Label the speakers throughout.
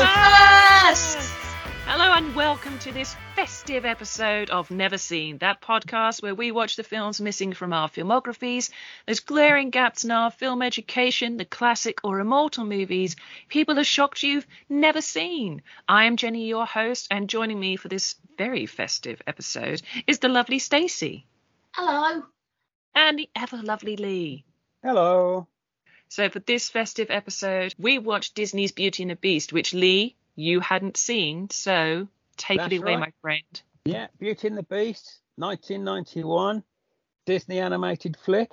Speaker 1: Merry,
Speaker 2: Merry Christmas!
Speaker 3: Hello and welcome to this festive episode of Never Seen, that podcast where we watch the films missing from our filmographies, those glaring gaps in our film education, the classic or immortal movies people are shocked you've never seen. I am Jenni, your host, and joining me for this very festive episode is the lovely Stacey
Speaker 2: Hello.
Speaker 3: and the ever lovely Lee.
Speaker 1: Hello.
Speaker 3: So for this festive episode, we watched Disney's Beauty and the Beast, which Lee, you hadn't seen, so take
Speaker 1: That's
Speaker 3: it away,
Speaker 1: right.
Speaker 3: my friend.
Speaker 1: Yeah, Beauty and the Beast, 1991, Disney animated flick.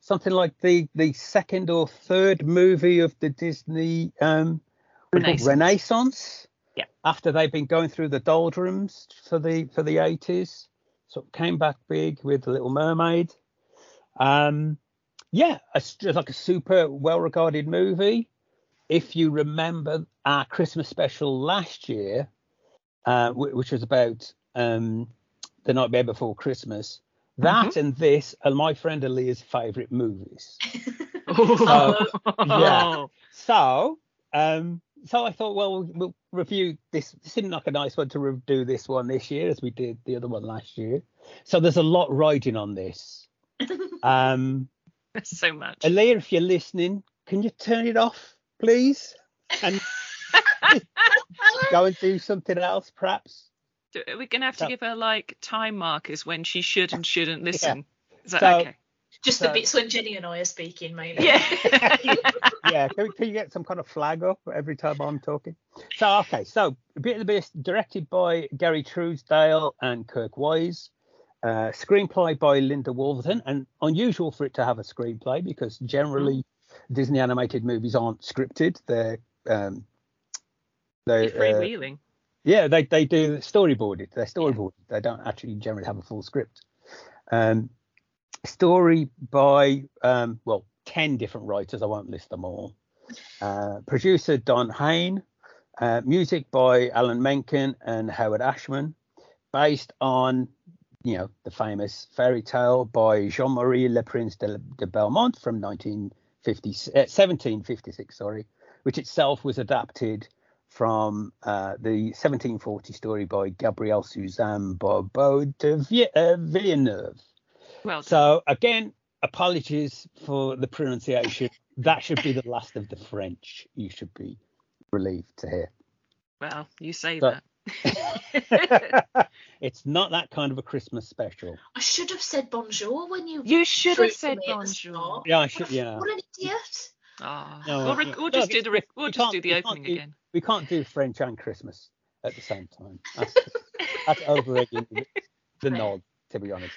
Speaker 1: Something like the the second or third movie of the Disney um, what do you call it,
Speaker 3: Renaissance.
Speaker 1: Renaissance.
Speaker 3: Yeah.
Speaker 1: After they've been going through the doldrums for the for the 80s, so it came back big with The Little Mermaid. Um, yeah, it's like a super well regarded movie. If you remember our Christmas special last year, uh, which was about um, the Nightmare Before Christmas. That and this are my friend Aaliyah's favourite movies.
Speaker 3: Oh,
Speaker 1: yeah. So, um, so I thought, well, we'll, we'll review this. It seemed like a nice one to re- do this one this year, as we did the other one last year. So there's a lot riding on this. Um,
Speaker 3: so much.
Speaker 1: Aaliyah, if you're listening, can you turn it off, please, and go and do something else, perhaps?
Speaker 3: We're gonna have to
Speaker 1: So-
Speaker 3: give her like time markers when she should and shouldn't listen. Is that
Speaker 1: So-
Speaker 3: okay?
Speaker 2: Just the bits when Jenni and I are speaking, maybe.
Speaker 3: Yeah.
Speaker 1: yeah, can, we- can you get some kind of flag up every time I'm talking? So, okay, so Beauty and the Beast, directed by Gary Trousdale and Kirk Wise, uh, screenplay by Linda Woolverton, and unusual for it to have a screenplay because generally Disney animated movies aren't scripted. They're um, they
Speaker 3: You're freewheeling.
Speaker 1: yeah, they they do storyboarded. They're storyboarded. They don't actually generally have a full script. Um, story by um, well, ten different writers. I won't list them all. Uh, producer Don Hahn. Uh, music by Alan Menken and Howard Ashman, based on you know the famous fairy tale by Jean-Marie Le Prince de, de Belmont from 1950, uh, 1756, sorry, which itself was adapted from uh, the 1740 story by Gabrielle Suzanne Barbot de Vi- uh, Villeneuve.
Speaker 3: Well.
Speaker 1: So again, apologies for the pronunciation. That should be the last of the French. You should be relieved to hear.
Speaker 3: well, you say
Speaker 1: So-
Speaker 3: that.
Speaker 1: it's not that kind of a Christmas special.
Speaker 2: I should have said bonjour when you.
Speaker 3: You should have said
Speaker 2: me at the
Speaker 3: bonjour.
Speaker 1: Yeah, I should. Yeah.
Speaker 2: What an idiot.
Speaker 3: Ah,
Speaker 1: No,
Speaker 3: we'll, rec- we'll just
Speaker 1: Look,
Speaker 3: do the rec-
Speaker 1: we
Speaker 3: we'll just do the
Speaker 1: we
Speaker 3: opening
Speaker 1: do-
Speaker 3: again.
Speaker 1: We can't do French and Christmas at the same time. That's, that's over-egging the, the nod, to be honest.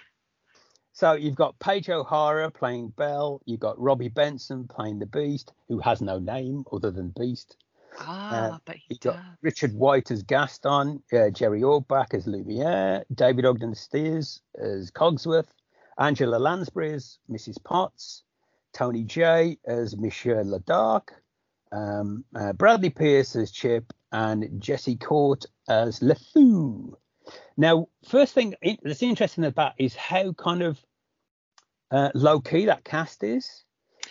Speaker 1: So you've got Paige O'Hara playing Belle. You've got Robby Benson playing the Beast, who has no name other than Beast.
Speaker 3: Ah, but he
Speaker 1: You've got
Speaker 3: does.
Speaker 1: Richard White as Gaston, uh, Jerry Orbach as Lumiere, David Ogden Stiers as Cogsworth, Angela Lansbury as Mrs. Potts, Tony Jay as Monsieur Ladark, um, uh, Bradley Pierce as Chip, and Jesse Corti as LeFou. Now, first thing that's interesting about is how kind of uh, low key that cast is.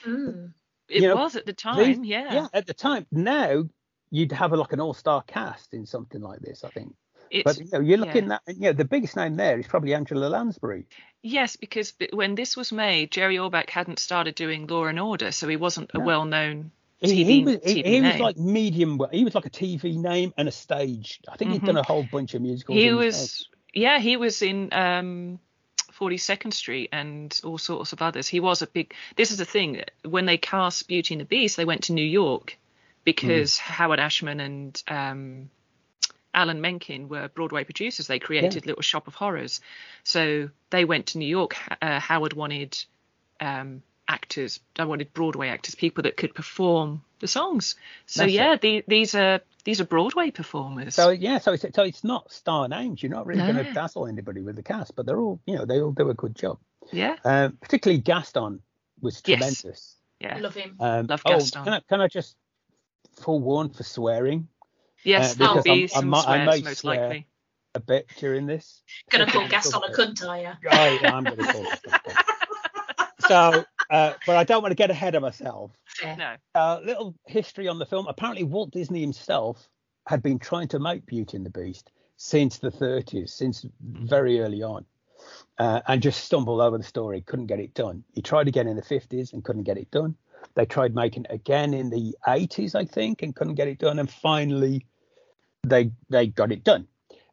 Speaker 2: Mm.
Speaker 3: It
Speaker 1: you know,
Speaker 3: was at the time, yeah.
Speaker 1: Yeah, at the time. Now you'd have a, like an all-star cast in something like this, I think.
Speaker 3: It's,
Speaker 1: But you know, you're looking
Speaker 3: yeah.
Speaker 1: at you know the biggest name there is probably Angela Lansbury.
Speaker 3: Yes, because when this was made, Jerry Orbach hadn't started doing Law and Order, so he wasn't a
Speaker 1: No.
Speaker 3: well-known
Speaker 1: He,
Speaker 3: TV,
Speaker 1: he was he, he was like medium. He was like a TV name and a stage. I think he'd
Speaker 3: Mhm.
Speaker 1: done a whole bunch of musicals.
Speaker 3: he was, yeah, he was in um, 42nd Street and all sorts of others. He was a big. This is the thing. When they cast Beauty and the Beast, they went to New York because Howard Ashman and um, Alan Menken were Broadway producers. They created Little Shop of Horrors, so they went to New York. Uh, Howard wanted um, actors. I wanted Broadway actors, people that could perform the songs. So
Speaker 1: That's
Speaker 3: yeah, the, these are these are Broadway performers.
Speaker 1: So yeah, so it's so it's not star names. You're not really going to dazzle anybody with the cast, but they're all you know they all do a good job.
Speaker 3: yeah,
Speaker 1: Um, particularly Gaston was
Speaker 3: Yes.
Speaker 1: tremendous.
Speaker 3: yeah.
Speaker 2: Love him.
Speaker 1: Um,
Speaker 3: Love
Speaker 1: oh,
Speaker 3: Gaston.
Speaker 1: Can I, can I just forewarn for swearing
Speaker 3: Yes,
Speaker 1: Uh,
Speaker 3: there'll be
Speaker 1: I'm- I
Speaker 3: some
Speaker 1: might- I
Speaker 3: swears,
Speaker 1: may
Speaker 3: most
Speaker 1: swear.
Speaker 3: likely.
Speaker 1: a bit during this?
Speaker 2: Gonna call Gaston a cunt, are you?
Speaker 1: I, I'm going to call it. so, uh, but I don't want to get ahead of myself.
Speaker 3: No.
Speaker 1: A little history on the film. Apparently, Walt Disney himself had been trying to make Beauty and the Beast since the 30s, since very early on, uh, and just stumbled over the story. Couldn't get it done. He tried again in the 50s and couldn't get it done. They tried making it again in the 80s, I think, and couldn't get it done. And finally, they they got it done.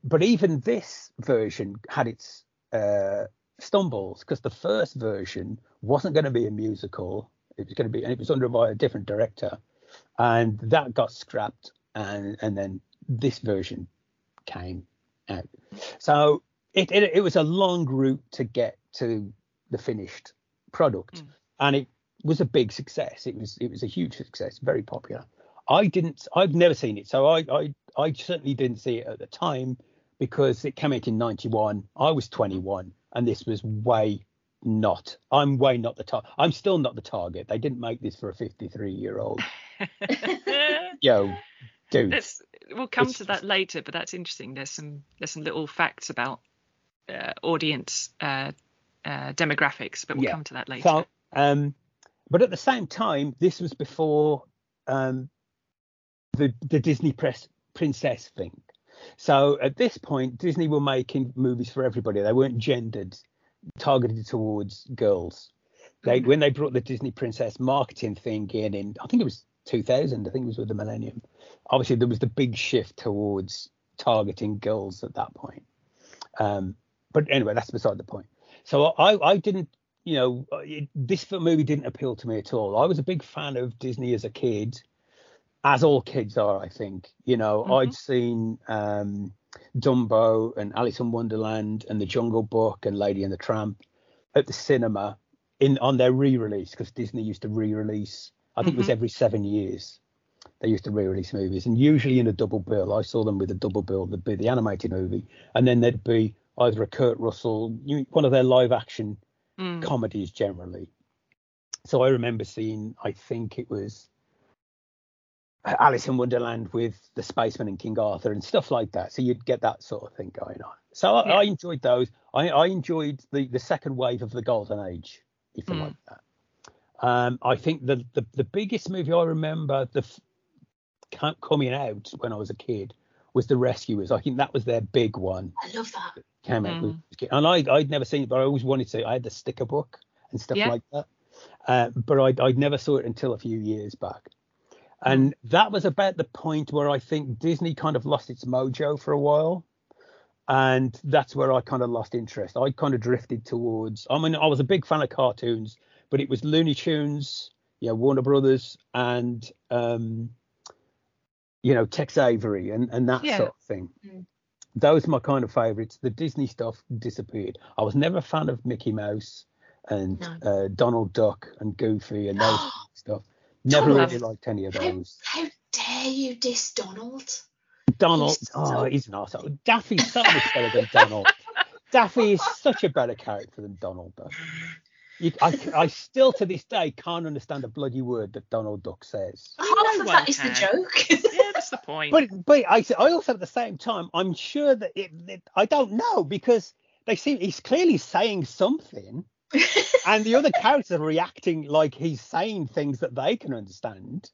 Speaker 1: But even this version had its uh, stumbles because the first version wasn't going to be a musical. It was going to be, and it was under by a different director, and that got scrapped. And and then this version came out. So it it, it was a long route to get to the finished product,
Speaker 3: Mm.
Speaker 1: and it was a big success. It was it was a huge success, very popular. I didn't. I've never seen it, so I I I certainly didn't see it at the time because it came out in '91. I was 21, and this was way not. I'm way not the target. I'm still not the target. They didn't make this for a 53 year old. Yo, dude.
Speaker 3: Let's we'll come
Speaker 1: It's-
Speaker 3: to that later, but that's interesting. There's some there's some little facts about uh, audience uh, uh, demographics, but we'll
Speaker 1: Yeah.
Speaker 3: come to that later.
Speaker 1: So, um, but at the same time, this was before um, the the Disney press princess thing. So at this point, Disney were making movies for everybody. They weren't gendered, targeted towards girls. They
Speaker 2: Mhm.
Speaker 1: when they brought the Disney princess marketing thing in, in I think it was 2000. I think it was with the Millennium. Obviously, there was the big shift towards targeting girls at that point. Um, but anyway, that's beside the point. So I, I didn't, you know, it, this movie didn't appeal to me at all. I was a big fan of Disney as a kid, as all kids are, I think. You know,
Speaker 3: Mhm.
Speaker 1: I'd seen um, Dumbo and Alice in Wonderland and The Jungle Book and Lady and the Tramp at the cinema in on their re-release because Disney used to re-release. I think it was
Speaker 3: Mhm.
Speaker 1: every seven years. They used to re-release movies, and usually in a double bill. I saw them with a double bill. There'd be the animated movie, and then there'd be either a Kurt Russell, one of their live-action
Speaker 3: Mm.
Speaker 1: comedies generally. So I remember seeing, I think it was Alice in Wonderland with the spaceman and King Arthur and stuff like that. So you'd get that sort of thing going on. So I,
Speaker 3: Yeah.
Speaker 1: I enjoyed those. I, I enjoyed the, the second wave of the golden age, if you
Speaker 3: Mm.
Speaker 1: like that. Um, I think the, the the biggest movie I remember the f- coming out when I was a kid was The Rescuers. I think that was their big one
Speaker 2: I love that.
Speaker 1: came out
Speaker 3: Mm.
Speaker 1: with, and I I'd never seen it, but I always wanted to. I had the sticker book and stuff
Speaker 3: Yeah.
Speaker 1: like that, uh, but I I'd never saw it until a few years back, and that was about the point where I think Disney kind of lost its mojo for a while, and that's where I kind of lost interest. I kind of drifted towards. I mean, I was a big fan of cartoons, but it was Looney Tunes, yeah, Warner Brothers, and um, you know Tex Avery and and that
Speaker 3: Yeah.
Speaker 1: sort of thing
Speaker 2: Mm.
Speaker 1: those are my kind of favorites. The Disney stuff disappeared. I was never a fan of Mickey Mouse and
Speaker 2: No.
Speaker 1: uh, Donald Duck and Goofy and those stuff. Never
Speaker 2: Donald.
Speaker 1: really liked any of
Speaker 2: How,
Speaker 1: those.
Speaker 2: how dare you diss Donald?
Speaker 1: Donald,
Speaker 2: He's
Speaker 1: oh,
Speaker 2: so-
Speaker 1: he's an arsehole. Daffy's so much better than Donald. Daffy is such a better character than Donald Duck. You, I, I still to this day can't understand a bloody word that Donald Duck says.
Speaker 2: Half
Speaker 3: no
Speaker 2: of
Speaker 3: one
Speaker 2: that is the joke.
Speaker 3: Yeah, that's the point.
Speaker 1: But but I I also at the same time I'm sure that it, it I don't know because they seem he's clearly saying something and the other characters are reacting like he's saying things that they can understand.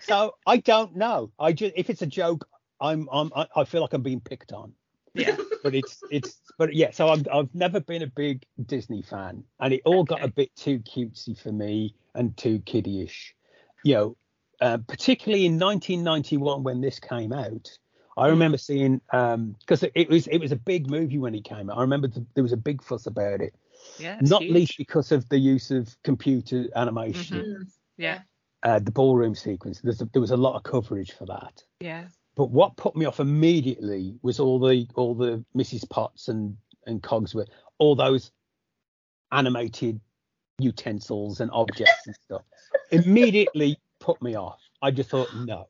Speaker 1: So I don't know. I just if it's a joke, I'm I'm I feel like I'm being picked on.
Speaker 3: yeah.
Speaker 1: But it's it's but yeah. So I've I've never been a big Disney fan, and it all got a bit too cutesy for me and too kiddie-ish. You know, uh, particularly in 1991 when this came out. I
Speaker 3: Mm.
Speaker 1: remember seeing because it, it was it was a big movie when it came out. I remember th- there was a big fuss about it,
Speaker 3: Yeah.
Speaker 1: not
Speaker 3: huge.
Speaker 1: least because of the use of computer animation,
Speaker 2: Mm.
Speaker 3: Yeah.
Speaker 1: uh, the ballroom sequence. There's a, there was a lot of coverage for that.
Speaker 3: Yeah.
Speaker 1: But what put me off immediately was all the all the Mrs. Potts and and Cogsworth, all those animated utensils and objects and stuff. Immediately put me off. I just thought no.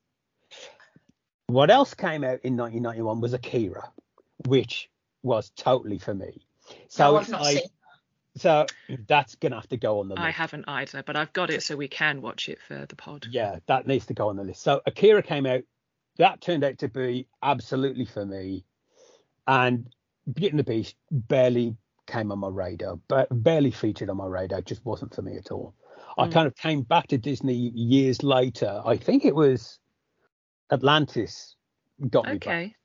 Speaker 1: What else came out in 1991 was Akira, which was totally for me. So
Speaker 2: no,
Speaker 1: it's
Speaker 2: I've not
Speaker 1: like,
Speaker 2: seen.
Speaker 1: So that's gonna have to go on the list.
Speaker 3: I haven't either, but I've got it so we can watch it for the pod.
Speaker 1: Yeah, that needs to go on the list. So Akira came out. That turned out to be absolutely for me. And Beauty and the Beast barely came on my radar, but barely featured on my radar. Just wasn't for me at all. I
Speaker 3: Mm.
Speaker 1: kind of came back to Disney years later. I think it was Atlantis got me back.
Speaker 3: Okay.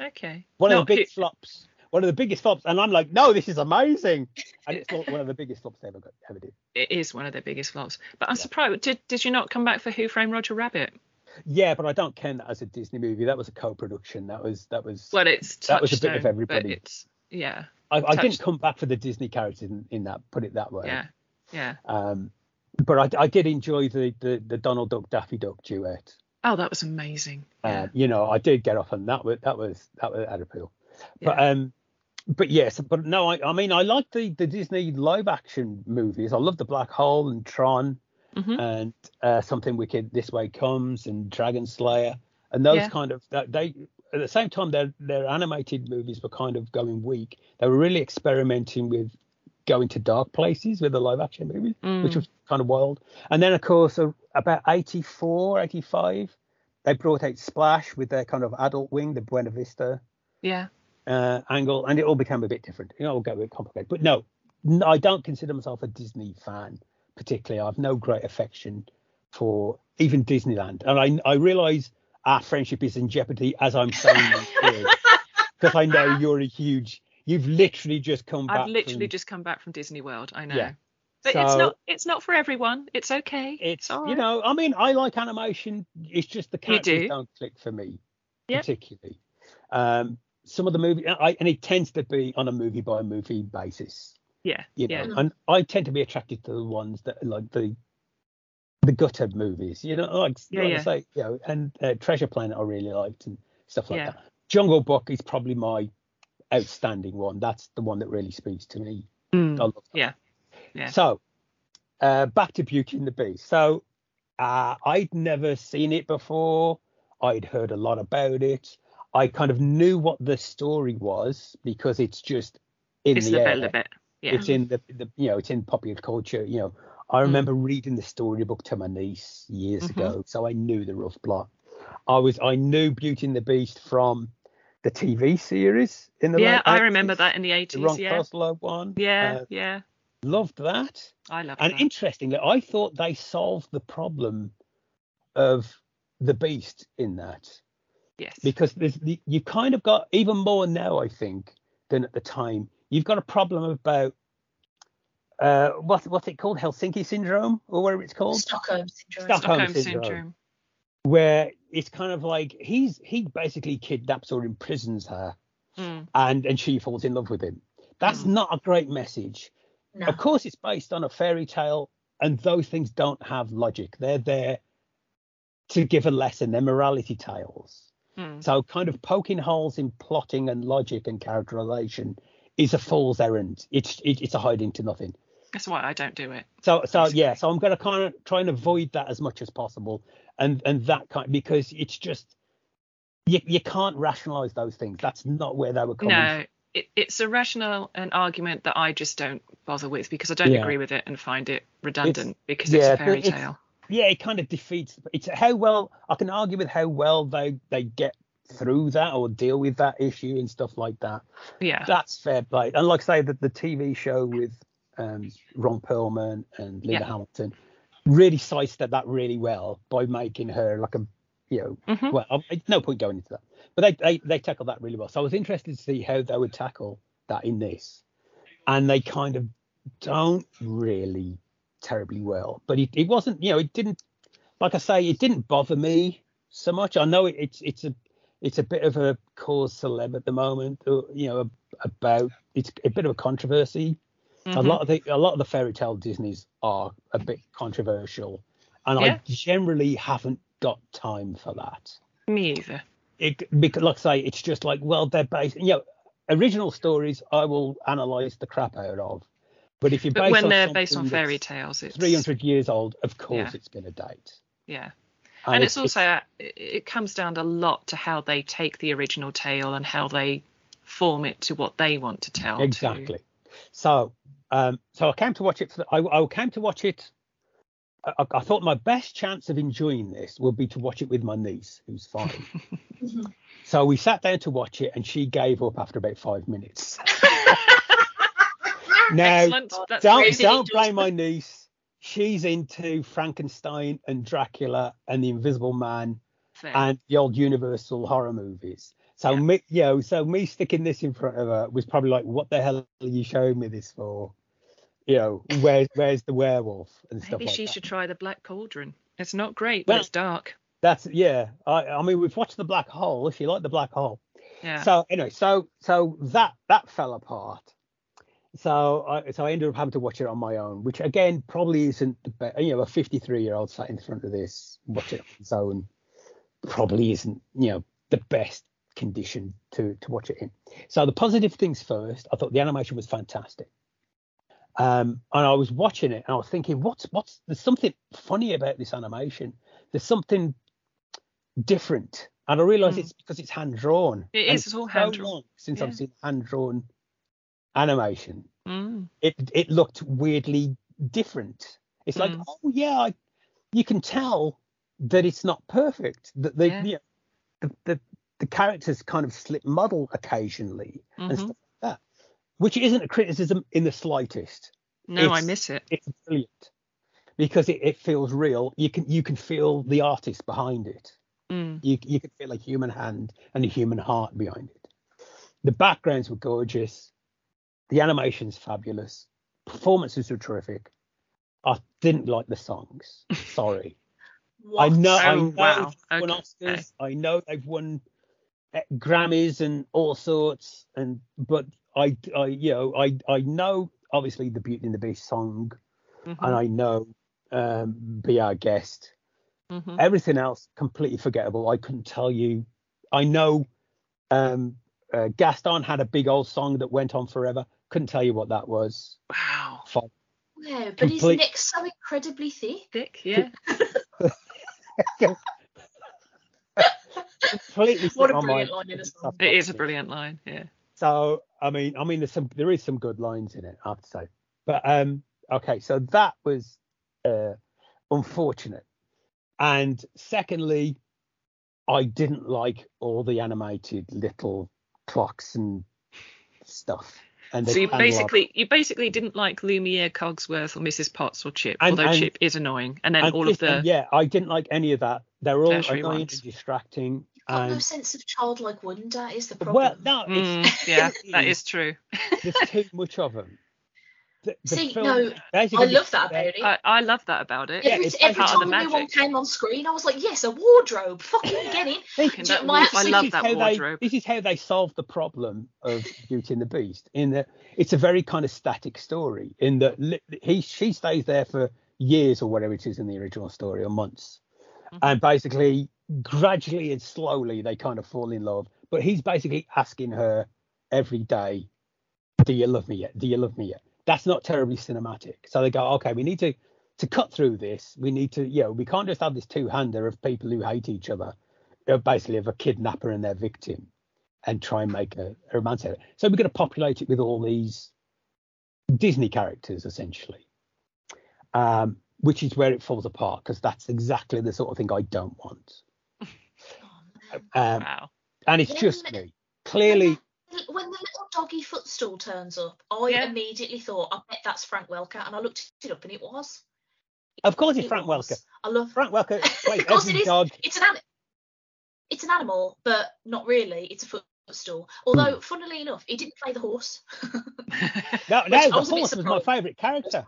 Speaker 3: Okay.
Speaker 1: One of the big flops. One of the biggest flops, and I'm like, no, this is amazing, and it's not one of the biggest flops they ever got, ever did.
Speaker 3: it is one of their biggest flops. But I'm
Speaker 1: Yeah.
Speaker 3: surprised. Did Did you not come back for Who Framed Roger Rabbit?
Speaker 1: Yeah, but I don't count that as a Disney movie. That was a co-production. That was that was.
Speaker 3: Well, it's
Speaker 1: That was a bit of everybody.
Speaker 3: It's yeah,
Speaker 1: I, I didn't come back for the Disney characters in, in that. Put it that way.
Speaker 3: yeah, yeah.
Speaker 1: Um, but I, I did enjoy the, the the Donald Duck Daffy Duck duet.
Speaker 3: Oh, that was amazing. Yeah.
Speaker 1: Um, you know, I did get off on that. Was that was that was had appeal. But um, but yes, but no, I, I mean, I like the the Disney live action movies. I love the Black Hole and Tron
Speaker 3: Mhm.
Speaker 1: and uh, Something Wicked This Way Comes and Dragon Slayer and those
Speaker 3: Yeah.
Speaker 1: kind of they at the same time their their animated movies were kind of going weak. They were really experimenting with going to dark places with the live action movies, which
Speaker 3: Mm.
Speaker 1: was kind of wild. And then of course uh, about 84, 85, they brought out Splash with their kind of adult wing, the Buena Vista
Speaker 3: yeah.
Speaker 1: Uh, angle, and it all became a bit different. You know, it'll get a bit complicated. But no, I don't consider myself a Disney fan particularly. I have no great affection for even Disneyland, and I I realise our friendship is in jeopardy as I'm saying this because I know you're a huge. You've literally just come back.
Speaker 3: I've literally
Speaker 1: from-
Speaker 3: just come back from Disney World. I know.
Speaker 1: Yeah.
Speaker 3: But it's not it's not for everyone. It's okay.
Speaker 1: It's
Speaker 3: all
Speaker 1: you know, I mean, I like animation. It's just the characters
Speaker 3: do.
Speaker 1: don't click for me
Speaker 3: Yep.
Speaker 1: particularly. Um, some of the movie, I, and it tends to be on a movie by movie basis.
Speaker 3: Yeah.
Speaker 1: you know
Speaker 3: yeah.
Speaker 1: and i tend to be attracted to the ones that like the the gutted movies you know like,
Speaker 3: Yeah,
Speaker 1: like
Speaker 3: yeah.
Speaker 1: I say you know and uh, treasure planet i really liked and stuff like
Speaker 3: Yeah.
Speaker 1: that jungle book is probably my outstanding one that's the one that really speaks to me
Speaker 3: Mm.
Speaker 1: I love that.
Speaker 3: Yeah. Yeah.
Speaker 1: so uh back to beauty and the beast so uh i'd never seen it before i'd heard a lot about it i kind of knew what the story was because it's just in
Speaker 3: It's
Speaker 1: the
Speaker 3: the
Speaker 1: air
Speaker 3: it. Yeah.
Speaker 1: it's in the, the you know it's in popular culture you know i remember reading the storybook to my niece years
Speaker 3: Mhm.
Speaker 1: ago so i knew the rough plot i was i knew beauty and the beast from the tv series in the
Speaker 3: yeah,
Speaker 1: late
Speaker 3: I remember that in the eighties.
Speaker 1: ron
Speaker 3: Yeah.
Speaker 1: One
Speaker 3: Yeah.
Speaker 1: Uh,
Speaker 3: yeah.
Speaker 1: loved that
Speaker 3: I love
Speaker 1: and
Speaker 3: that.
Speaker 1: interestingly i thought they solved the problem of the beast in that
Speaker 3: yes.
Speaker 1: because there's the, you kind of got even more now i think than at the time you've got a problem about uh what what's it called helsinki syndrome or whatever it's called
Speaker 2: Stockholm syndrome.
Speaker 1: Stockholm
Speaker 3: Stockholm
Speaker 1: syndrome.
Speaker 3: syndrome.
Speaker 1: where it's kind of like he's he basically kidnaps or imprisons her
Speaker 3: Mm.
Speaker 1: and and she falls in love with him that's
Speaker 3: Mm.
Speaker 1: not a great message
Speaker 2: No.
Speaker 1: of course it's based on a fairy tale and those things don't have logic they're there to give a lesson they're morality tales
Speaker 3: Mm.
Speaker 1: So kind of poking holes in plotting and logic and characterization is a fool's errand. It's it, it's a hiding to nothing.
Speaker 3: That's why I don't do it.
Speaker 1: So so
Speaker 3: Basically.
Speaker 1: yeah, so I'm going to kind of try and avoid that as much as possible, and and that kind because it's just you you can't rationalize those things. That's not where they were coming.
Speaker 3: No, it, it's a rational an argument that I just don't bother with because I don't
Speaker 1: Yeah.
Speaker 3: agree with it and find it redundant because
Speaker 1: yeah,
Speaker 3: it's a fairy
Speaker 1: it's-
Speaker 3: tale.
Speaker 1: Yeah, it kind of defeats. It's how well I can argue with how well they they get through that or deal with that issue and stuff like that.
Speaker 3: Yeah.
Speaker 1: That's fair play. And like I say, the, the TV show with um, Ron Perlman and Linda
Speaker 3: Yeah.
Speaker 1: Hamilton really sidestepped that really well by making her like a, you know,
Speaker 3: Mhm.
Speaker 1: well, no point going into that, but they, they they tackled that really well. So I was interested to see how they would tackle that in this, and they kind of don't really terribly well. But it, it wasn't, you know, it didn't, like I say, it didn't bother me so much. I know it, it's it's a it's a bit of a cause celeb at the moment, uh, you know, about it's a bit of a controversy. A
Speaker 3: Mhm.
Speaker 1: lot of the a lot of the fairy tale Disneys are a bit controversial, and
Speaker 3: Yeah.
Speaker 1: I generally haven't got time for that.
Speaker 3: Me either.
Speaker 1: It because, like I say, it's just like well, they're based, you know, original stories I will analyze the crap out of, but if you're
Speaker 3: But
Speaker 1: based
Speaker 3: when
Speaker 1: on
Speaker 3: they're based on fairy tales, it's
Speaker 1: 300 years old, of course
Speaker 3: Yeah.
Speaker 1: it's going to date.
Speaker 3: Yeah. And, it's, also uh, it, it comes down a lot to how they take the original tale and how they form it to what they want to tell. to-
Speaker 1: exactly. So, um, so I came to watch it. For, I, I came to watch it. I, I thought my best chance of enjoying this would be to watch it with my niece, who's five.
Speaker 2: Mhm.
Speaker 1: so we sat down to watch it, and she gave up after about five minutes. now,
Speaker 3: Excellent. That's
Speaker 1: don't don't blame my niece. she's into Frankenstein and Dracula and the Invisible Man
Speaker 3: Fair.
Speaker 1: and the old Universal horror movies. So
Speaker 3: Yeah.
Speaker 1: me, you know, so me sticking this in front of her was probably like, what the hell are you showing me this for? You know, where's where's the werewolf and stuff
Speaker 3: Maybe
Speaker 1: like
Speaker 3: she
Speaker 1: that.
Speaker 3: should try the Black Cauldron. It's not great, but
Speaker 1: Well-
Speaker 3: it's dark.
Speaker 1: That's yeah. I I mean, we've watched the Black Hole. If you like the Black Hole,
Speaker 3: Yeah.
Speaker 1: So anyway, so so that that fell apart. So I so I ended up having to watch it on my own, which again probably isn't the best. You know, a 53 year old sat in front of this watching it on his own probably isn't you know the best condition to to watch it in. So the positive things first. I thought the animation was fantastic. Um, and I was watching it and I was thinking, what's what's there's something funny about this animation. There's something different, and I realised
Speaker 3: Mm.
Speaker 1: it's because it's hand drawn.
Speaker 3: It is, it's all hand-drawn.
Speaker 1: long since
Speaker 3: Yeah.
Speaker 1: I've seen hand drawn animation.
Speaker 3: Mm.
Speaker 1: It it looked weirdly different. It's like,
Speaker 3: Mm.
Speaker 1: oh yeah, I, you can tell that it's not perfect. That they,
Speaker 3: Yeah.
Speaker 1: you know, the, the the characters kind of slip muddle occasionally and
Speaker 3: Mhm.
Speaker 1: stuff like that, which isn't a criticism in the slightest.
Speaker 3: No, I miss it.
Speaker 1: It's brilliant because it, it feels real. You can you can feel the artist behind it.
Speaker 3: Mm.
Speaker 1: You you can feel a human hand and a human heart behind it. The backgrounds were gorgeous. The animation's fabulous. Performances were terrific. I didn't like the songs. Sorry. I know. I
Speaker 3: Oh,
Speaker 1: know
Speaker 3: wow.
Speaker 1: they've won
Speaker 3: Okay.
Speaker 1: Oscars. I know they've won uh, Grammys and all sorts. And but I, I, you know, I, I know obviously the Beauty and the Beast song,
Speaker 3: Mhm.
Speaker 1: and I know um, Be Our Guest.
Speaker 3: Mhm.
Speaker 1: Everything else completely forgettable. I couldn't tell you. I know um, uh, Gaston had a big old song that went on forever. Couldn't tell you what that was.
Speaker 3: Wow.
Speaker 1: Fine.
Speaker 2: Yeah, but his
Speaker 1: complete-
Speaker 2: neck's so incredibly thick.
Speaker 3: Thick, yeah.
Speaker 1: Completely
Speaker 2: What a brilliant line in a song.
Speaker 3: It is a brilliant line, yeah.
Speaker 1: So I mean, I mean, there's some, there is some good lines in it, I have to say. But um, okay, so that was uh, unfortunate. And secondly, I didn't like all the animated little clocks and stuff. And
Speaker 3: So you
Speaker 1: kind of
Speaker 3: basically you basically didn't like Lumiere, Cogsworth, or Mrs. Potts or Chip,
Speaker 1: And-
Speaker 3: although
Speaker 1: and-
Speaker 3: Chip is annoying, and then
Speaker 1: and
Speaker 3: all of
Speaker 1: this- and
Speaker 3: the
Speaker 1: yeah, I didn't like any of that. They're all
Speaker 3: Tertiary
Speaker 1: annoying
Speaker 3: ones.
Speaker 1: and distracting.
Speaker 2: Got no sense of childlike wonder is the problem.
Speaker 1: well, no,
Speaker 3: Mm, yeah, that is true.
Speaker 1: there's too much of them. The, the
Speaker 2: See,
Speaker 1: film-
Speaker 2: no, I love that about it.
Speaker 3: I, I love that about it.
Speaker 1: Yeah,
Speaker 2: every every time
Speaker 3: the
Speaker 2: a new one came on screen, I was like, yes, a wardrobe. Fucking get in.
Speaker 3: Thinking that
Speaker 2: my
Speaker 3: I love
Speaker 1: is
Speaker 3: that
Speaker 1: how
Speaker 3: wardrobe.
Speaker 1: They, this is how they solve the problem of Beauty and the Beast. In that it's a very kind of static story. In that he she stays there for years or whatever it is in the original story, or months,
Speaker 3: Mhm.
Speaker 1: and basically gradually and slowly they kind of fall in love. But he's basically asking her every day, "Do you love me yet? Do you love me yet?" That's not terribly cinematic. So they go, "Okay, we need to." To cut through this, we need to, you know, we can't just have this two-hander of people who hate each other uh, basically of a kidnapper and their victim and try and make a, a romance out of it. So we're going to populate it with all these Disney characters essentially, um, which is where it falls apart because that's exactly the sort of thing I don't want.
Speaker 2: Oh,
Speaker 1: Um,
Speaker 3: wow.
Speaker 1: and it's
Speaker 2: Yeah,
Speaker 1: just
Speaker 2: but-
Speaker 1: me. Clearly,
Speaker 2: man. When the little doggy footstool turns up, I
Speaker 3: Yeah.
Speaker 2: immediately thought, I bet that's Frank Welker, and I looked it up, and it was.
Speaker 1: of course, it's
Speaker 2: It
Speaker 1: Frank
Speaker 2: was.
Speaker 1: Welker.
Speaker 2: I love.
Speaker 1: Frank Welker plays
Speaker 2: Of course it
Speaker 1: every
Speaker 2: is.
Speaker 1: dog.
Speaker 2: It's an an- It's an animal, but not really. It's a footstool. Although,
Speaker 1: Hmm.
Speaker 2: funnily enough, he didn't play the horse.
Speaker 1: No, no, the
Speaker 2: was
Speaker 1: horse was my favourite character.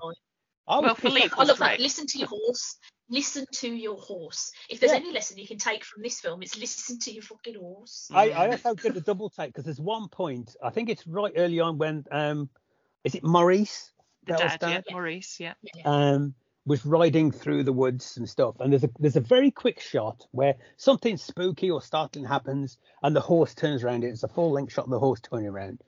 Speaker 1: I
Speaker 3: Well,
Speaker 1: pissed
Speaker 3: Philippe
Speaker 1: off-
Speaker 2: I love
Speaker 3: was
Speaker 2: that.
Speaker 3: great.
Speaker 2: Listen to your horse. Listen to your horse. If there's
Speaker 1: Yeah.
Speaker 2: any lesson you can take from this film, it's listen to your fucking horse.
Speaker 1: I, I also did a double take because there's one point, I think it's right early on when, um, is it Maurice?
Speaker 3: the
Speaker 1: Belle's
Speaker 3: dad, yeah, Maurice, yeah.
Speaker 1: um, was riding through the woods and stuff. And there's a there's a very quick shot where something spooky or startling happens, and the horse turns around. It's a full length shot of the horse turning around,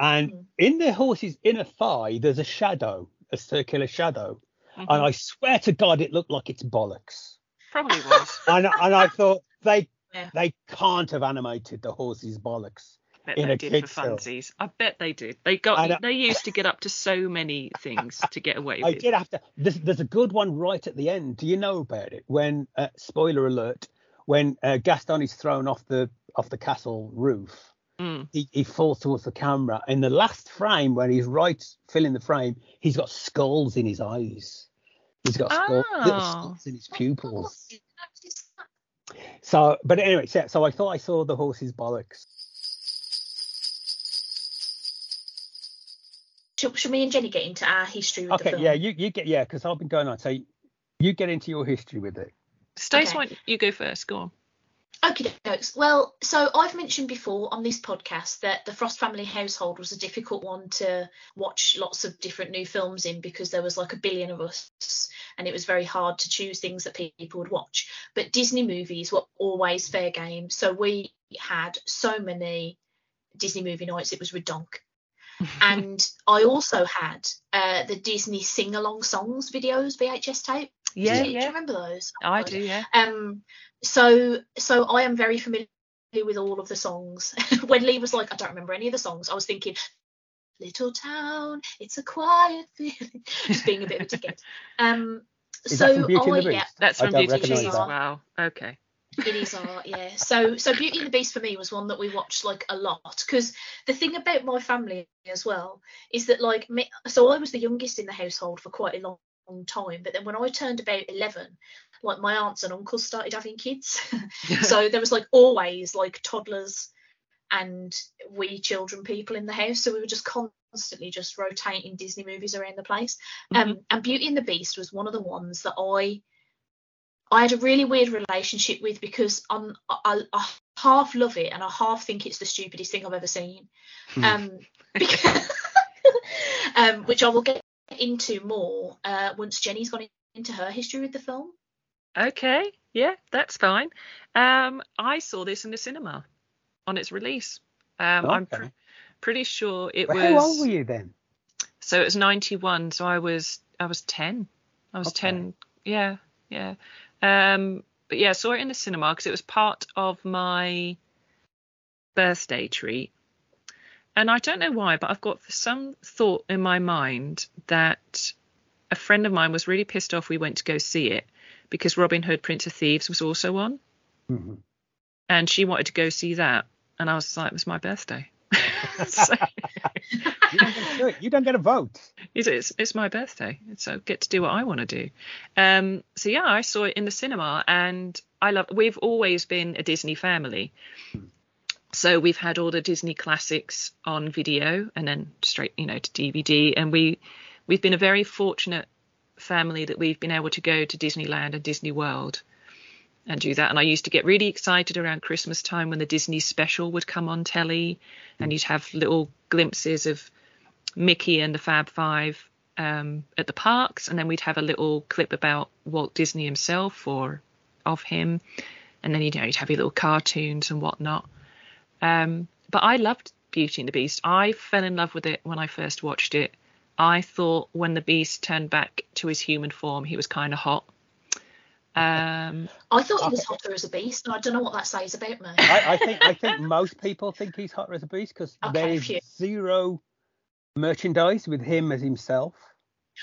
Speaker 1: and
Speaker 2: Mhm.
Speaker 1: in the horse's inner thigh there's a shadow, a circular shadow,
Speaker 3: Mhm.
Speaker 1: and I swear to God it looked like it's bollocks.
Speaker 3: Probably was.
Speaker 1: And and I thought they
Speaker 2: Yeah.
Speaker 1: they can't have animated the horse's bollocks.
Speaker 3: bet
Speaker 1: In
Speaker 3: they
Speaker 1: a
Speaker 3: did for
Speaker 1: film.
Speaker 3: funsies. I bet they did. They
Speaker 1: I
Speaker 3: got
Speaker 1: know.
Speaker 3: they used to get up to so many things to get away with.
Speaker 1: I did have to. There's, there's a good one right at the end. Do you know about it? When uh, spoiler alert, when uh, Gaston is thrown off the off the castle roof,
Speaker 3: Mm.
Speaker 1: he, he falls towards the camera. In the last frame, when he's right filling the frame, he's got skulls in his eyes. He's got spots, little
Speaker 3: Oh.
Speaker 1: spots in his pupils.
Speaker 2: Noticed that.
Speaker 1: So, but anyway, so, so I thought I saw the horse's bollocks.
Speaker 2: Should, shall me and Jenni get into our history with the
Speaker 1: Okay,
Speaker 2: film?
Speaker 1: yeah, you, you get yeah, because I've been going on. So you get into your history with it.
Speaker 3: Stace,
Speaker 2: Okay.
Speaker 3: why don't you go first? Go on.
Speaker 2: Okay, dokes. Well, so I've mentioned before on this podcast that the Frost family household was a difficult one to watch lots of different new films in because there was like a billion of us and it was very hard to choose things that people would watch. But Disney movies were always fair game. So we had so many Disney movie nights, it was redonk. and I also had uh, the Disney sing along songs videos VHS tape.
Speaker 3: Yeah,
Speaker 2: do, you- do you
Speaker 3: yeah.
Speaker 2: remember those?
Speaker 3: I
Speaker 2: God.
Speaker 3: do, yeah.
Speaker 2: Um, so so I am very familiar with all of the songs. when Lee was like, I don't remember any of the songs, I was thinking, Little town, it's a quiet feeling, just being a bit of a dickhead. Um,
Speaker 1: Is
Speaker 2: so
Speaker 1: that from Beauty
Speaker 2: I,
Speaker 1: and the
Speaker 2: yeah,
Speaker 1: Beast?
Speaker 3: That's
Speaker 1: I
Speaker 3: from
Speaker 1: don't
Speaker 3: Beauty and the Beast. Wow. Okay.
Speaker 2: it is art, yeah. So so Beauty and the Beast for me was one that we watched like a lot because the thing about my family as well is that like me, so I was the youngest in the household for quite a long, long time, but then when I turned about eleven, like my aunts and uncles started having kids, so there was like always like toddlers and wee children people in the house. So we were just constantly just rotating disney movies around the place. Um and beauty and the beast was one of the ones that i i had a really weird relationship with because I'm, I, I half love it and i half think it's the stupidest thing i've ever seen.
Speaker 1: Hmm.
Speaker 2: um because, um which i will get into more uh once jenni's gone into her history with the film
Speaker 3: Okay, yeah, that's fine. Um, I saw this in the cinema on its release. Um, I'm pr- pretty sure it
Speaker 1: Well,
Speaker 3: was.
Speaker 1: how old were you then?
Speaker 3: So it was 91. So I was I was 10. I was
Speaker 1: Okay.
Speaker 3: 10. Yeah, yeah. Um, but yeah, I saw it in the cinema because it was part of my birthday treat. And I don't know why, but I've got some thought in my mind that a friend of mine was really pissed off we went to go see it because Robin Hood Prince of Thieves was also on
Speaker 1: Mhm.
Speaker 3: and she wanted to go see that and I was like it was my birthday. so,
Speaker 1: You don't get to do it. You don't get a vote.
Speaker 3: it's, it's it's my birthday, so get to do what I want to do. Um, so yeah, I saw it in the cinema, and I love. We've always been a Disney family, so we've had all the Disney classics on video, and then straight, you know, to DVD. And we we've been a very fortunate family that we've been able to go to Disneyland and Disney World and do that. And I used to get really excited around Christmas time when the Disney special would come on telly, and you'd have little glimpses of Mickey and the Fab Five um, at the parks, and then we'd have a little clip about Walt Disney himself or of him, and then you know you'd have your little cartoons and whatnot. Um, but I loved Beauty and the Beast. I fell in love with it when I first watched it. I thought when the Beast turned back to his human form, he was kind of hot. Um,
Speaker 2: i thought he was hotter as a beast and i don't know what that says about me
Speaker 1: I, I think I think most people think he's hotter as a beast because there
Speaker 2: Okay,
Speaker 1: is
Speaker 2: phew.
Speaker 1: zero merchandise with him as himself.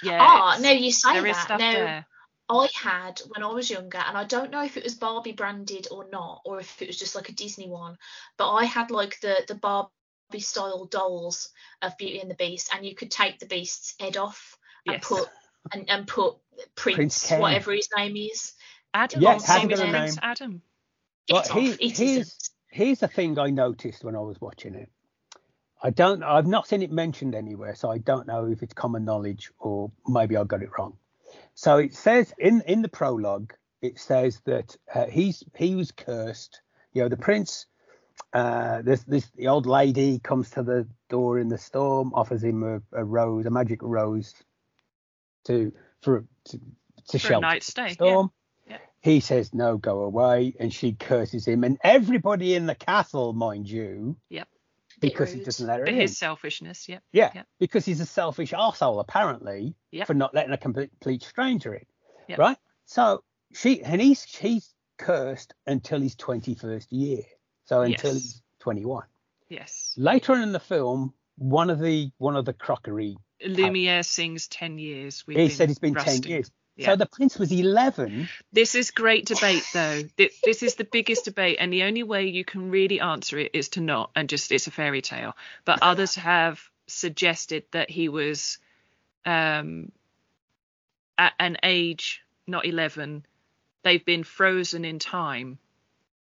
Speaker 3: yeah,
Speaker 2: Ah, no, you say
Speaker 3: there is
Speaker 2: that.
Speaker 3: stuff
Speaker 2: Now,
Speaker 3: there.
Speaker 2: I had when I was younger, and I don't know if it was Barbie branded or not, or if it was just like a Disney one, but I had like the the Barbie style dolls of Beauty and the Beast, and you could take the Beast's head off and
Speaker 3: Yes.
Speaker 2: put and, and put Prince,
Speaker 1: Prince Ken.
Speaker 2: whatever his name is.
Speaker 3: Adam.
Speaker 1: Yeah,
Speaker 3: his
Speaker 2: hasn't
Speaker 3: name
Speaker 2: a
Speaker 3: Prince
Speaker 1: name.
Speaker 3: Adam.
Speaker 1: Well,
Speaker 2: Get
Speaker 1: he-
Speaker 2: off.
Speaker 1: He's- Here's the thing I noticed when I was watching it. I don't. I've not seen it mentioned anywhere, so I don't know if it's common knowledge or maybe I got it wrong. So it says in in the prologue, it says that uh, he's he was cursed. You know, the prince. Uh, this this the old lady comes to the door in the storm, offers him a, a rose, a magic rose, to for to, to
Speaker 3: For
Speaker 1: shelter
Speaker 3: night's
Speaker 1: the
Speaker 3: stay,
Speaker 1: storm.
Speaker 3: Yeah.
Speaker 1: He says no, go away, and she curses him, and everybody in the castle, mind you,
Speaker 2: Bit
Speaker 1: because he doesn't let her in.
Speaker 3: his selfishness, yeah.
Speaker 1: Yeah,
Speaker 3: Yeah.
Speaker 1: because he's a selfish asshole apparently,
Speaker 3: Yep.
Speaker 1: for not letting a complete stranger in.
Speaker 3: Yep.
Speaker 1: Right? So she and he's she's cursed until his 21st year. So until
Speaker 3: Yes.
Speaker 1: he's 21.
Speaker 3: Yes.
Speaker 1: Later on in the film, one of the one of the crockery
Speaker 3: Lumiere sings 10 years. We've
Speaker 1: he said it's been
Speaker 3: rusting.
Speaker 1: 10 years.
Speaker 3: Yeah.
Speaker 1: So the prince was 11.
Speaker 3: This is great debate, though. This is the biggest debate, and the only way you can really answer it is to not and just it's a fairy tale. But others have suggested that he was um, at an age not 11 they've been frozen in time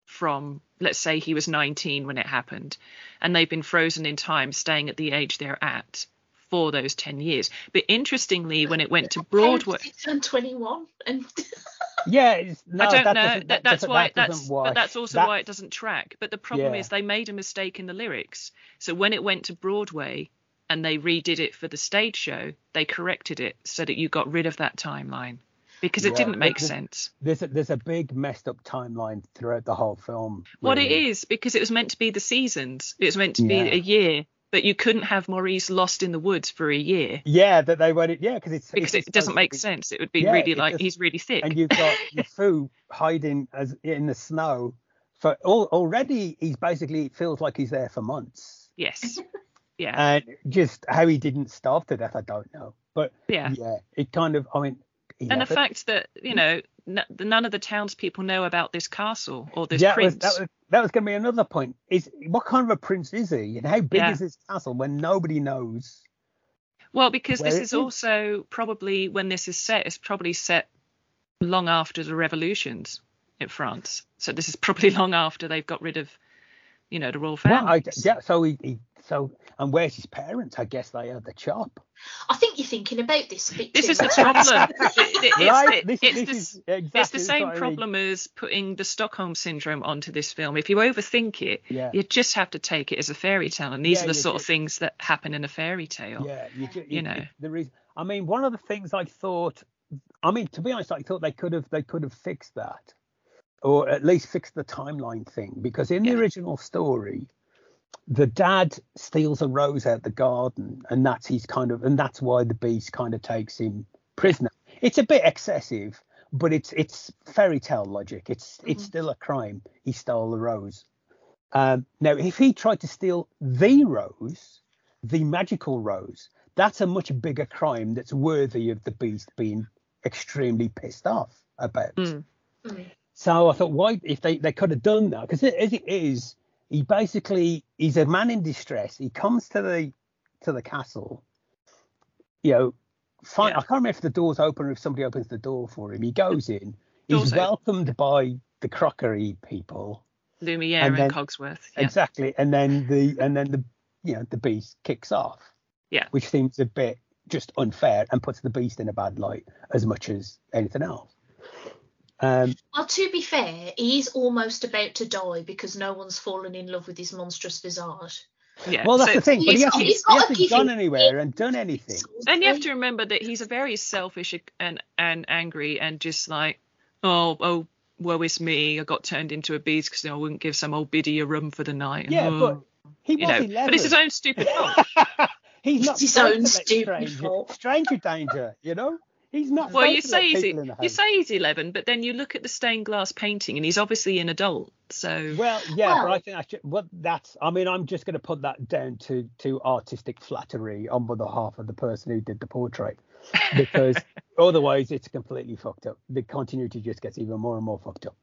Speaker 3: from let's say he was 19 when it happened and they've been frozen in time staying at the age they're at for those 10 years but interestingly when it went to broadway
Speaker 2: How did 21 and
Speaker 1: Yeah, it's, no,
Speaker 3: I don't
Speaker 1: that
Speaker 3: know. That,
Speaker 1: that
Speaker 3: that's why
Speaker 1: that
Speaker 3: that's
Speaker 1: doesn't
Speaker 3: but that's also
Speaker 1: That-
Speaker 3: why it doesn't track. But the problem
Speaker 1: Yeah.
Speaker 3: is they made a mistake in the lyrics. So when it went to Broadway and they redid it for the stage show, they corrected it so that you got rid of that timeline because it
Speaker 1: Yeah,
Speaker 3: didn't make
Speaker 1: the- the-
Speaker 3: sense.
Speaker 1: There's a, there's a big messed up timeline throughout the whole film.
Speaker 3: What it is because it was meant to be the seasons. It was meant to
Speaker 1: Yeah.
Speaker 3: be a year, but you couldn't have Maurice lost in the woods for a year
Speaker 1: Yeah, that they went. Yeah, because it's
Speaker 3: because
Speaker 1: it's
Speaker 3: it doesn't make
Speaker 1: be-
Speaker 3: sense. It would be
Speaker 1: Yeah,
Speaker 3: really like
Speaker 1: does-
Speaker 3: he's really thick.
Speaker 1: And you've got LeFou hiding as in the snow for all, already. He's basically it feels like he's there for months.
Speaker 3: yes. Yeah.
Speaker 1: And just how he didn't starve to death, I don't know. But
Speaker 3: yeah.
Speaker 1: yeah, it kind of. I mean,
Speaker 3: and the
Speaker 1: 11?
Speaker 3: fact that you know n- none of the townspeople know about this castle or this
Speaker 1: yeah,
Speaker 3: prince.
Speaker 1: Was, that was that was going to be another point. Is what kind of a prince is he, and how big
Speaker 3: Yeah.
Speaker 1: is his castle when nobody knows?
Speaker 3: well, because this is
Speaker 1: is.
Speaker 3: also probably when this is set, it's probably set long after the revolutions in France. So this is probably long after they've got rid of, you know, the royal
Speaker 1: Well,
Speaker 3: family.
Speaker 1: I, yeah. So he, he so and where's his parents? I guess they had the chop.
Speaker 2: I think you're thinking about this a bit
Speaker 3: This
Speaker 2: too
Speaker 3: is the
Speaker 2: much.
Speaker 3: problem. It- it- it's the-
Speaker 1: this
Speaker 3: it's the
Speaker 1: is exactly
Speaker 3: it's the
Speaker 1: that's
Speaker 3: same
Speaker 1: what I mean.
Speaker 3: problem as putting the Stockholm syndrome onto this film. If you overthink it,
Speaker 1: Yeah.
Speaker 3: you just have to take it as a fairy tale, and these
Speaker 1: Yeah,
Speaker 3: are the sort
Speaker 1: do.
Speaker 3: of things that happen in a fairy tale.
Speaker 1: Yeah, you, ju-
Speaker 3: you know.
Speaker 1: the reason. I mean, one of the things I thought. I mean, to be honest, I thought they could have they could have fixed that, or at least fix the timeline thing, because in the original story, the dad steals a rose out the garden, and that's his kind of, and that's why the beast kind of takes him prisoner. It's a bit excessive, but it's it's fairy tale logic. It's it's
Speaker 2: Mhm.
Speaker 1: still a crime. He stole the rose. Um, now, if he tried to steal the rose, the magical rose, that's a much bigger crime that's worthy of the beast being extremely pissed off about.
Speaker 3: Mm.
Speaker 2: Mm.
Speaker 1: So I thought, why if they, they could have done that? Because as it is, he basically he's a man in distress. He comes to the to the castle, you know. Fine,
Speaker 3: Yeah.
Speaker 1: I can't remember if the door's open or if somebody opens the door for him. He goes in.
Speaker 3: Door's
Speaker 1: He's
Speaker 3: open.
Speaker 1: welcomed by the crockery people.
Speaker 3: Lumiere
Speaker 1: And
Speaker 3: and,
Speaker 1: then-
Speaker 3: Cogsworth. Yeah.
Speaker 1: Exactly, and then the and then the you know the beast kicks off.
Speaker 3: Yeah.
Speaker 1: Which seems a bit just unfair and puts the beast in a bad light as much as anything else. Um,
Speaker 2: Well, to be fair, he's almost about to die because no one's fallen in love with his monstrous visage.
Speaker 3: yeah.
Speaker 1: well, that's
Speaker 3: so-
Speaker 1: the thing. But he hasn't,
Speaker 2: he's
Speaker 1: he hasn't gone anywhere and done anything.
Speaker 3: And you have to remember that he's a very selfish and and angry and just like, oh oh, woe is me, I got turned into a beast because I wouldn't give some old biddy a room for the night.
Speaker 1: Yeah,
Speaker 3: Oh,
Speaker 1: but he
Speaker 3: you
Speaker 1: was
Speaker 3: know,
Speaker 1: 11.
Speaker 3: but it's his own stupid fault.
Speaker 1: He's not
Speaker 2: It's his own stupid
Speaker 1: stranger,
Speaker 2: fault.
Speaker 1: stranger danger, you know? He's not
Speaker 3: well, you
Speaker 1: supposed to let
Speaker 3: say he's
Speaker 1: people in the
Speaker 3: you say he's eleven, but then you look at the stained glass painting and he's obviously an adult. So
Speaker 1: Well, yeah, but I think I should, what that's. I mean, I'm just going to put that down to to artistic flattery on behalf of the person who did the portrait, because otherwise it's completely fucked up. The continuity just gets even more and more fucked up.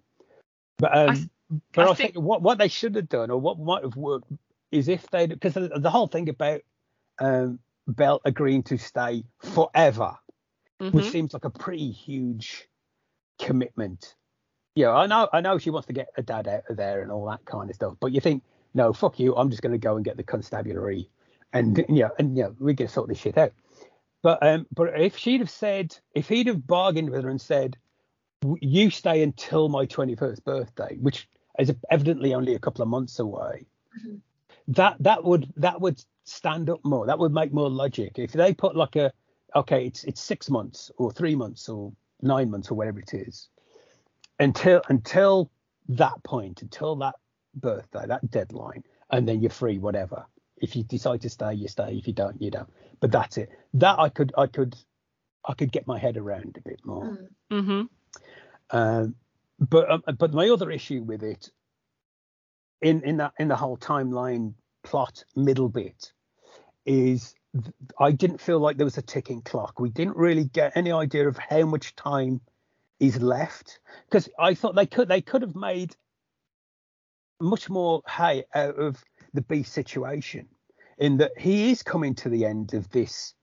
Speaker 1: But um,
Speaker 3: I th-
Speaker 1: but
Speaker 3: I
Speaker 1: I, think,
Speaker 3: think-
Speaker 1: what what they should have done, or what might have worked, is if they because the, the whole thing about um Belle agreeing to stay forever which
Speaker 3: mhm.
Speaker 1: seems like a pretty huge commitment. Yeah, I know, I know she wants to get her dad out of there and all that kind of stuff, but you think, no, fuck you, I'm just going to go and get the constabulary, and you know, and you know, we can sort this shit out. But um, but if she'd have said, if he'd have bargained with her and said, you stay until my 21st birthday, which is evidently only a couple of months away,
Speaker 2: Mhm.
Speaker 1: that that would that would stand up more. That would make more logic. If they put like a okay, it's it's six months or three months or nine months or whatever it is, until until that point, until that birthday, that deadline, and then you're free, whatever. If you decide to stay, you stay. If you don't, you don't. But that's it. That I could I could I could get my head around a bit more.
Speaker 2: Mm.
Speaker 3: Mhm.
Speaker 1: Um, but um, but my other issue with it, in in that in the whole timeline plot middle bit, is th- I didn't feel like there was a ticking clock. We didn't really get any idea of how much time is left because I thought they could they could have made much more hay out of the beast situation in that he is coming to the end of this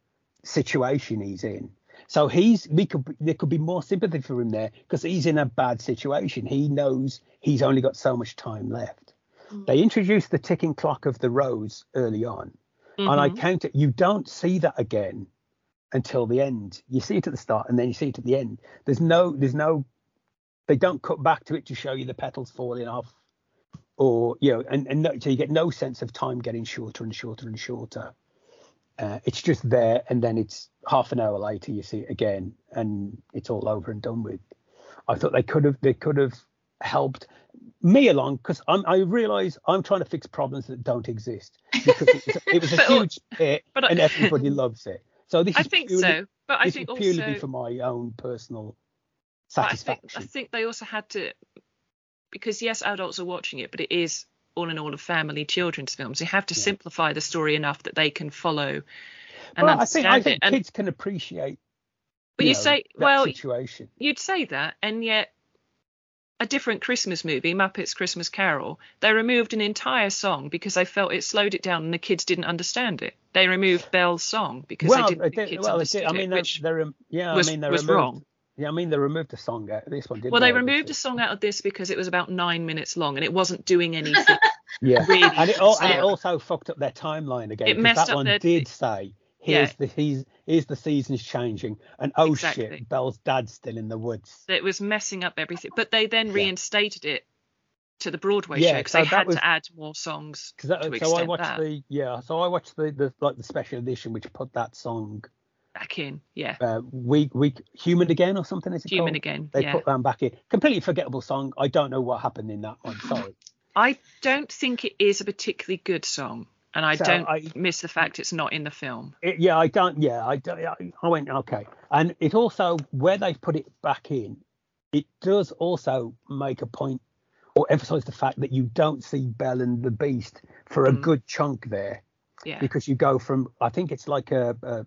Speaker 1: situation he's in. So he's we could there could be more sympathy for him there because he's in a bad situation. He knows he's only got so much time left.
Speaker 2: Mm.
Speaker 1: They introduced the ticking clock of the rose early on, and I
Speaker 3: Mhm.
Speaker 1: count it. You don't see that again until the end. You see it at the start, and then you see it at the end. There's no, there's no, they don't cut back to it to show you the petals falling off, or you know, and and no, so you get no sense of time getting shorter and shorter and shorter. Uh, it's just there, and then it's half an hour later you see it again, and it's all over and done with. I thought they could have, they could have helped me along because I realise I'm trying to fix problems that don't exist because it was, it was a huge hit
Speaker 3: but I-
Speaker 1: and everybody loves it. So this
Speaker 3: I
Speaker 1: is
Speaker 3: think
Speaker 1: purely,
Speaker 3: so, but I think
Speaker 1: purely
Speaker 3: also
Speaker 1: for my own personal
Speaker 3: But I think,
Speaker 1: satisfaction.
Speaker 3: I think they also had to, because yes, adults are watching it, but it is all in all a family children's film. So you have to
Speaker 1: Yeah.
Speaker 3: simplify the story enough that they can follow and
Speaker 1: well, I think I
Speaker 3: it.
Speaker 1: think
Speaker 3: And,
Speaker 1: kids can appreciate.
Speaker 3: but you
Speaker 1: know,
Speaker 3: say, well,
Speaker 1: situation.
Speaker 3: you'd say that, and yet a different Christmas movie, Muppets Christmas Carol, they removed an entire song because they felt it slowed it down and the kids didn't understand it. They removed Belle's song because
Speaker 1: well,
Speaker 3: they didn't
Speaker 1: it
Speaker 3: think
Speaker 1: did,
Speaker 3: kids
Speaker 1: well, it did. I
Speaker 3: it,
Speaker 1: mean, they,
Speaker 3: which
Speaker 1: they rem- yeah,
Speaker 3: was-
Speaker 1: I mean, they
Speaker 3: was
Speaker 1: removed,
Speaker 3: wrong.
Speaker 1: Yeah, I mean, they removed the song out. of This one didn't.
Speaker 3: well, they
Speaker 1: they,
Speaker 3: removed a song out of this because it was about nine minutes long and it wasn't doing anything.
Speaker 1: Yeah,
Speaker 3: really
Speaker 1: and it, and it also fucked up their timeline again.
Speaker 3: It messed
Speaker 1: that
Speaker 3: up
Speaker 1: one
Speaker 3: their-
Speaker 1: did say,
Speaker 3: Yeah.
Speaker 1: "Here's the he's here's the seasons changing," and oh
Speaker 3: Exactly.
Speaker 1: shit, Belle's dad's still in the woods.
Speaker 3: it was messing up everything. But they then
Speaker 1: Yeah.
Speaker 3: reinstated it to the Broadway
Speaker 1: Yeah,
Speaker 3: show because
Speaker 1: so
Speaker 3: they had
Speaker 1: was-
Speaker 3: to add more songs to
Speaker 1: so I
Speaker 3: extend
Speaker 1: watched
Speaker 3: that
Speaker 1: the yeah, so I watched the, the like the special edition which put that song
Speaker 3: back in. Yeah,
Speaker 1: uh, week week human again or something is it
Speaker 3: Human
Speaker 1: called?
Speaker 3: Again.
Speaker 1: They
Speaker 3: yeah.
Speaker 1: put that back in. Completely forgettable song. I don't know what happened in that one. Sorry.
Speaker 3: I don't think it is a particularly good song, and I
Speaker 1: So
Speaker 3: don't
Speaker 1: I-
Speaker 3: miss the fact it's not in the film.
Speaker 1: It, yeah, I don't. Yeah, I, don't- I I went okay, and it also where they've put it back in, it does also make a point or emphasize the fact that you don't see Belle and the Beast for a
Speaker 3: Mm.
Speaker 1: good chunk there
Speaker 3: Yeah,
Speaker 1: because you go from I think it's like a a,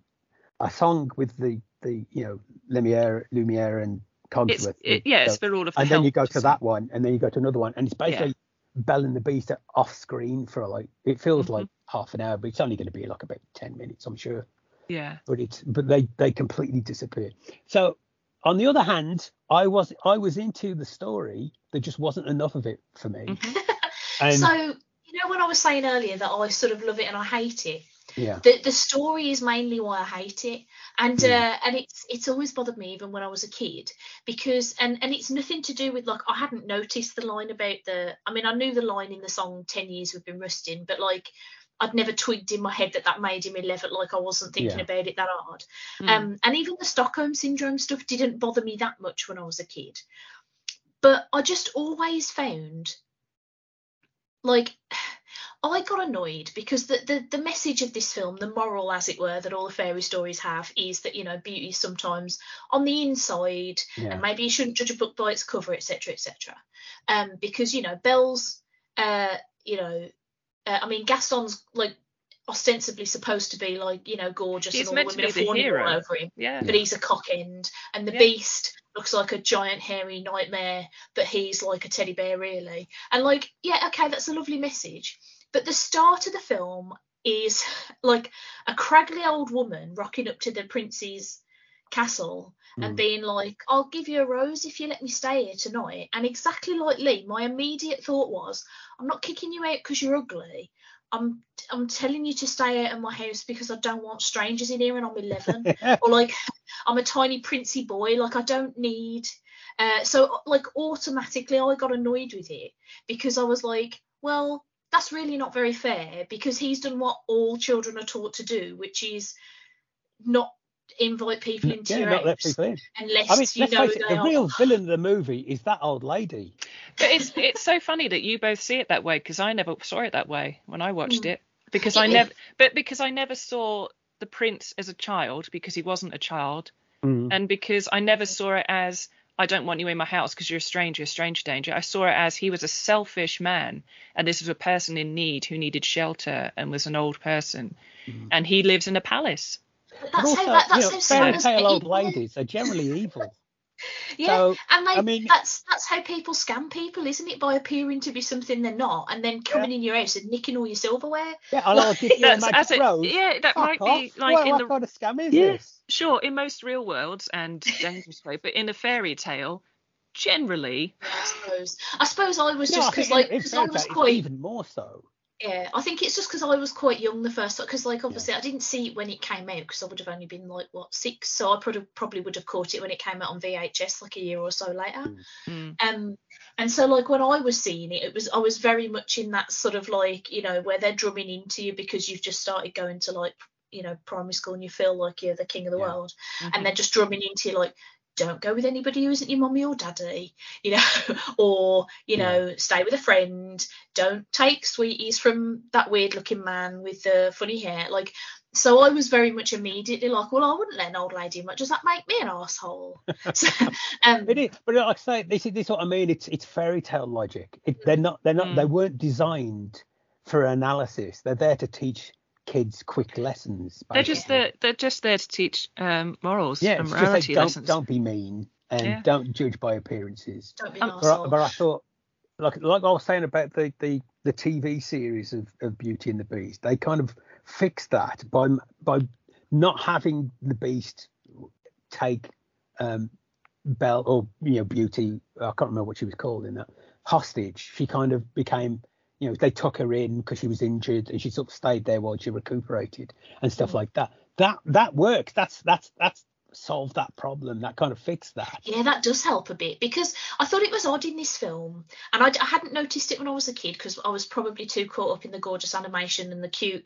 Speaker 1: a song with the the you know Lumiere Lumiere and Cogsworth.
Speaker 3: it, yeah, it's for all of the.
Speaker 1: and then you go to that one, and then you go to another one, and it's basically Belle and the Beast are off screen for like it feels
Speaker 3: Mhm.
Speaker 1: like half an hour, but it's only going to be like about ten minutes, I'm sure
Speaker 3: Yeah,
Speaker 1: but it's but they they completely disappeared. So on the other hand, I was I was into the story. There just wasn't enough of it for me.
Speaker 3: Mhm.
Speaker 1: And
Speaker 2: so you know when I was saying earlier that I sort of love it and I hate it.
Speaker 1: yeah,
Speaker 2: The the story is mainly why I hate it, and
Speaker 1: Mm.
Speaker 2: uh, and it's it's always bothered me even when I was a kid because and and it's nothing to do with like I hadn't noticed the line about the I mean I knew the line in the song Ten Years We've Been Rusting, but like I'd never twigged in my head that that made him 11 like I wasn't thinking
Speaker 1: Yeah.
Speaker 2: about it that hard.
Speaker 3: Mm.
Speaker 2: Um, and even the Stockholm syndrome stuff didn't bother me that much when I was a kid. But I just always found like I got annoyed because the, the the message of this film, the moral as it were, that all the fairy stories have is that you know beauty is sometimes on the inside
Speaker 1: yeah,
Speaker 2: and maybe you shouldn't judge a book by its cover, etc., etc. Um, because you know Belle's, uh, you know, uh, I mean Gaston's like ostensibly supposed to be like you know gorgeous
Speaker 3: He's
Speaker 2: and all the women are fawning all over him,
Speaker 3: yeah,
Speaker 2: but he's a cock end, and the
Speaker 3: Yeah.
Speaker 2: Beast looks like a giant hairy nightmare, but he's like a teddy bear really. And like, yeah, okay, that's a lovely message, but the start of the film is like a craggly old woman rocking up to the prince's castle and
Speaker 1: Mm.
Speaker 2: being like, I'll give you a rose if you let me stay here tonight. And exactly like Lee, my immediate thought was, I'm not kicking you out because you're ugly. I'm I'm telling you to stay out of my house because I don't want strangers in here and I'm 11. or like I'm a tiny princy boy. Like I don't need. Uh, so like automatically I got annoyed with it because I was like, well, that's really not very fair because he's done what all children are taught to do, which is not invite people into
Speaker 1: yeah,
Speaker 2: your
Speaker 1: not let
Speaker 2: house
Speaker 1: people in.
Speaker 2: unless
Speaker 1: I mean,
Speaker 2: you
Speaker 1: let's
Speaker 2: know
Speaker 1: face it,
Speaker 2: they
Speaker 1: the
Speaker 2: are.
Speaker 1: real villain of the movie is that old lady.
Speaker 3: But it's it's so funny that you both see it that way because I never saw it that way when I watched
Speaker 2: Mm.
Speaker 3: it because I never but because I never saw the prince as a child because he wasn't a child
Speaker 1: Mm.
Speaker 3: and because I never saw it as I don't want you in my house because you're a stranger, a stranger danger. I saw it as he was a selfish man and this was a person in need who needed shelter and was an old person
Speaker 1: Mm.
Speaker 3: and he lives in a palace.
Speaker 2: But
Speaker 1: But
Speaker 2: that's
Speaker 1: also,
Speaker 2: how that, that's
Speaker 1: you know,
Speaker 2: how
Speaker 1: fairy tale old
Speaker 2: evil.
Speaker 1: ladies are generally evil.
Speaker 2: Yeah,
Speaker 1: So,
Speaker 2: and they,
Speaker 1: I mean-
Speaker 2: that's that's how people scam people, isn't it? By appearing to be something they're not, and then coming in your house and nicking all your silverware.
Speaker 1: Yeah, and I'll give you a magic
Speaker 3: it,
Speaker 1: rose.
Speaker 3: yeah, that
Speaker 1: Fuck
Speaker 3: might
Speaker 1: off.
Speaker 3: be like
Speaker 1: what,
Speaker 3: in
Speaker 1: what
Speaker 3: the
Speaker 1: kind of scam is
Speaker 3: Yeah.
Speaker 1: this?
Speaker 3: sure in most real worlds and dangerous way, but in a fairy tale, generally,
Speaker 2: I suppose. I suppose I was
Speaker 1: No,
Speaker 2: just because like
Speaker 1: in, in
Speaker 2: because I was
Speaker 1: tale,
Speaker 2: quite
Speaker 1: even more so.
Speaker 2: Yeah. I think it's just because I was quite young the first time because like obviously I didn't see it when it came out because I would have only been like what six, so I probably probably would have caught it when it came out on VHS like a year or so later.
Speaker 3: mm,
Speaker 2: Um, and so like when I was seeing it, it was I was very much in that sort of like you know where they're drumming into you because you've just started going to like you know primary school and you feel like you're the king of the
Speaker 1: Yeah.
Speaker 2: world,
Speaker 3: mhm.
Speaker 2: and they're just drumming into you like don't go with anybody who isn't your mummy or daddy, you know, or you know stay with a friend, don't take sweeties from that weird looking man with the funny hair, like. So I was very much immediately like, well, I wouldn't let an old lady in. What does that make me an asshole? so, um,
Speaker 1: It is, but like I say, this is this is what I mean. It's it's fairy tale logic. It, they're not they're not
Speaker 3: Mm.
Speaker 1: they weren't designed for analysis. They're there to teach kids quick lessons.
Speaker 3: they're just there. They're just there to teach um, morals
Speaker 1: yeah,
Speaker 3: and morality
Speaker 1: like, don't
Speaker 3: lessons.
Speaker 1: don't be mean and
Speaker 3: Yeah.
Speaker 1: don't judge by appearances.
Speaker 2: don't be
Speaker 3: Um,
Speaker 1: But I, but I thought, like like I was saying about the the, the TV series of, of Beauty and the Beast, they kind of fixed that by by not having the Beast take um Belle or you know Beauty, I can't remember what she was called in that hostage. She kind of became. You know, they took her in because she was injured, and she sort of stayed there while she recuperated and stuff
Speaker 2: Mm.
Speaker 1: like that. That that works. That's that's that's solved that problem. That kind of fixed that.
Speaker 2: Yeah, that does help a bit because I thought it was odd in this film, and I, I hadn't noticed it when I was a kid because I was probably too caught up in the gorgeous animation and the cute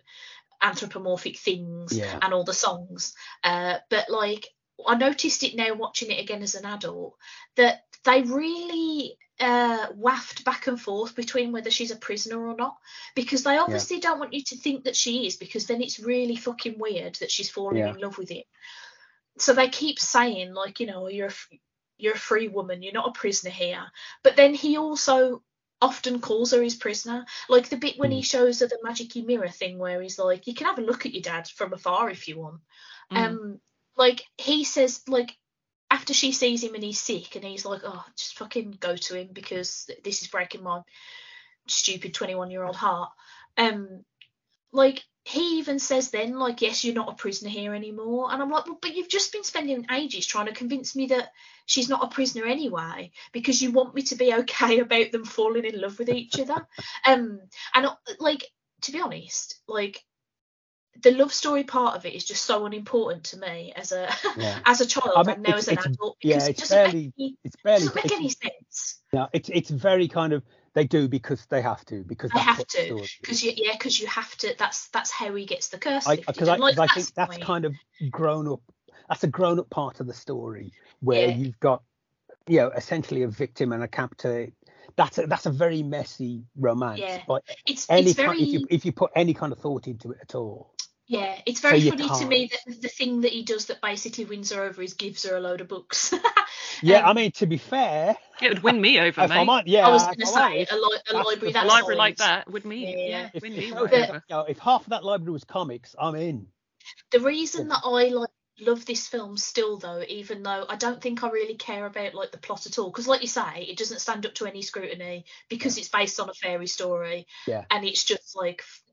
Speaker 2: anthropomorphic things
Speaker 1: Yeah.
Speaker 2: and all the songs. Uh, but like, I noticed it now watching it again as an adult that they really uh, waft back and forth between whether she's a prisoner or not because they obviously don't want you to think that she is because then it's really fucking weird that she's falling
Speaker 1: Yeah.
Speaker 2: in love with him. So they keep saying like, you know, you're a, f- you're a free woman, you're not a prisoner here. But then he also often calls her his prisoner. Like the bit when he shows her the magicy mirror thing where he's like, you can have a look at your dad from afar if you want.
Speaker 3: Mm.
Speaker 2: Um, like he says, like after she sees him and he's sick, and he's like, oh, just fucking go to him because this is breaking my stupid 21 year old heart. Um, like he even says then, like, yes, you're not a prisoner here anymore, and I'm like, well, but you've just been spending ages trying to convince me that she's not a prisoner anyway because you want me to be okay about them falling in love with each other. Um, and uh, like to be honest, like the love story part of it is just so unimportant to me as a
Speaker 1: Yeah.
Speaker 2: as a child
Speaker 1: I mean,
Speaker 2: and now as an adult
Speaker 1: yeah,
Speaker 2: because it
Speaker 1: it's
Speaker 2: doesn't
Speaker 1: barely-
Speaker 2: make any,
Speaker 1: It's barely.
Speaker 2: doesn't make
Speaker 1: it's-
Speaker 2: any sense.
Speaker 1: No, it's it's very kind of they do because they have to because
Speaker 2: They have to because you, yeah, because you have to. That's that's how he gets the curse
Speaker 1: because I, uh,
Speaker 2: and, like,
Speaker 1: 'cause I think that's kind of grown up. That's a grown up part of the story where
Speaker 2: Yeah.
Speaker 1: you've got you know essentially a victim and a captor. That's a, that's a very messy romance.
Speaker 2: Yeah.
Speaker 1: But
Speaker 2: it's
Speaker 1: any
Speaker 2: it's
Speaker 1: kind,
Speaker 2: very
Speaker 1: if you if you put any kind of thought into it at all,
Speaker 2: yeah, it's very
Speaker 1: you
Speaker 2: funny to me that the thing that he does that basically wins her over is gives her a load of books.
Speaker 1: yeah.
Speaker 2: Um,
Speaker 1: I mean, to be fair,
Speaker 3: It would win me over,
Speaker 1: if I'm
Speaker 3: mate.
Speaker 1: yeah,
Speaker 2: I was going to say a, li- a library
Speaker 1: the
Speaker 2: that
Speaker 3: a library like that would me,
Speaker 2: Yeah.
Speaker 3: yeah,
Speaker 1: if,
Speaker 3: win
Speaker 1: if,
Speaker 3: me
Speaker 1: those-
Speaker 3: over.
Speaker 1: you know, if half of that library was comics, I'm in.
Speaker 2: The reason that I like love this film still though, even though I don't think I really care about like the plot at all, because like you say, it doesn't stand up to any scrutiny because it's based on a fairy story.
Speaker 1: Yeah.
Speaker 2: And it's just like it,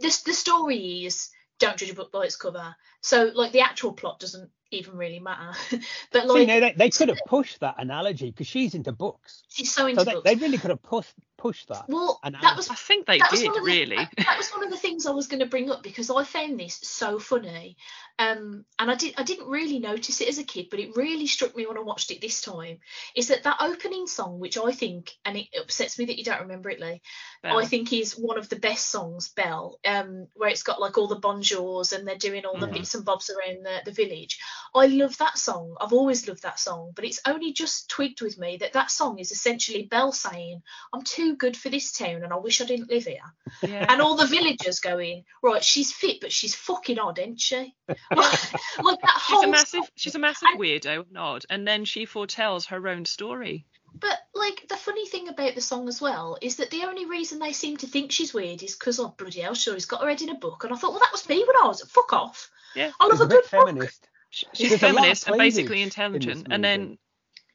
Speaker 2: this the story is don't judge a book by its cover. So like the actual plot doesn't even really matter. but
Speaker 1: See,
Speaker 2: like
Speaker 1: now they, they could have pushed that analogy because she's into books.
Speaker 2: she's so into
Speaker 1: So they,
Speaker 2: books.
Speaker 1: they really could have pushed pushed that.
Speaker 2: well,
Speaker 1: and
Speaker 2: that was
Speaker 3: I think they did
Speaker 2: the,
Speaker 3: really.
Speaker 2: That, that was one of the things I was going to bring up because I found this so funny, um, and I did I didn't really notice it as a kid, but it really struck me when I watched it this time. Is that that opening song, which I think, and it upsets me that you don't remember it, Lee.
Speaker 3: Belle.
Speaker 2: I think is one of the best songs, Belle, um, where it's got like all the bonjours and they're doing all the
Speaker 1: Mhm.
Speaker 2: bits and bobs around the, the village. I love that song. I've always loved that song, but it's only just twigged with me that that song is essentially Belle saying, "I'm too good for this town and I wish I didn't live here."
Speaker 3: yeah.
Speaker 2: And all the villagers going, "Right, she's fit, but she's fucking odd, ain't she?" like, like that
Speaker 3: She's a
Speaker 2: whole
Speaker 3: massive, she's a massive
Speaker 2: and-
Speaker 3: weirdo, and odd, and then she foretells her own story.
Speaker 2: But like the funny thing about the song as well is that the only reason they seem to think she's weird is because oh bloody hell, sure he's got her head in a book. And I thought, well, that was me when I was fuck off.
Speaker 3: Yeah.
Speaker 2: I love
Speaker 1: It's
Speaker 2: a,
Speaker 1: a
Speaker 2: good book.
Speaker 1: feminist.
Speaker 3: Sh- She's
Speaker 1: There's a
Speaker 3: feminist and basically
Speaker 1: cleavage in
Speaker 3: intelligent. And then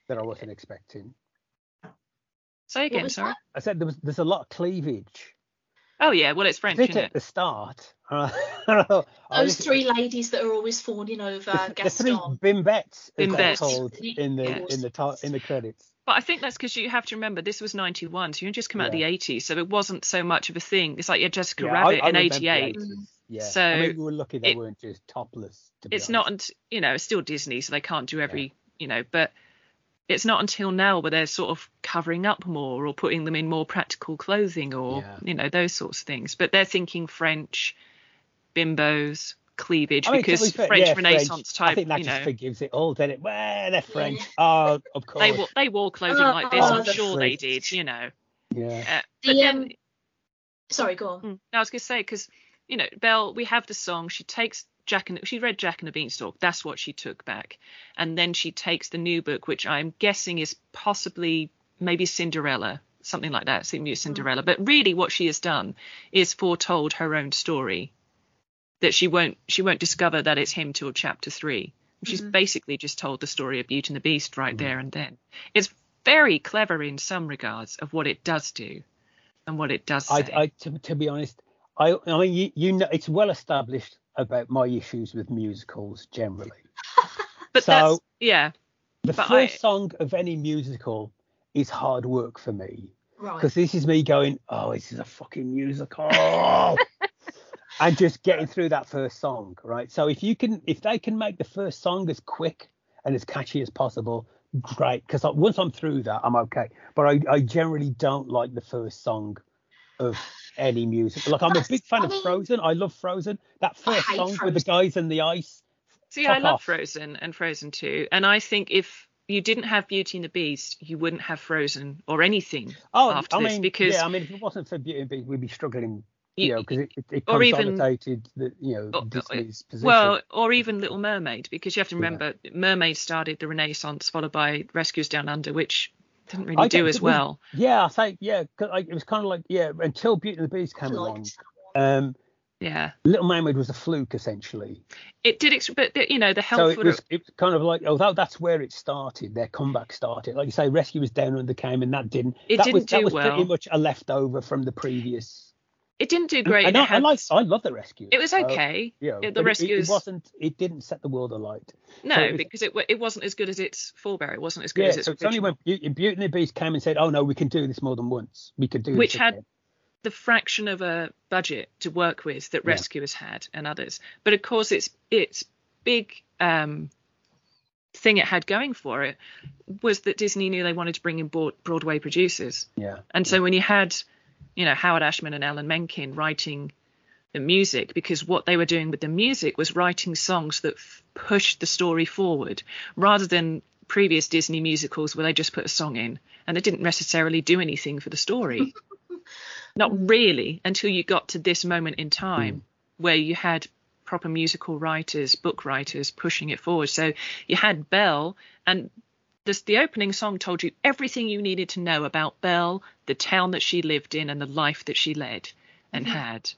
Speaker 1: that I wasn't expecting.
Speaker 3: Say again, sorry.
Speaker 2: that?
Speaker 1: I said there was there's a lot of cleavage.
Speaker 3: Oh yeah, well it's French,
Speaker 1: Bit
Speaker 3: isn't
Speaker 1: at the start. I don't know. I
Speaker 2: Those
Speaker 1: was-
Speaker 2: three ladies that are always fawning over
Speaker 1: the, the three
Speaker 2: Gaston.
Speaker 1: bimbettes,
Speaker 3: Bimbettes.
Speaker 1: called in the
Speaker 3: Yeah.
Speaker 1: in the ti- in the credits.
Speaker 3: But I think that's because you have to remember this was 91, so you just come out of the 80s, so it wasn't so much of a thing. It's like yeah, Jessica
Speaker 1: Yeah,
Speaker 3: Rabbit
Speaker 1: I
Speaker 3: in 88.
Speaker 1: Mm. Yeah.
Speaker 3: So
Speaker 1: I mean, we were lucky they
Speaker 3: it-
Speaker 1: weren't just topless. To
Speaker 3: It's not,
Speaker 1: honest.
Speaker 3: unt- you know, it's still Disney, so they can't do every, you know, but it's not until now where they're sort of covering up more or putting them in more practical clothing or,
Speaker 1: Yeah.
Speaker 3: you know, those sorts of things. But they're thinking French, bimbos, cleavage,
Speaker 1: I mean,
Speaker 3: because
Speaker 1: be
Speaker 3: French
Speaker 1: yeah,
Speaker 3: Renaissance
Speaker 1: I
Speaker 3: type, i
Speaker 1: think that
Speaker 3: you
Speaker 1: just
Speaker 3: know,
Speaker 1: forgives it all, doesn't it? Well, they're French.
Speaker 2: Yeah.
Speaker 1: Oh, of course.
Speaker 3: they wore, they wore clothing
Speaker 2: Oh,
Speaker 3: like this. I'm
Speaker 2: the
Speaker 3: sure they did, you know.
Speaker 1: yeah.
Speaker 3: Uh, but
Speaker 2: The,
Speaker 3: then,
Speaker 2: um, Sorry, go on.
Speaker 3: Mm. I was going to say because you know Belle, we have the song. She takes Jack and she read Jack and the Beanstalk. That's what she took back, and then she takes the new book, which I'm guessing is possibly maybe Cinderella, something like that. It's maybe Cinderella. But really, what she has done is foretold her own story. That she won't she won't discover that it's him till chapter three. She's
Speaker 2: Mhm.
Speaker 3: basically just told the story of Beauty and the Beast right there and then. It's very clever in some regards of what it does do and what it does say.
Speaker 1: I, I to, to be honest, I, I mean, you, you know, it's well established about my issues with musicals generally.
Speaker 3: but
Speaker 1: so-
Speaker 3: that's yeah.
Speaker 1: The
Speaker 3: But
Speaker 1: first
Speaker 3: I-
Speaker 1: song of any musical is hard work for me
Speaker 2: Right.
Speaker 1: because this is me going, oh, this is a fucking musical, and just getting through that first song, right? So if you can, if they can make the first song as quick and as catchy as possible, great. Because once I'm through that, I'm okay. But I, I generally don't like the first song of any music. Like I'm a big fan of Frozen. I love Frozen. That first song with the guys in the ice.
Speaker 3: See, I love
Speaker 1: off.
Speaker 3: Frozen and Frozen too. And I think if you didn't have Beauty and the Beast, you wouldn't have Frozen or anything
Speaker 1: Oh,
Speaker 3: after
Speaker 1: I
Speaker 3: this
Speaker 1: mean,
Speaker 3: because
Speaker 1: yeah, I mean, if it wasn't for Beauty and the Beast, we'd be struggling, you,
Speaker 3: You-
Speaker 1: know, because it, it,
Speaker 3: or even-
Speaker 1: consolidated the, you know,
Speaker 3: oh, oh, oh,
Speaker 1: Disney's position.
Speaker 3: well, or even Little Mermaid, because you have to
Speaker 1: Yeah.
Speaker 3: remember Mermaid started the Renaissance, followed by Rescuers Down Under, which didn't really
Speaker 1: I
Speaker 3: do as
Speaker 1: it was-
Speaker 3: well.
Speaker 1: yeah, I say, yeah, 'cause I, it was kind of like, yeah, until Beauty and the Beast came along,
Speaker 2: liked that one.
Speaker 1: um,
Speaker 3: Yeah,
Speaker 1: Little Mermaid was a fluke essentially.
Speaker 3: it did, ex- but you know the
Speaker 1: health.
Speaker 3: So
Speaker 1: it was, it was kind of like, although that's where it started, their comeback started. Like you say, Rescuers Down Under came, and that didn't.
Speaker 3: It
Speaker 1: that was,
Speaker 3: didn't
Speaker 1: that
Speaker 3: do
Speaker 1: was pretty much a leftover from the previous.
Speaker 3: It didn't do great.
Speaker 1: And
Speaker 3: and
Speaker 1: I,
Speaker 3: had,
Speaker 1: I like, I love the Rescue.
Speaker 3: it was okay.
Speaker 1: Yeah,
Speaker 3: the
Speaker 1: rescue. it- it, wasn't. It didn't set the world alight.
Speaker 3: No,
Speaker 1: So it was-
Speaker 3: because it it wasn't as good as its forebear. It wasn't as good
Speaker 1: Yeah,
Speaker 3: as its
Speaker 1: so it's only when Beauty, Beauty and the Beast came and said, "Oh no, we can do this more than once. We could do
Speaker 3: Which
Speaker 1: this."
Speaker 3: had
Speaker 1: again."
Speaker 3: the fraction of a budget to work with that
Speaker 1: Yeah.
Speaker 3: Rescuers had and others. But of course, its its big um, thing it had going for it was that Disney knew they wanted to bring in Broadway producers,
Speaker 1: yeah,
Speaker 3: and so when you had, you know, Howard Ashman and Alan Menken writing the music, because what they were doing with the music was writing songs that f- pushed the story forward, rather than previous Disney musicals where they just put a song in and they didn't necessarily do anything for the story. Not really until you got to this moment in time hmm. where you had proper musical writers, book writers pushing it forward. So you had Belle, and this, the opening song told you everything you needed to know about Belle, the town that she lived in, and the life that she led and mm-hmm. had.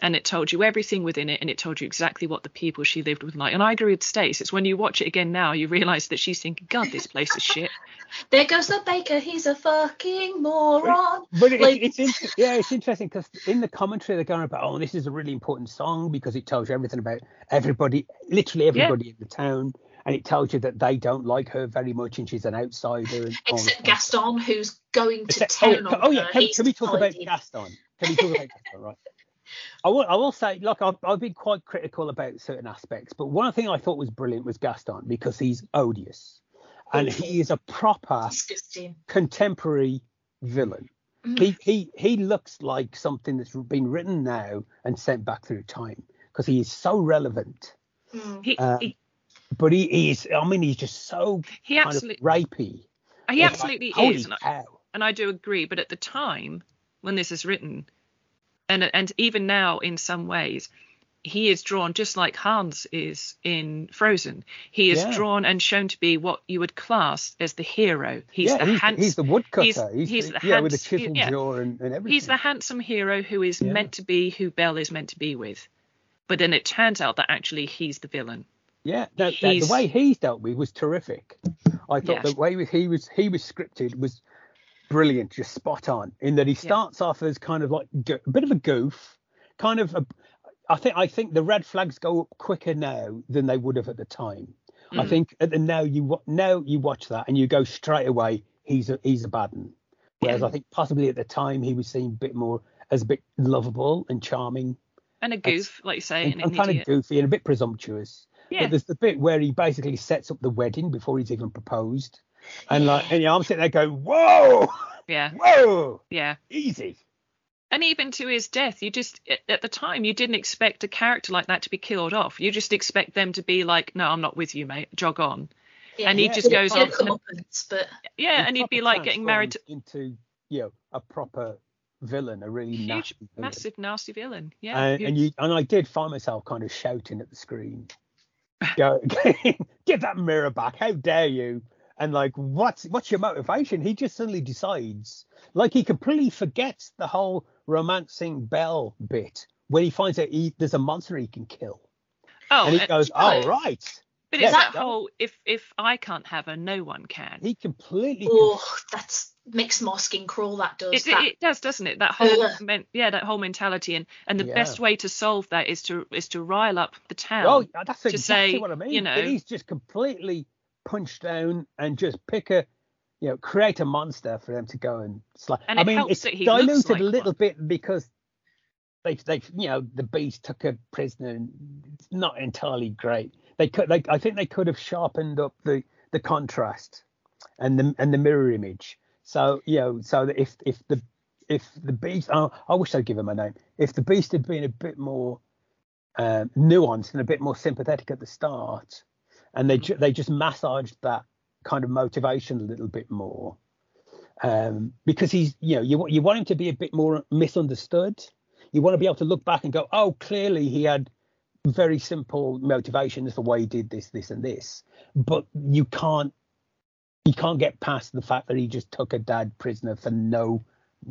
Speaker 3: And it told you everything within it, and it told you exactly what the people she lived with like. And I agree with Stace. It's when you watch it again now, you realise that she's thinking, God, this place is shit.
Speaker 2: There goes the baker. He's a fucking moron.
Speaker 1: but it,
Speaker 2: Like-
Speaker 1: it's in, yeah, it's interesting because in the commentary they're going about, "Oh, this is a really important song because it tells you everything about everybody, literally everybody in the town." And it tells you that they don't like her very much, and she's an outsider. And
Speaker 2: Except
Speaker 1: that.
Speaker 2: Gaston, who's going to
Speaker 1: Except- oh,
Speaker 2: town on
Speaker 1: oh yeah,
Speaker 2: her.
Speaker 1: can, can we talk about. Gaston? Can we talk about Gaston? Right. I will. I will say, look, I've, I've been quite critical about certain aspects, but one thing I thought was brilliant was Gaston because he's odious, and he is a proper
Speaker 2: Disgusting.
Speaker 1: contemporary villain.
Speaker 2: Mm.
Speaker 1: He he he looks like something that's been written now and sent back through time because he is so relevant.
Speaker 2: Mm.
Speaker 3: He,
Speaker 1: Um,
Speaker 3: he,
Speaker 1: But he, is. I mean, he's just so
Speaker 3: he
Speaker 1: kind
Speaker 3: absolutely,
Speaker 1: of rapey.
Speaker 3: he
Speaker 1: like,
Speaker 3: absolutely
Speaker 1: holy
Speaker 3: is. And I- and I do agree. But at the time when this is written, and and even now in some ways, he is drawn just like Hans is in Frozen. He is
Speaker 1: Yeah.
Speaker 3: drawn and shown to be what you would class as the hero. He's
Speaker 1: yeah,
Speaker 3: the
Speaker 1: he's,
Speaker 3: handsome.
Speaker 1: he's the woodcutter.
Speaker 3: he's-
Speaker 1: He's,
Speaker 3: he's
Speaker 1: the,
Speaker 3: the
Speaker 1: yeah, with a
Speaker 3: hands-
Speaker 1: chiseled
Speaker 3: yeah.
Speaker 1: jaw and, and everything.
Speaker 3: He's the handsome hero who is
Speaker 1: Yeah.
Speaker 3: meant to be who Belle is meant to be with. But then it turns out that actually he's the villain.
Speaker 1: Yeah, no, the- the way he's dealt with was terrific. I thought
Speaker 3: Yeah.
Speaker 1: the way he was he was scripted was brilliant, just spot on. In that he starts off as kind of like go- a bit of a goof, kind of. A, I think I think the red flags go up quicker now than they would have at the time. I
Speaker 3: Mhm.
Speaker 1: think at the now you now you watch that and you go straight away. He's a he's a bad one. Whereas I think possibly at the time he was seen a bit more as a bit lovable and charming
Speaker 3: and a goof, like you say,
Speaker 1: and,
Speaker 3: and,
Speaker 1: and
Speaker 3: an
Speaker 1: kind
Speaker 3: idiot.
Speaker 1: of goofy and a bit presumptuous.
Speaker 3: Yeah.
Speaker 1: But there's the bit where he basically sets up the wedding before he's even proposed. And like, and yeah, I'm sitting there going, whoa,
Speaker 3: Yeah,
Speaker 1: whoa,
Speaker 3: yeah.
Speaker 1: easy.
Speaker 3: And even to his death, you just at- at the time you didn't expect a character like that to be killed off. You just expect them to be like, "No, I'm not with you, mate. Jog on."
Speaker 2: Yeah,
Speaker 3: And he
Speaker 1: Yeah,
Speaker 3: just
Speaker 1: yeah,
Speaker 3: goes
Speaker 1: yeah,
Speaker 3: on.
Speaker 2: come
Speaker 3: and-
Speaker 2: up but
Speaker 3: yeah,
Speaker 1: He
Speaker 3: and he'd be like getting married to
Speaker 1: into, you know, a proper villain, a really
Speaker 3: huge,
Speaker 1: nasty villain.
Speaker 3: massive, nasty villain. Yeah,
Speaker 1: and, and you and I did find myself kind of shouting at the screen, go, give that mirror back! How dare you! And like, what's what's your motivation? He just suddenly decides, like, he completely forgets the whole romancing Belle bit when he finds out he, there's a monster he can kill,
Speaker 3: oh,
Speaker 1: and he goes,
Speaker 2: right.
Speaker 1: "Oh right."
Speaker 3: but
Speaker 1: yeah,
Speaker 3: it's that
Speaker 1: that-
Speaker 3: whole if if I can't have her, no one can.
Speaker 1: He completely.
Speaker 2: oh, that's makes my skin crawl. That does.
Speaker 3: It,
Speaker 2: that.
Speaker 3: it does, doesn't it? That whole
Speaker 2: Ugh.
Speaker 3: men, yeah, that whole mentality, and and the
Speaker 1: Yeah.
Speaker 3: best way to solve that is to is to rile up the town.
Speaker 1: Oh, that's
Speaker 3: to
Speaker 1: exactly
Speaker 3: say,
Speaker 1: what I mean.
Speaker 3: you know-
Speaker 1: he's just completely punched down and just pick a, you know, create a monster for them to go and slay.
Speaker 3: And
Speaker 1: I
Speaker 3: it
Speaker 1: mean,
Speaker 3: helps
Speaker 1: it's
Speaker 3: that he looks
Speaker 1: diluted
Speaker 3: like
Speaker 1: a little
Speaker 3: one.
Speaker 1: bit because they, they, you know, the beast took a prisoner. And it's not entirely great. They could, like, I think they could have sharpened up the the contrast and the and the mirror image. So you know, so if if the if the beast, oh, I wish I'd give him a name. If the beast had been a bit more um, nuanced and a bit more sympathetic at the start, and they ju- they just massaged that kind of motivation a little bit more, um, because he's you know you you want him to be a bit more misunderstood. You want to be able to look back and go, oh, clearly he had very simple motivations for why he did this, this, and this, but you can't you can't get past the fact that he just took a dad prisoner for no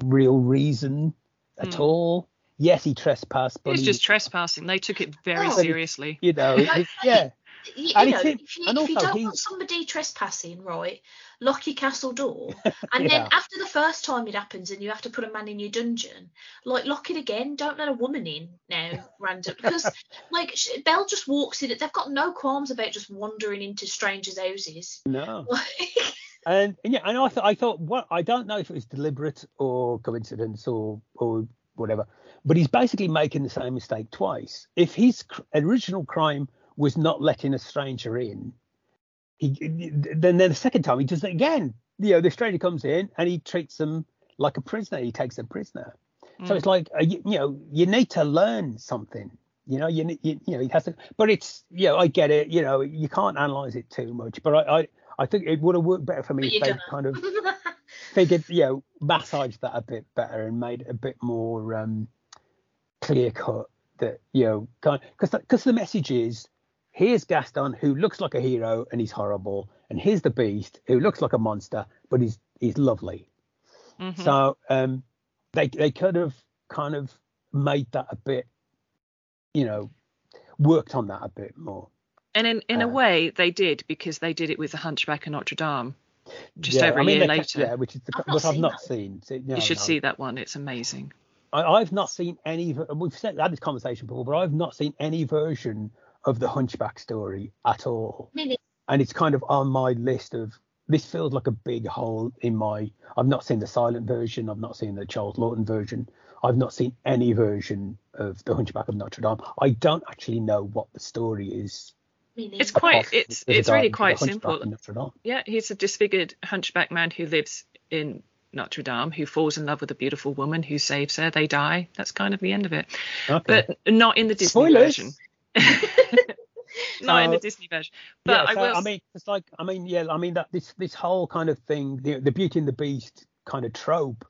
Speaker 1: real reason at
Speaker 3: Hmm.
Speaker 1: all. Yes, he trespassed, but
Speaker 3: it's
Speaker 1: he-
Speaker 3: just trespassing. They took it very
Speaker 2: Oh.
Speaker 3: seriously.
Speaker 1: You know, it- yeah.
Speaker 2: You, you know, if you,
Speaker 1: and
Speaker 2: if you don't
Speaker 1: he's-
Speaker 2: want somebody trespassing, right, lock your castle door, and
Speaker 1: Yeah.
Speaker 2: then after the first time it happens, and you have to put a man in your dungeon, like lock it again. Don't let a woman in now, random, because like Belle just walks in. They've got no qualms about just wandering into strangers' houses.
Speaker 1: No.
Speaker 2: Like,
Speaker 1: and, and yeah, and I thought I thought what I don't know if it was deliberate or coincidence or or whatever, but he's basically making the same mistake twice. If his cr- original crime was not letting a stranger in, he then then the second time he does it again. You know, the stranger comes in and he treats them like a prisoner. He takes them prisoner. So
Speaker 3: Mm.
Speaker 1: it's like uh, you, you know you need to learn something. You know you, you you know he has to. But it's you know I get it. You know you can't analyze it too much. But I I, I think it would have worked better for me
Speaker 2: but
Speaker 1: if they kind of figured you know massaged that a bit better and made it a bit more um clear cut that you know because because the message is here's Gaston who looks like a hero and he's horrible and here's the beast who looks like a monster but he's he's lovely
Speaker 3: Mhm.
Speaker 1: so um they they could have kind of made that a bit you know worked on that a bit more
Speaker 3: and in in a
Speaker 1: uh,
Speaker 3: way, they did because they did it with the Hunchback of Notre Dame. Just
Speaker 1: yeah,
Speaker 3: over a
Speaker 1: I mean,
Speaker 3: year later.
Speaker 1: kept- yeah which is the
Speaker 2: I've not
Speaker 1: what I've not
Speaker 2: that.
Speaker 1: seen So, no,
Speaker 3: you should
Speaker 1: no.
Speaker 3: see that one. It's amazing.
Speaker 1: I, I've not seen any. ver- We've said, had this conversation before, but I've not seen any version of the Hunchback story at all.
Speaker 2: Really?
Speaker 1: And it's kind of on my list of. This feels like a big hole in my. I've not seen the silent version. I've not seen the Charles Laughton version. I've not seen any version of the Hunchback of Notre Dame. I don't actually know what the story is.
Speaker 2: Me
Speaker 3: It's quite. It's it's really quite simple.
Speaker 1: Notre Dame.
Speaker 3: Yeah, he's a disfigured hunchback man who lives in Notre Dame, who falls in love with a beautiful woman who saves her. They die. That's kind of the end of it.
Speaker 1: Okay.
Speaker 3: But not in the Disney
Speaker 1: Spoilers.
Speaker 3: version. not in the Disney version. But
Speaker 1: yeah,
Speaker 3: I will.
Speaker 1: I mean, it's like, I mean, yeah, I mean that this this whole kind of thing, the, the Beauty and the Beast kind of trope,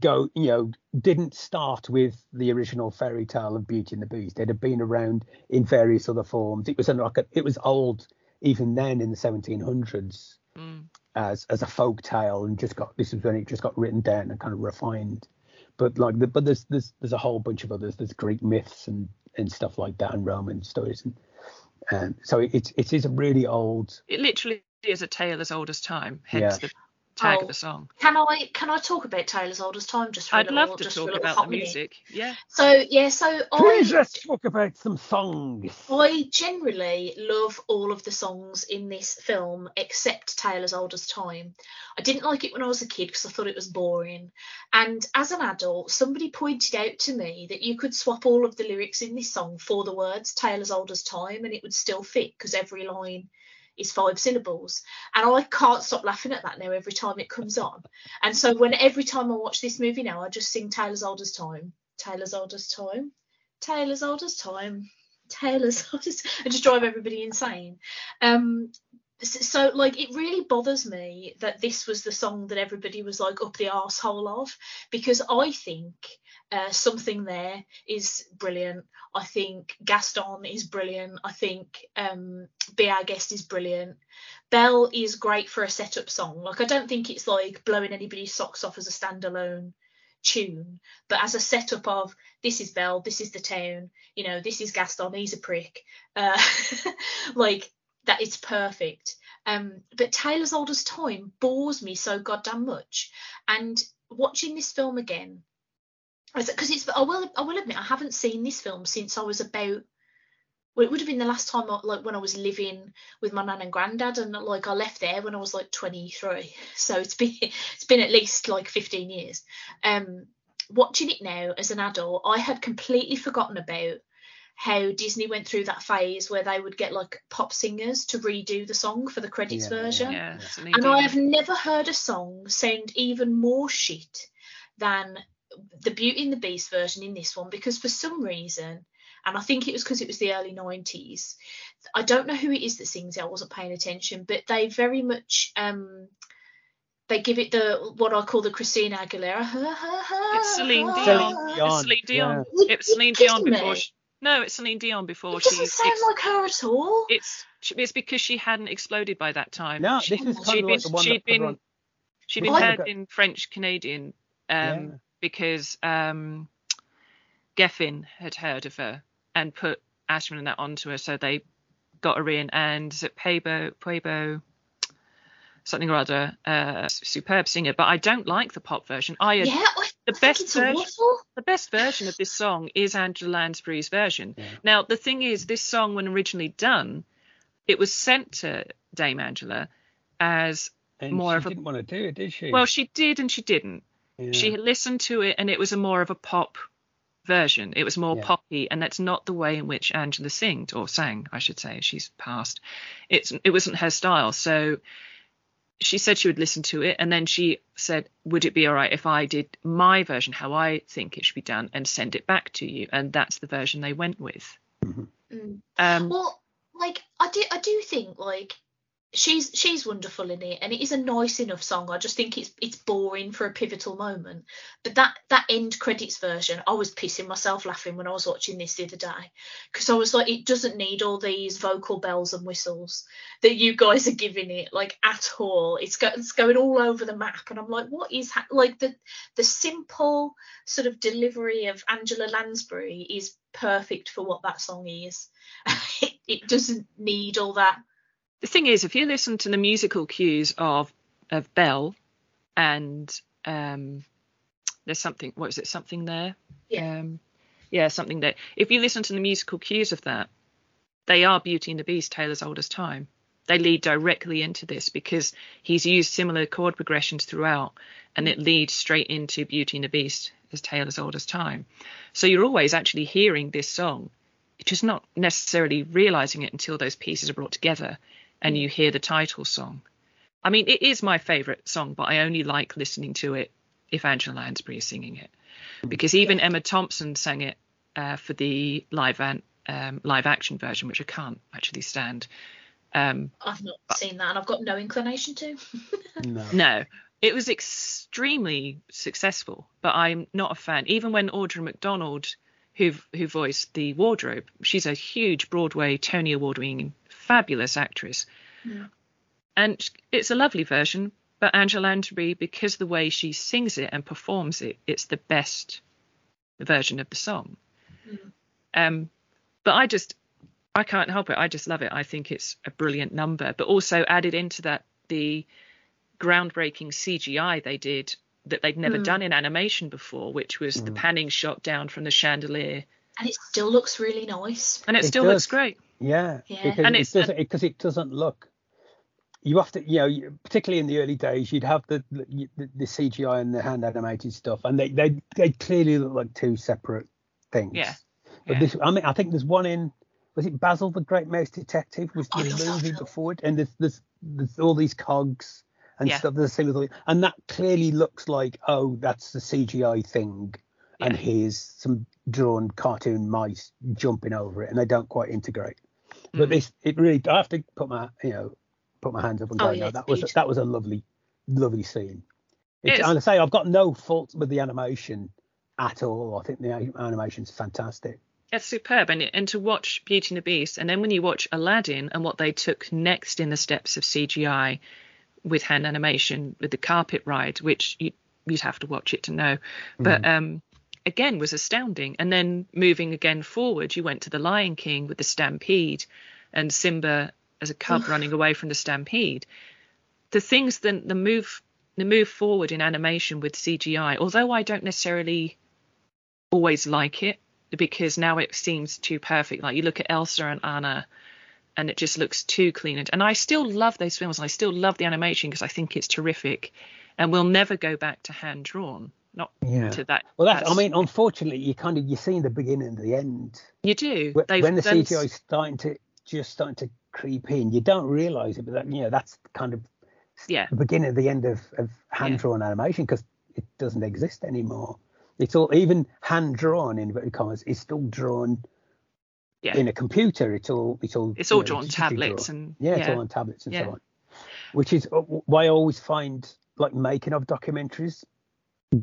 Speaker 1: go, you know, didn't start with the original fairy tale of Beauty and the Beast. It had been around in various other forms. It was like a, it was old even then in the 1700s
Speaker 3: Mm.
Speaker 1: as as a folk tale, and just got this is when it just got written down and kind of refined. But like, the, but there's there's there's a whole bunch of others. There's Greek myths and and stuff like that, and Roman stories and Um, so it, it is a really old.
Speaker 3: It literally is a tale as old as time. Hence yeah. the tag
Speaker 2: oh,
Speaker 3: of the song.
Speaker 2: Can I can I talk about Tale as Old as Time just for
Speaker 3: I'd
Speaker 2: a little,
Speaker 3: love to
Speaker 2: just
Speaker 3: talk
Speaker 2: for a little
Speaker 3: about
Speaker 2: hot
Speaker 3: the
Speaker 2: minute?
Speaker 3: music. Yeah.
Speaker 2: So yeah, so I
Speaker 1: Please
Speaker 2: I
Speaker 1: let's talk about some songs.
Speaker 2: I generally love all of the songs in this film except Tale as Old as Time. I didn't like it when I was a kid because I thought it was boring. And as an adult, somebody pointed out to me that you could swap all of the lyrics in this song for the words Tale as Old as Time and it would still fit because every line is five syllables. And I can't stop laughing at that now every time it comes on. And so when every time I watch this movie now, I just sing Tale as Old as Time, Tale as Old as Time, Tale as Old as Time, Tale as Old as and just drive everybody insane. Um so, like it really bothers me that this was the song that everybody was like up the arsehole of because I think uh, something there is brilliant. I think Gaston is brilliant. I think um, Be Our Guest is brilliant. Belle is great for a setup song. Like I don't think it's like blowing anybody's socks off as a standalone tune, but as a setup of this is Belle, this is the town, you know, this is Gaston, he's a prick. Uh, like that it's perfect. Um, but Tale as Old as Time bores me so goddamn much. And watching this film again, because it's I will I will admit I haven't seen this film since I was about well it would have been the last time like when I was living with my nan and granddad and like I left there when I was like 23 so it's been it's been at least like 15 years um watching it now as an adult I had completely forgotten about how Disney went through that phase where they would get like pop singers to redo the song for the credits
Speaker 1: Yeah,
Speaker 2: version
Speaker 3: Yeah.
Speaker 2: and I have never heard a song sound even more shit than the Beauty and the Beast version in this one because for some reason, and I think it was because it was the early 90s, I don't know who it is that sings it, I wasn't paying attention, but they very much um they give it the what I call the Christina Aguilera.
Speaker 3: It's Celine Dion.
Speaker 1: Celine Dion,
Speaker 3: It's Celine Dion.
Speaker 2: yeah.
Speaker 3: It was Celine Dion before. She, no, it's Celine Dion before
Speaker 2: It
Speaker 3: she.
Speaker 2: doesn't sound like her at all.
Speaker 3: it's it's because she hadn't exploded by that time.
Speaker 1: No,
Speaker 3: She-
Speaker 1: this is kind
Speaker 3: she'd
Speaker 1: of like
Speaker 3: been
Speaker 1: the one
Speaker 3: she'd
Speaker 1: that put her
Speaker 3: been
Speaker 1: on.
Speaker 3: she'd been
Speaker 1: Well,
Speaker 3: heard
Speaker 1: okay.
Speaker 3: in French Canadian um,
Speaker 1: Yeah.
Speaker 3: because um, Geffen had heard of her and put Ashman and that onto her, so they got her in. And is it Peabo Peabo something or other, uh, superb singer. But I don't like the pop version. I
Speaker 2: yeah, I,
Speaker 3: the best
Speaker 2: it's
Speaker 3: version- the best version of this song is Angela Lansbury's version.
Speaker 1: Yeah.
Speaker 3: Now, the thing is, this song, when originally done, it was sent to Dame Angela as
Speaker 1: And
Speaker 3: more
Speaker 1: she
Speaker 3: of a-
Speaker 1: didn't want to do it, did she?
Speaker 3: well, she did and she didn't.
Speaker 1: Yeah.
Speaker 3: She had listened to it, and it was a more of a pop version. It was more
Speaker 1: Yeah.
Speaker 3: poppy, and that's not the way in which Angela singed or sang, I should say. She's passed. It's it wasn't her style, so she said she would listen to it, and then she said, "Would it be all right if I did my version, how I think it should be done, and send it back to you?" And that's the version they went with.
Speaker 2: Mm.
Speaker 3: Um,
Speaker 2: Well, like I do, I do think like she's she's wonderful in it, and it is a nice enough song. I just think it's it's boring for a pivotal moment. But that that end credits version, I was pissing myself laughing when I was watching this the other day because I was like, it doesn't need all these vocal bells and whistles that you guys are giving it like at all. It's go, it's going all over the map, and I'm like, what is ha-? like the the simple sort of delivery of Angela Lansbury is perfect for what that song is. it, it doesn't need all that.
Speaker 3: The thing is, if you listen to the musical cues of of Belle, and um, there's something. What is it? Something there.
Speaker 2: Yeah.
Speaker 3: Um, yeah, something there. If you listen to the musical cues of that, they are Beauty and the Beast, Tale as old as time. They lead directly into this because he's used similar chord progressions throughout, and it leads straight into Beauty and the Beast as Tale as old as time. So you're always actually hearing this song, just not necessarily realizing it until those pieces are brought together and you hear the title song. I mean, it is my favorite song, but I only like listening to it if Angela Lansbury is singing it, because even Emma Thompson sang it uh, for the live an, um, live action version, which I can't actually stand. Um,
Speaker 2: I've not seen that, and I've got no inclination to.
Speaker 1: no.
Speaker 3: no, it was extremely successful, but I'm not a fan. Even when Audra McDonald, who who voiced the wardrobe, she's a huge Broadway Tony Award-winning fabulous actress,
Speaker 2: Yeah.
Speaker 3: and it's a lovely version. But Angela Lansbury, because the way she sings it and performs it, it's the best version of the song.
Speaker 2: Mm.
Speaker 3: Um, but I just I can't help it. I just love it. I think it's a brilliant number. But also added into that the groundbreaking CGI they did that they'd never
Speaker 2: Mm.
Speaker 3: done in animation before, which was the
Speaker 1: Mm.
Speaker 3: panning shot down from the chandelier,
Speaker 2: And it still looks really nice.
Speaker 3: and it,
Speaker 1: It
Speaker 3: still looks great.
Speaker 1: Yeah,
Speaker 2: Yeah.
Speaker 1: because
Speaker 3: And
Speaker 1: it
Speaker 3: it's-
Speaker 1: doesn't because it doesn't look. You have to, you know, particularly in the early days, you'd have the the, the CGI and the hand animated stuff, and they they they clearly look like two separate things.
Speaker 3: Yeah.
Speaker 1: But
Speaker 3: Yeah.
Speaker 1: this, I mean, I think there's one in was it Basil the Great Mouse Detective was
Speaker 2: oh,
Speaker 1: the
Speaker 2: love
Speaker 1: movie before it, and there's there's, there's all these cogs and
Speaker 3: Yeah.
Speaker 1: stuff. There's the same with all- and that clearly looks like oh, that's the CGI thing, and here's some drawn cartoon mice jumping over it, and they don't quite integrate. But
Speaker 3: Mm.
Speaker 1: this, it really, I have to put my, you know, put my hands up and go,
Speaker 2: Oh,
Speaker 1: go,
Speaker 2: yeah,
Speaker 1: no, that was that was a lovely, lovely scene. It's,
Speaker 3: It's-
Speaker 1: and I say I've got no fault with the animation at all. I think the animation's fantastic.
Speaker 3: It's superb, and and to watch Beauty and the Beast, and then when you watch Aladdin and what they took next in the steps of CGI with hand animation with the carpet ride, which you, you'd have to watch it to know, but um, again was astounding. And then moving again forward, you went to the Lion King with the Stampede, and Simba as a cub running away from the Stampede. The things that the move the move forward in animation with CGI, although I don't necessarily always like it because now it seems too perfect. Like you look at Elsa and Anna, and it just looks too clean. And, and I still love those films. And I still love the animation because I think it's terrific. And we'll never go back to hand drawn. Not
Speaker 1: Yeah.
Speaker 3: to that.
Speaker 1: Well, that's, I mean, unfortunately, you kind of you see the beginning and the end
Speaker 3: you do. They've
Speaker 1: when the CGI is starting to just starting to creep in. You don't realise it, but that, you know that's kind of
Speaker 3: Yeah.
Speaker 1: the beginning and the end of, of hand drawn animation because it doesn't exist anymore. It's all even hand drawn in inverted commas is still drawn
Speaker 3: Yeah.
Speaker 1: in a computer. It's all it's all
Speaker 3: It's all
Speaker 1: know,
Speaker 3: drawn tablets
Speaker 1: drawn.
Speaker 3: and
Speaker 1: yeah, it's all on tablets and
Speaker 3: Yeah.
Speaker 1: so on. Which is uh, why I always find like making of documentaries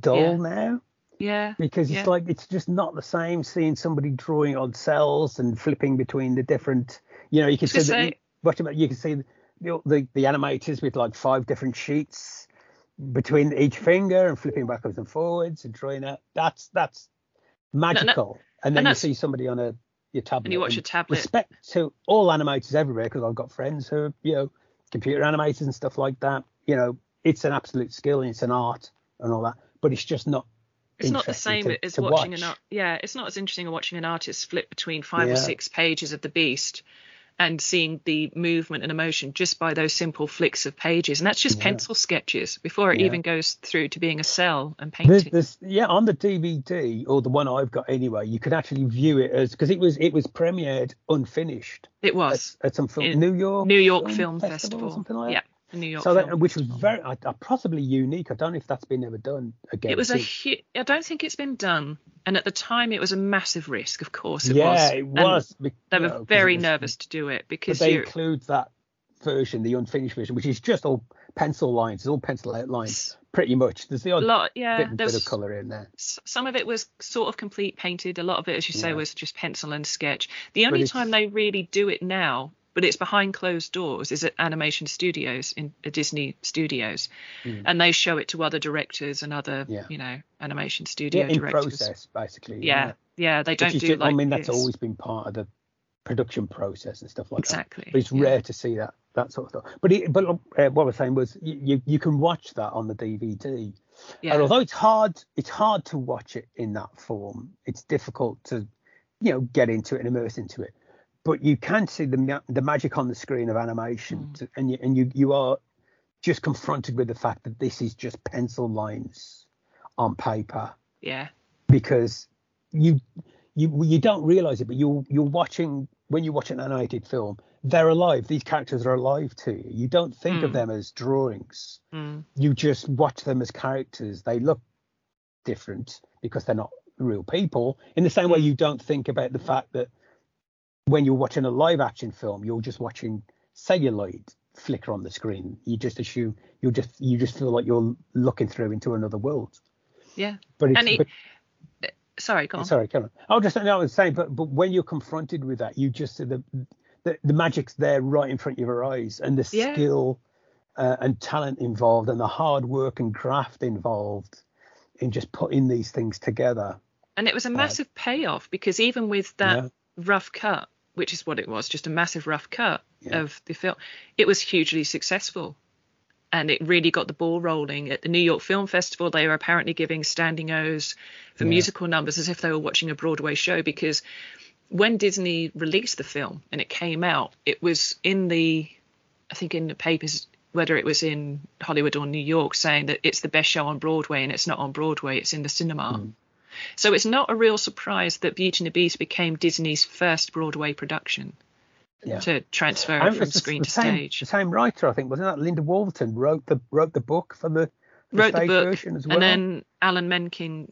Speaker 1: dull
Speaker 3: Yeah.
Speaker 1: now
Speaker 3: Yeah.
Speaker 1: because it's
Speaker 3: Yeah.
Speaker 1: like it's just not the same seeing somebody drawing on cells and flipping between the different you know you can see
Speaker 3: was
Speaker 1: that you, watch about you can see the, the the animators with like five different sheets between each finger and flipping backwards and forwards and drawing that that's that's magical and then
Speaker 3: and
Speaker 1: you see somebody on a your tablet
Speaker 3: And you watch a tablet.
Speaker 1: respect to all animators everywhere because I've got friends who are, you know computer animators and stuff like that you know it's an absolute skill and it's an art and all that but it's just not
Speaker 3: It's not the same
Speaker 1: to-
Speaker 3: as
Speaker 1: to
Speaker 3: watching
Speaker 1: watch.
Speaker 3: an art. Yeah, it's not as interesting as watching an artist flip between five
Speaker 1: Yeah.
Speaker 3: or six pages of the Beast and seeing the movement and emotion just by those simple flicks of pages. And that's just
Speaker 1: Yeah.
Speaker 3: pencil sketches before it
Speaker 1: Yeah.
Speaker 3: even goes through to being a cell and painting.
Speaker 1: there's, yeah, on the DVD or the one I've got anyway, you could actually view it as because it was it was premiered unfinished
Speaker 3: it was
Speaker 1: at some film, New York
Speaker 3: New York Film Festival.
Speaker 1: or something like
Speaker 3: yeah,
Speaker 1: that.
Speaker 3: The New York
Speaker 1: So that, which was very uh, possibly unique. I don't know if that's been ever done again.
Speaker 3: It was a hu- I don't think it's been done, and at the time it was a massive risk. Of course, it
Speaker 1: yeah,
Speaker 3: was.
Speaker 1: it was.
Speaker 3: They were
Speaker 1: know,
Speaker 3: very
Speaker 1: was-
Speaker 3: nervous to do it because
Speaker 1: they include that version, the unfinished version, which is just all pencil lines, it's all pencil outlines, pretty much. There's the
Speaker 3: a
Speaker 1: odd
Speaker 3: lot. Yeah,
Speaker 1: bit,
Speaker 3: there
Speaker 1: bit of colour in there.
Speaker 3: some of it was sort of complete painted. A lot of it, as you say,
Speaker 1: Yeah.
Speaker 3: was just pencil and sketch. The only time they really do it now, but it's behind closed doors, is at animation studios in uh, Disney Studios, and they show it to other directors and other.
Speaker 1: Yeah.
Speaker 3: you know, animation studio
Speaker 1: Yeah, in
Speaker 3: directors.
Speaker 1: process, basically.
Speaker 3: Yeah, yeah, they don't do
Speaker 1: just-
Speaker 3: like
Speaker 1: I mean, that's
Speaker 3: this.
Speaker 1: always been part of the production process and stuff like
Speaker 3: Exactly,
Speaker 1: that. But it's rare to see that that sort of stuff. But it, but uh, what I was saying was you, you you can watch that on the DVD.
Speaker 3: Yeah.
Speaker 1: And although it's hard, it's hard to watch it in that form. It's difficult to, you know, get into it and immerse into it. But you can see the the magic on the screen of animation,
Speaker 3: Mm.
Speaker 1: to, and you and you you are just confronted with the fact that this is just pencil lines on paper
Speaker 3: yeah,
Speaker 1: because you you you don't realize it, but you you're watching when you watch an animated film, they're alive. These characters are alive to you. You don't think of
Speaker 3: Mm.
Speaker 1: them as drawings.
Speaker 3: Mm.
Speaker 1: You just watch them as characters. They look different because they're not real people. In the same way,
Speaker 3: Mm.
Speaker 1: you don't think about the fact that when you're watching a live action film, you're just watching celluloid flicker on the screen. You just assume you just you just feel like you're looking through into another world.
Speaker 3: yeah.
Speaker 1: But it's
Speaker 3: And it-
Speaker 1: but
Speaker 3: Sorry, go on.
Speaker 1: Sorry, Karen. I'll just no, I was saying, but but when you're confronted with that, you just see the the, the magic's there right in front of your eyes, and the
Speaker 3: Yeah.
Speaker 1: skill uh, and talent involved, and the hard work and craft involved in just putting these things together.
Speaker 3: And it was a massive payoff because even with that
Speaker 1: Yeah.
Speaker 3: rough cut, which is what it was, just a massive rough cut
Speaker 1: Yeah.
Speaker 3: of the film, it was hugely successful. And it really got the ball rolling. At the New York Film Festival, they were apparently giving standing O's for
Speaker 1: Yeah.
Speaker 3: musical numbers as if they were watching a Broadway show because when Disney released the film and it came out, it was in the, I think in the papers, whether it was in Hollywood or New York, saying that it's the best show on Broadway and it's not on Broadway, it's in the cinema.
Speaker 1: Mm.
Speaker 3: So it's not a real surprise that Beauty and the Beast became Disney's first Broadway production
Speaker 1: Yeah.
Speaker 3: to transfer it from screen to
Speaker 1: same,
Speaker 3: stage.
Speaker 1: The same writer, I think, wasn't that Linda Woolverton wrote the wrote the book for the, the
Speaker 3: Wrote the
Speaker 1: stage
Speaker 3: book,
Speaker 1: version as well.
Speaker 3: and then Alan Menken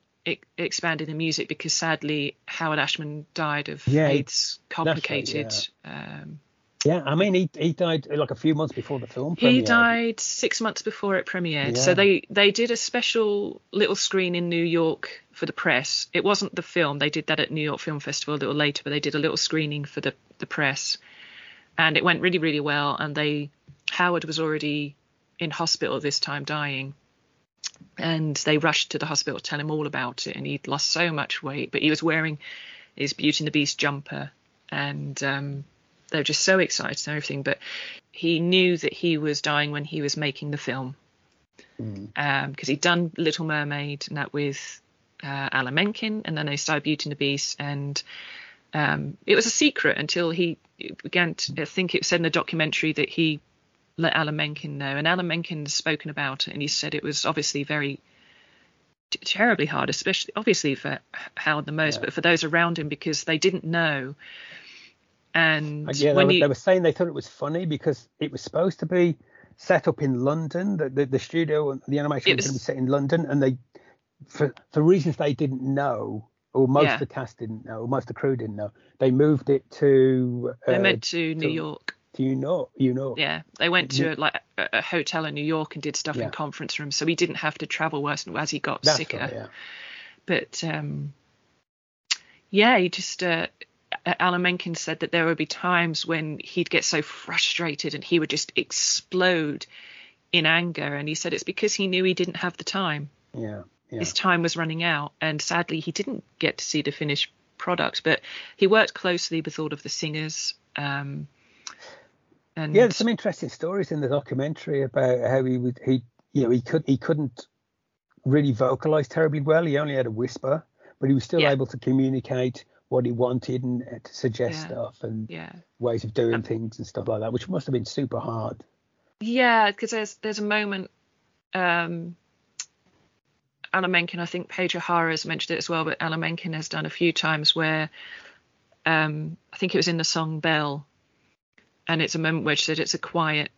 Speaker 3: expanded the music because sadly Howard Ashman died of
Speaker 1: Yeah,
Speaker 3: AIDS, complicated. um,
Speaker 1: yeah, I mean, he he died uh, like a few months before the film.
Speaker 3: He
Speaker 1: premiered.
Speaker 3: died six months before it premiered.
Speaker 1: Yeah.
Speaker 3: So they they did a special little screen in New York for the press. It wasn't the film. They did that at New York Film Festival a little later, but they did a little screening for the the press, and it went really really well. And they Howard was already in hospital this time, dying. And they rushed to the hospital to tell him all about it, and he'd lost so much weight, but he was wearing his Beauty and the Beast jumper, and um, they were just so excited and everything. But he knew that he was dying when he was making the film
Speaker 1: Mm.
Speaker 3: because he'd done Little Mermaid and that with uh, Alan Menken, and then they started Beauty and the Beast, and um, it was a secret until he began. To, I think it said in the documentary that he let Alan Menken know, and Alan Menken has spoken about it, and he said it was obviously very t- terribly hard, especially obviously for Howard the most,
Speaker 1: Yeah.
Speaker 3: but for those around him because they didn't know. And
Speaker 1: yeah, they
Speaker 3: when
Speaker 1: were,
Speaker 3: you,
Speaker 1: they were saying they thought it was funny because it was supposed to be set up in London. The the, the studio the animation
Speaker 3: It
Speaker 1: was, going to be set in London, and they, for for reasons they didn't know, or most
Speaker 3: Yeah.
Speaker 1: of the cast didn't know, or most of the crew didn't know, they moved it to. Uh,
Speaker 3: they went to New York.
Speaker 1: to you know, you know.
Speaker 3: Yeah, they went to like a, a hotel in New York and did stuff
Speaker 1: Yeah.
Speaker 3: in conference rooms, so he didn't have to travel worse as he got
Speaker 1: That's
Speaker 3: sicker.
Speaker 1: right, yeah.
Speaker 3: But um, yeah, he just uh, Alan Menken said that there would be times when he'd get so frustrated and he would just explode in anger, and he said it's because he knew he didn't have the time.
Speaker 1: Yeah, yeah.
Speaker 3: His time was running out, and sadly he didn't get to see the finished product. But he worked closely with all of the singers. Um, and
Speaker 1: Yeah, there's some interesting stories in the documentary about how he would he you know he could he couldn't really vocalize terribly well. He only had a whisper, but he was still
Speaker 3: Yeah.
Speaker 1: able to communicate what he wanted and uh, to suggest
Speaker 3: Yeah.
Speaker 1: stuff and
Speaker 3: yeah.
Speaker 1: ways of doing
Speaker 3: Um,
Speaker 1: things and stuff like that, which must have been super hard.
Speaker 3: Yeah, because there's there's a moment. Um, Alan Menken, I think Paige O'Hara has mentioned it as well, but Alan Menken has done a few times where um, I think it was in the song Belle, and it's a moment where she said it's a quiet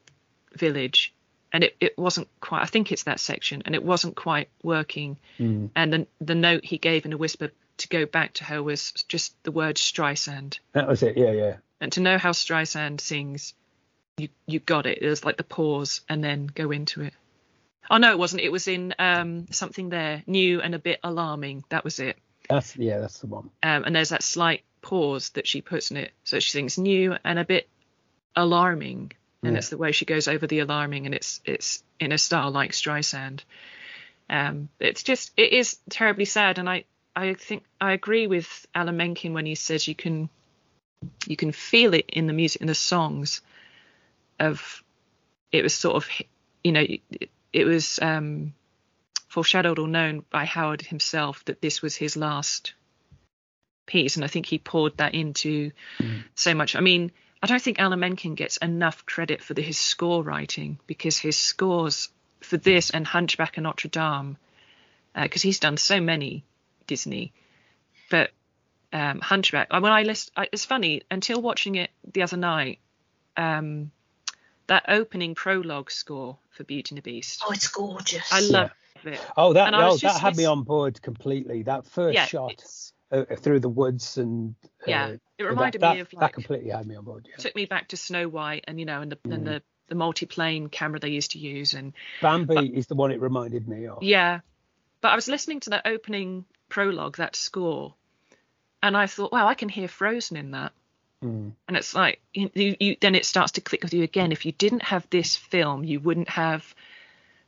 Speaker 3: village, and it, it wasn't quite. I think it's that section, and it wasn't quite working.
Speaker 1: Mm.
Speaker 3: And then the note he gave in a whisper to go back to her was just the word Streisand
Speaker 1: That was it. Yeah, yeah.
Speaker 3: and to know how Streisand sings, you you got it. It was like the pause and then go into it. Oh no, it wasn't. It was in um, something there new and a bit alarming. That was it.
Speaker 1: That's yeah, that's the one.
Speaker 3: Um, and there's that slight pause that she puts in it, so she sings new and a bit alarming, and
Speaker 1: Yeah.
Speaker 3: it's the way she goes over the alarming, and it's it's in a style like Streisand. Um, it's just it is terribly sad, and I I think I agree with Alan Menken when he says you can you can feel it in the music in the songs of it was sort of you know it, it was um foreshadowed or known by Howard himself that this was his last piece and I think he poured that into
Speaker 1: Mm.
Speaker 3: so much I mean I don't think Alan Menken gets enough credit for the, his score writing because his scores for this and Hunchback of Notre Dame because he's done so many Disney but um, Hunchback. When I list, I, it's funny until watching it the other night. Um, that opening prologue score for Beauty and the Beast,
Speaker 2: Oh, it's gorgeous.
Speaker 3: I love it.
Speaker 1: Oh, that
Speaker 3: And I
Speaker 1: oh, that
Speaker 3: just
Speaker 1: had me on board completely. That first
Speaker 3: Yeah,
Speaker 1: shot uh, through the woods and uh,
Speaker 3: yeah. It reminded
Speaker 1: that,
Speaker 3: me of
Speaker 1: that
Speaker 3: like
Speaker 1: completely had me on board. Yeah.
Speaker 3: took me back to Snow White and you know and the and
Speaker 1: Mm.
Speaker 3: the the multi-plane camera they used to use and
Speaker 1: Bambi is the one it reminded me of.
Speaker 3: yeah. But I was listening to that opening prologue, that score, and I thought, wow, I can hear Frozen in that.
Speaker 1: Mm.
Speaker 3: and it's like you, you, then it starts to click with you again if you didn't have this film you wouldn't have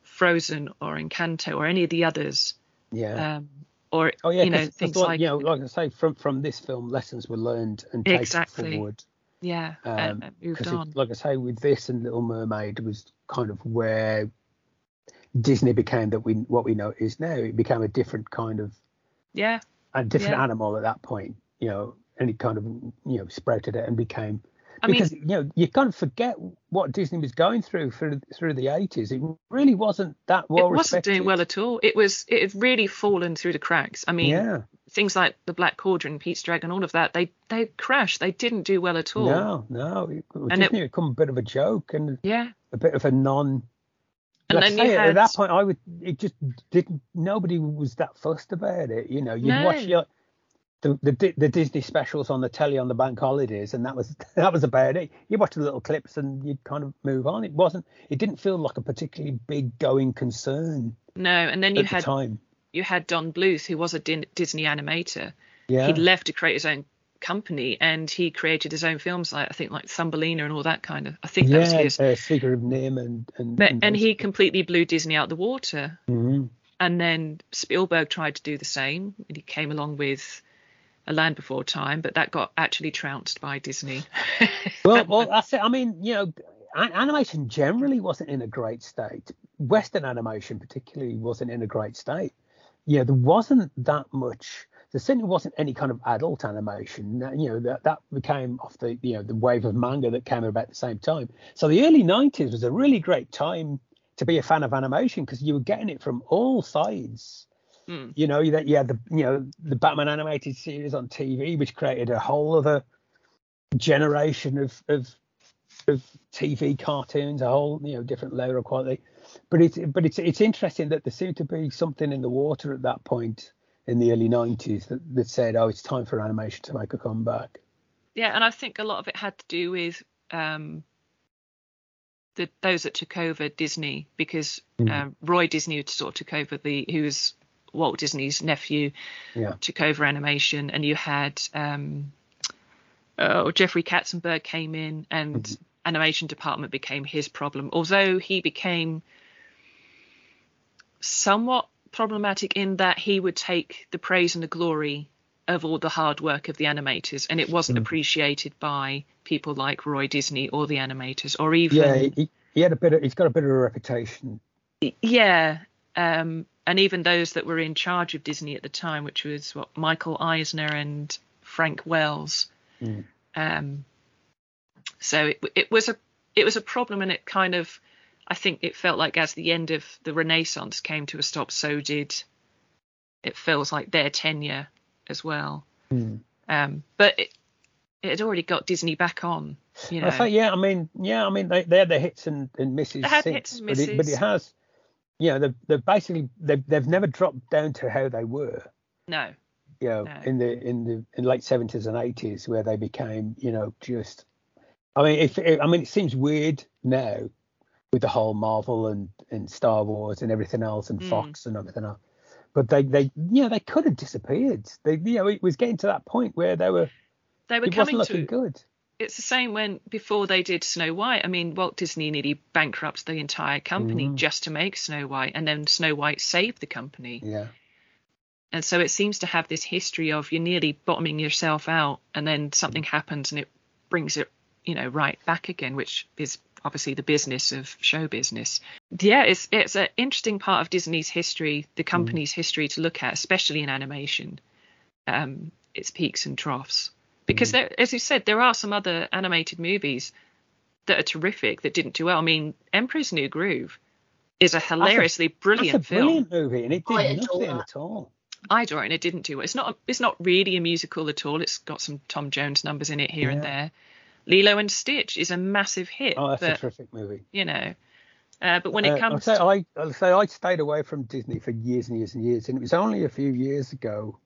Speaker 3: frozen or encanto or any of the others
Speaker 1: Yeah.
Speaker 3: um or
Speaker 1: Oh yeah,
Speaker 3: you know things
Speaker 1: like,
Speaker 3: like
Speaker 1: you know, like I say, from from this film, lessons were learned and taken
Speaker 3: Exactly.
Speaker 1: forward.
Speaker 3: yeah,
Speaker 1: Um,
Speaker 3: and, moved
Speaker 1: 'cause it-
Speaker 3: on.
Speaker 1: like I say, with this and Little Mermaid was kind of where Disney became that we what we know is now. It became a different kind of
Speaker 3: yeah,
Speaker 1: a different
Speaker 3: Yeah.
Speaker 1: animal at that point, you know, and it kind of you know sprouted it and became
Speaker 3: I mean,
Speaker 1: because you know you kind of forget what Disney was going through through through the eighties. It really wasn't that well
Speaker 3: it wasn't
Speaker 1: respected.
Speaker 3: doing well at all. It was it had really fallen through the cracks. I mean,
Speaker 1: yeah,
Speaker 3: things like the Black Cauldron, Pete's Dragon, all of that, they they crashed. They didn't do well at all.
Speaker 1: no, no, it,
Speaker 3: And
Speaker 1: Disney
Speaker 3: it-
Speaker 1: become a bit of a joke and
Speaker 3: Yeah,
Speaker 1: a bit of a non.
Speaker 3: And
Speaker 1: like
Speaker 3: then you
Speaker 1: say,
Speaker 3: had-
Speaker 1: at that point, I would it just didn't. Nobody was that fussed about it. You know, you'd
Speaker 3: No.
Speaker 1: watch your the, the the Disney specials on the telly on the bank holidays, and that was that was about it. You watch the little clips, and you'd kind of move on. It wasn't. It didn't feel like a particularly big going concern
Speaker 3: no. And then you
Speaker 1: at the
Speaker 3: had
Speaker 1: time.
Speaker 3: you had Don Bluth, who was a Disney animator.
Speaker 1: Yeah.
Speaker 3: He'd left to create his own company, and he created his own films, like I think like Thumbelina and all that kind of. I think that was
Speaker 1: yeah,
Speaker 3: his.
Speaker 1: uh, Secret of NIMH and and
Speaker 3: But, and he completely blew Disney out the water.
Speaker 1: Mhm.
Speaker 3: And then Spielberg tried to do the same. And he came along with A Land Before Time, but that got actually trounced by Disney.
Speaker 1: Well, well, that's it. I mean, you know, animation generally wasn't in a great state. Western animation, particularly, wasn't in a great state. Yeah, there wasn't that much. There certainly wasn't any kind of adult animation. That- You know, that that became off the you know the wave of manga that came about the same time. So the early '90s was a really great time to be a fan of animation because you were getting it from all sides.
Speaker 3: Mm.
Speaker 1: You know that you had the you know the Batman animated series on TV, which created a whole other generation of of of TV cartoons, a whole you know different layer of quality. But it's but it's it's interesting that there seemed to be something in the water at that point in the early '90s that, that said, oh, it's time for animation to make a comeback.
Speaker 3: Yeah, and I think a lot of it had to do with um, the those that took over Disney because
Speaker 1: Mm.
Speaker 3: um, Roy Disney sort of took over the who was Walt Disney's nephew
Speaker 1: Yeah.
Speaker 3: took over animation, and you had um, oh, Jeffrey Katzenberg came in, and
Speaker 1: Mhm.
Speaker 3: animation department became his problem. Although he became somewhat problematic in that he would take the praise and the glory of all the hard work of the animators, and it wasn't
Speaker 1: Mm.
Speaker 3: appreciated by people like Roy Disney or the animators, or even
Speaker 1: Yeah, he, he had a bit of he's got a bit of a reputation.
Speaker 3: yeah um and even those that were in charge of disney at the time which was what michael eisner and frank wells
Speaker 1: Mm.
Speaker 3: um so it, it was a it was a problem and it kind of i think it felt like as the end of the renaissance came to a stop so did it feels like their tenure as well
Speaker 1: Mm.
Speaker 3: um but it, it had already got disney back on you know
Speaker 1: I say, yeah, I mean, yeah, I mean, they they had their hits and, and misses.
Speaker 3: They had
Speaker 1: since,
Speaker 3: hits and
Speaker 1: but it, but it has, you know, they've, they've basically they've they've never dropped down to how they were.
Speaker 3: no
Speaker 1: you know,
Speaker 3: No.
Speaker 1: in the in the in late seventies and eighties, where they became, you know, just. I mean, if it, I mean, it seems weird now with the whole Marvel and and Star Wars and everything else and
Speaker 3: Mm.
Speaker 1: Fox and everything else, but they they yeah they could have disappeared. They you know it was getting to that point where they were
Speaker 3: they were
Speaker 1: it wasn't
Speaker 3: coming
Speaker 1: looking
Speaker 3: to
Speaker 1: good.
Speaker 3: it's the same when before they did Snow White. I mean, Walt Disney nearly bankrupted the entire company
Speaker 1: Mhm.
Speaker 3: just to make Snow White, and then Snow White saved the company.
Speaker 1: Yeah,
Speaker 3: And so it seems to have this history of you're nearly bottoming yourself out, and then something happens and it brings it, you know, right back again, which is obviously the business of show business. Yeah, it's it's an interesting part of Disney's history, the company's history to look at, especially in animation. Um, its peaks and troughs, because there, as you said, there are some other animated movies that are terrific that didn't do well. I mean, Emperor's New Groove is a hilariously brilliant
Speaker 1: that's a
Speaker 3: film.
Speaker 1: brilliant movie, and it did
Speaker 2: I adore
Speaker 1: nothing
Speaker 2: that.
Speaker 1: at all.
Speaker 3: I adore it, and it didn't do well. It's not. It's not really a musical at all. It's got some Tom Jones numbers in it here and there. Lilo and Stitch is a massive hit,
Speaker 1: Oh, that's a terrific movie.
Speaker 3: you know, uh, but when
Speaker 1: Uh,
Speaker 3: it comes,
Speaker 1: I'll say
Speaker 3: to,
Speaker 1: I, I'll say I stayed away from Disney for years and years and years, and it was only a few years ago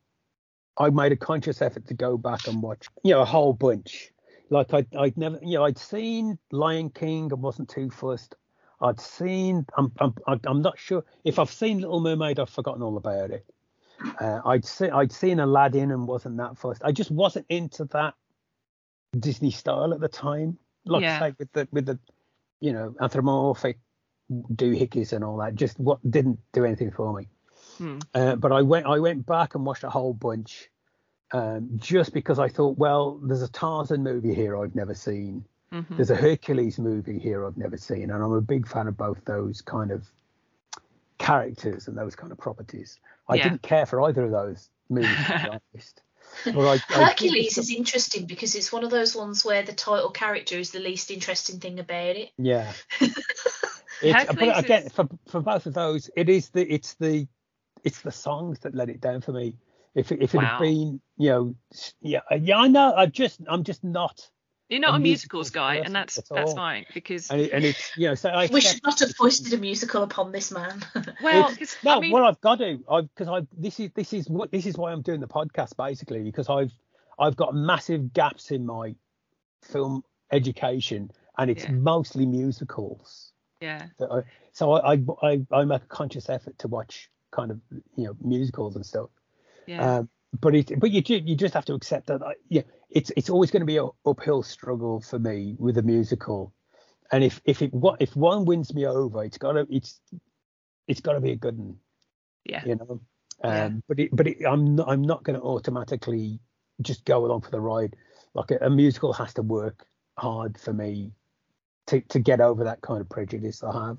Speaker 1: I made a conscious effort to go back and watch, you know, a whole bunch. Like I, I'd never, you know, I'd seen Lion King and wasn't too fussed. I'd seen, I'm, I'm, I'm not sure if I've seen Little Mermaid. I've forgotten all about it. Uh, I'd seen, I'd seen Aladdin and wasn't that fussed. I just wasn't into that Disney style at the time. Like
Speaker 3: Yeah.
Speaker 1: I say, with the, with the, you know, anthropomorphic doohickeys and all that just what didn't do anything for me
Speaker 3: Hmm.
Speaker 1: Uh, but I went I went back and watched a whole bunch um, just because I thought, well, there's a Tarzan movie here I've never seen.
Speaker 3: Mhm.
Speaker 1: There's a Hercules movie here I've never seen, and I'm a big fan of both those kind of characters and those kind of properties. I
Speaker 3: Yeah.
Speaker 1: didn't care for either of those movies, to be honest. But I, I
Speaker 2: Hercules is interesting because it's one of those ones where the title character is the least interesting thing about it.
Speaker 1: Yeah. It's, but again,
Speaker 3: is-
Speaker 1: for for both of those, it is the it's the it's the songs that let it down for me. If it, if it
Speaker 3: Wow.
Speaker 1: had been, you know, yeah, yeah, I know. I just I'm just not,
Speaker 3: You're not
Speaker 1: a
Speaker 3: a,
Speaker 1: musical
Speaker 3: musicals guy, and that's that's fine because
Speaker 1: and, it, and it's you know, so I
Speaker 2: We should not have foisted a musical upon this man.
Speaker 3: well,
Speaker 1: It's-
Speaker 3: 'cause,
Speaker 1: no,
Speaker 3: I mean,
Speaker 1: what I've got to, I because I this is this is what this is why I'm doing the podcast basically because I've I've got massive gaps in my film education and it's
Speaker 3: Yeah.
Speaker 1: mostly musicals.
Speaker 3: yeah,
Speaker 1: that I, so I, I I I make a conscious effort to watch kind of you know musicals and stuff.
Speaker 3: yeah,
Speaker 1: Um, but it but you ju- you just have to accept that I, yeah it's it's always going to be an uphill struggle for me with a musical, and if if it wa- if one wins me over, it's gotta it's it's got to be a good one
Speaker 3: yeah,
Speaker 1: you know.
Speaker 3: Yeah.
Speaker 1: Um, but it, but it, I'm not, I'm not going to automatically just go along for the ride. Like a, a musical has to work hard for me to to get over that kind of prejudice I have.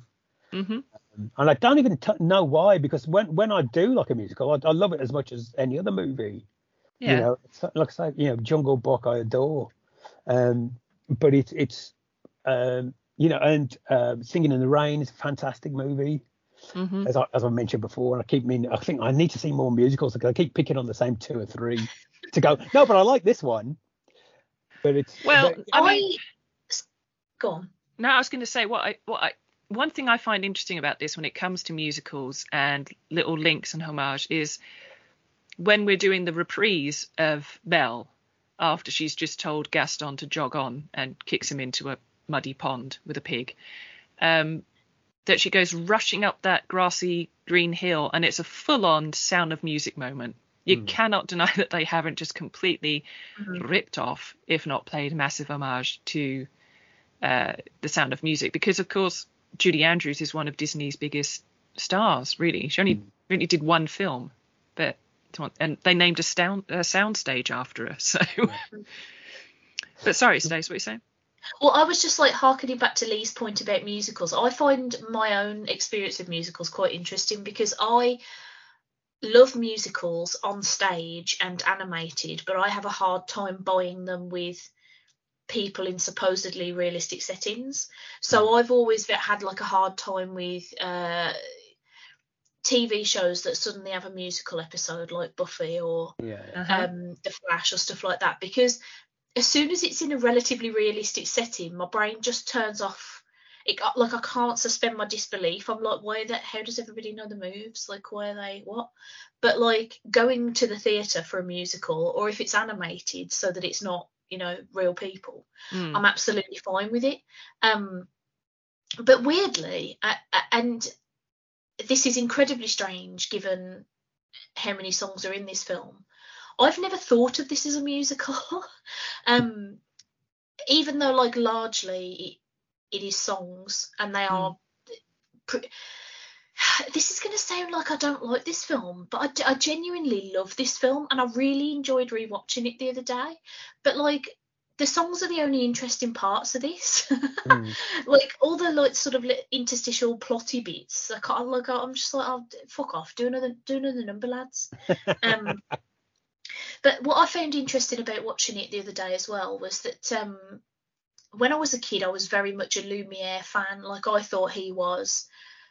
Speaker 3: Mm-hmm.
Speaker 1: Um, and I don't even t- know why because when when I do like a musical, I, I love it as much as any other movie.
Speaker 3: Yeah,
Speaker 1: You know, it's, like I say, you know, Jungle Book I adore, um, but it's it's um, you know, and um, Singing in the Rain is a fantastic movie
Speaker 3: hmm
Speaker 1: as I, as I mentioned before, and I keep mean I think I need to see more musicals because I keep picking on the same two or three to go. No, but I like this one. But it's
Speaker 3: Well,
Speaker 1: but-
Speaker 3: I
Speaker 2: I, go on.
Speaker 3: No, I was going to say what I what I one thing I find interesting about this when it comes to musicals and little links and homage is when we're doing the reprise of Belle after she's just told Gaston to jog on and kicks him into a muddy pond with a pig. Um, that she goes rushing up that grassy green hill and it's a full-on sound of music moment. You
Speaker 1: Mm.
Speaker 3: cannot deny that they haven't just completely
Speaker 2: Mhm.
Speaker 3: ripped off, if not played massive homage to uh, the sound of music, because of course Judy Andrews is one of Disney's biggest stars. Really, she only really did one film, but and they named a sound a soundstage after her. So, but sorry, Stace, what are you saying?
Speaker 2: Well, I was just like harkening back to Lee's point about musicals. I find my own experience with musicals quite interesting because I love musicals on stage and animated, but I have a hard time buying them with people in supposedly realistic settings. So I've always had like a hard time with uh, TV shows that suddenly have a musical episode like Buffy or
Speaker 1: yeah,
Speaker 3: Uh-huh.
Speaker 2: um, the Flash or stuff like that because as soon as it's in a relatively realistic setting, my brain just turns off. It got- like I can't suspend my disbelief. I'm like, why that? How does everybody know the moves? Like, why are they what? But like going to the theatre for a musical, or if it's animated so that it's not, you know, real people,
Speaker 3: Mm.
Speaker 2: I'm absolutely fine with it. Um, but weirdly, uh, uh, and this is incredibly strange given how many songs are in this film. I've never thought of this as a musical, um, even though like largely it, it is songs and they are. Pre- this is going to sound like I don't like this film, but I genuinely love this film and I really enjoyed rewatching it the other day. But like the songs are the only interesting parts of this.
Speaker 1: Mm.
Speaker 2: like all the like sort of interstitial plotty bits. I can't like I'm just like oh fuck off, do another do another number, lads. Um, but what I found interesting about watching it the other day as well was that um, when I was a kid, I was very much a Lumiere fan. Like I thought he was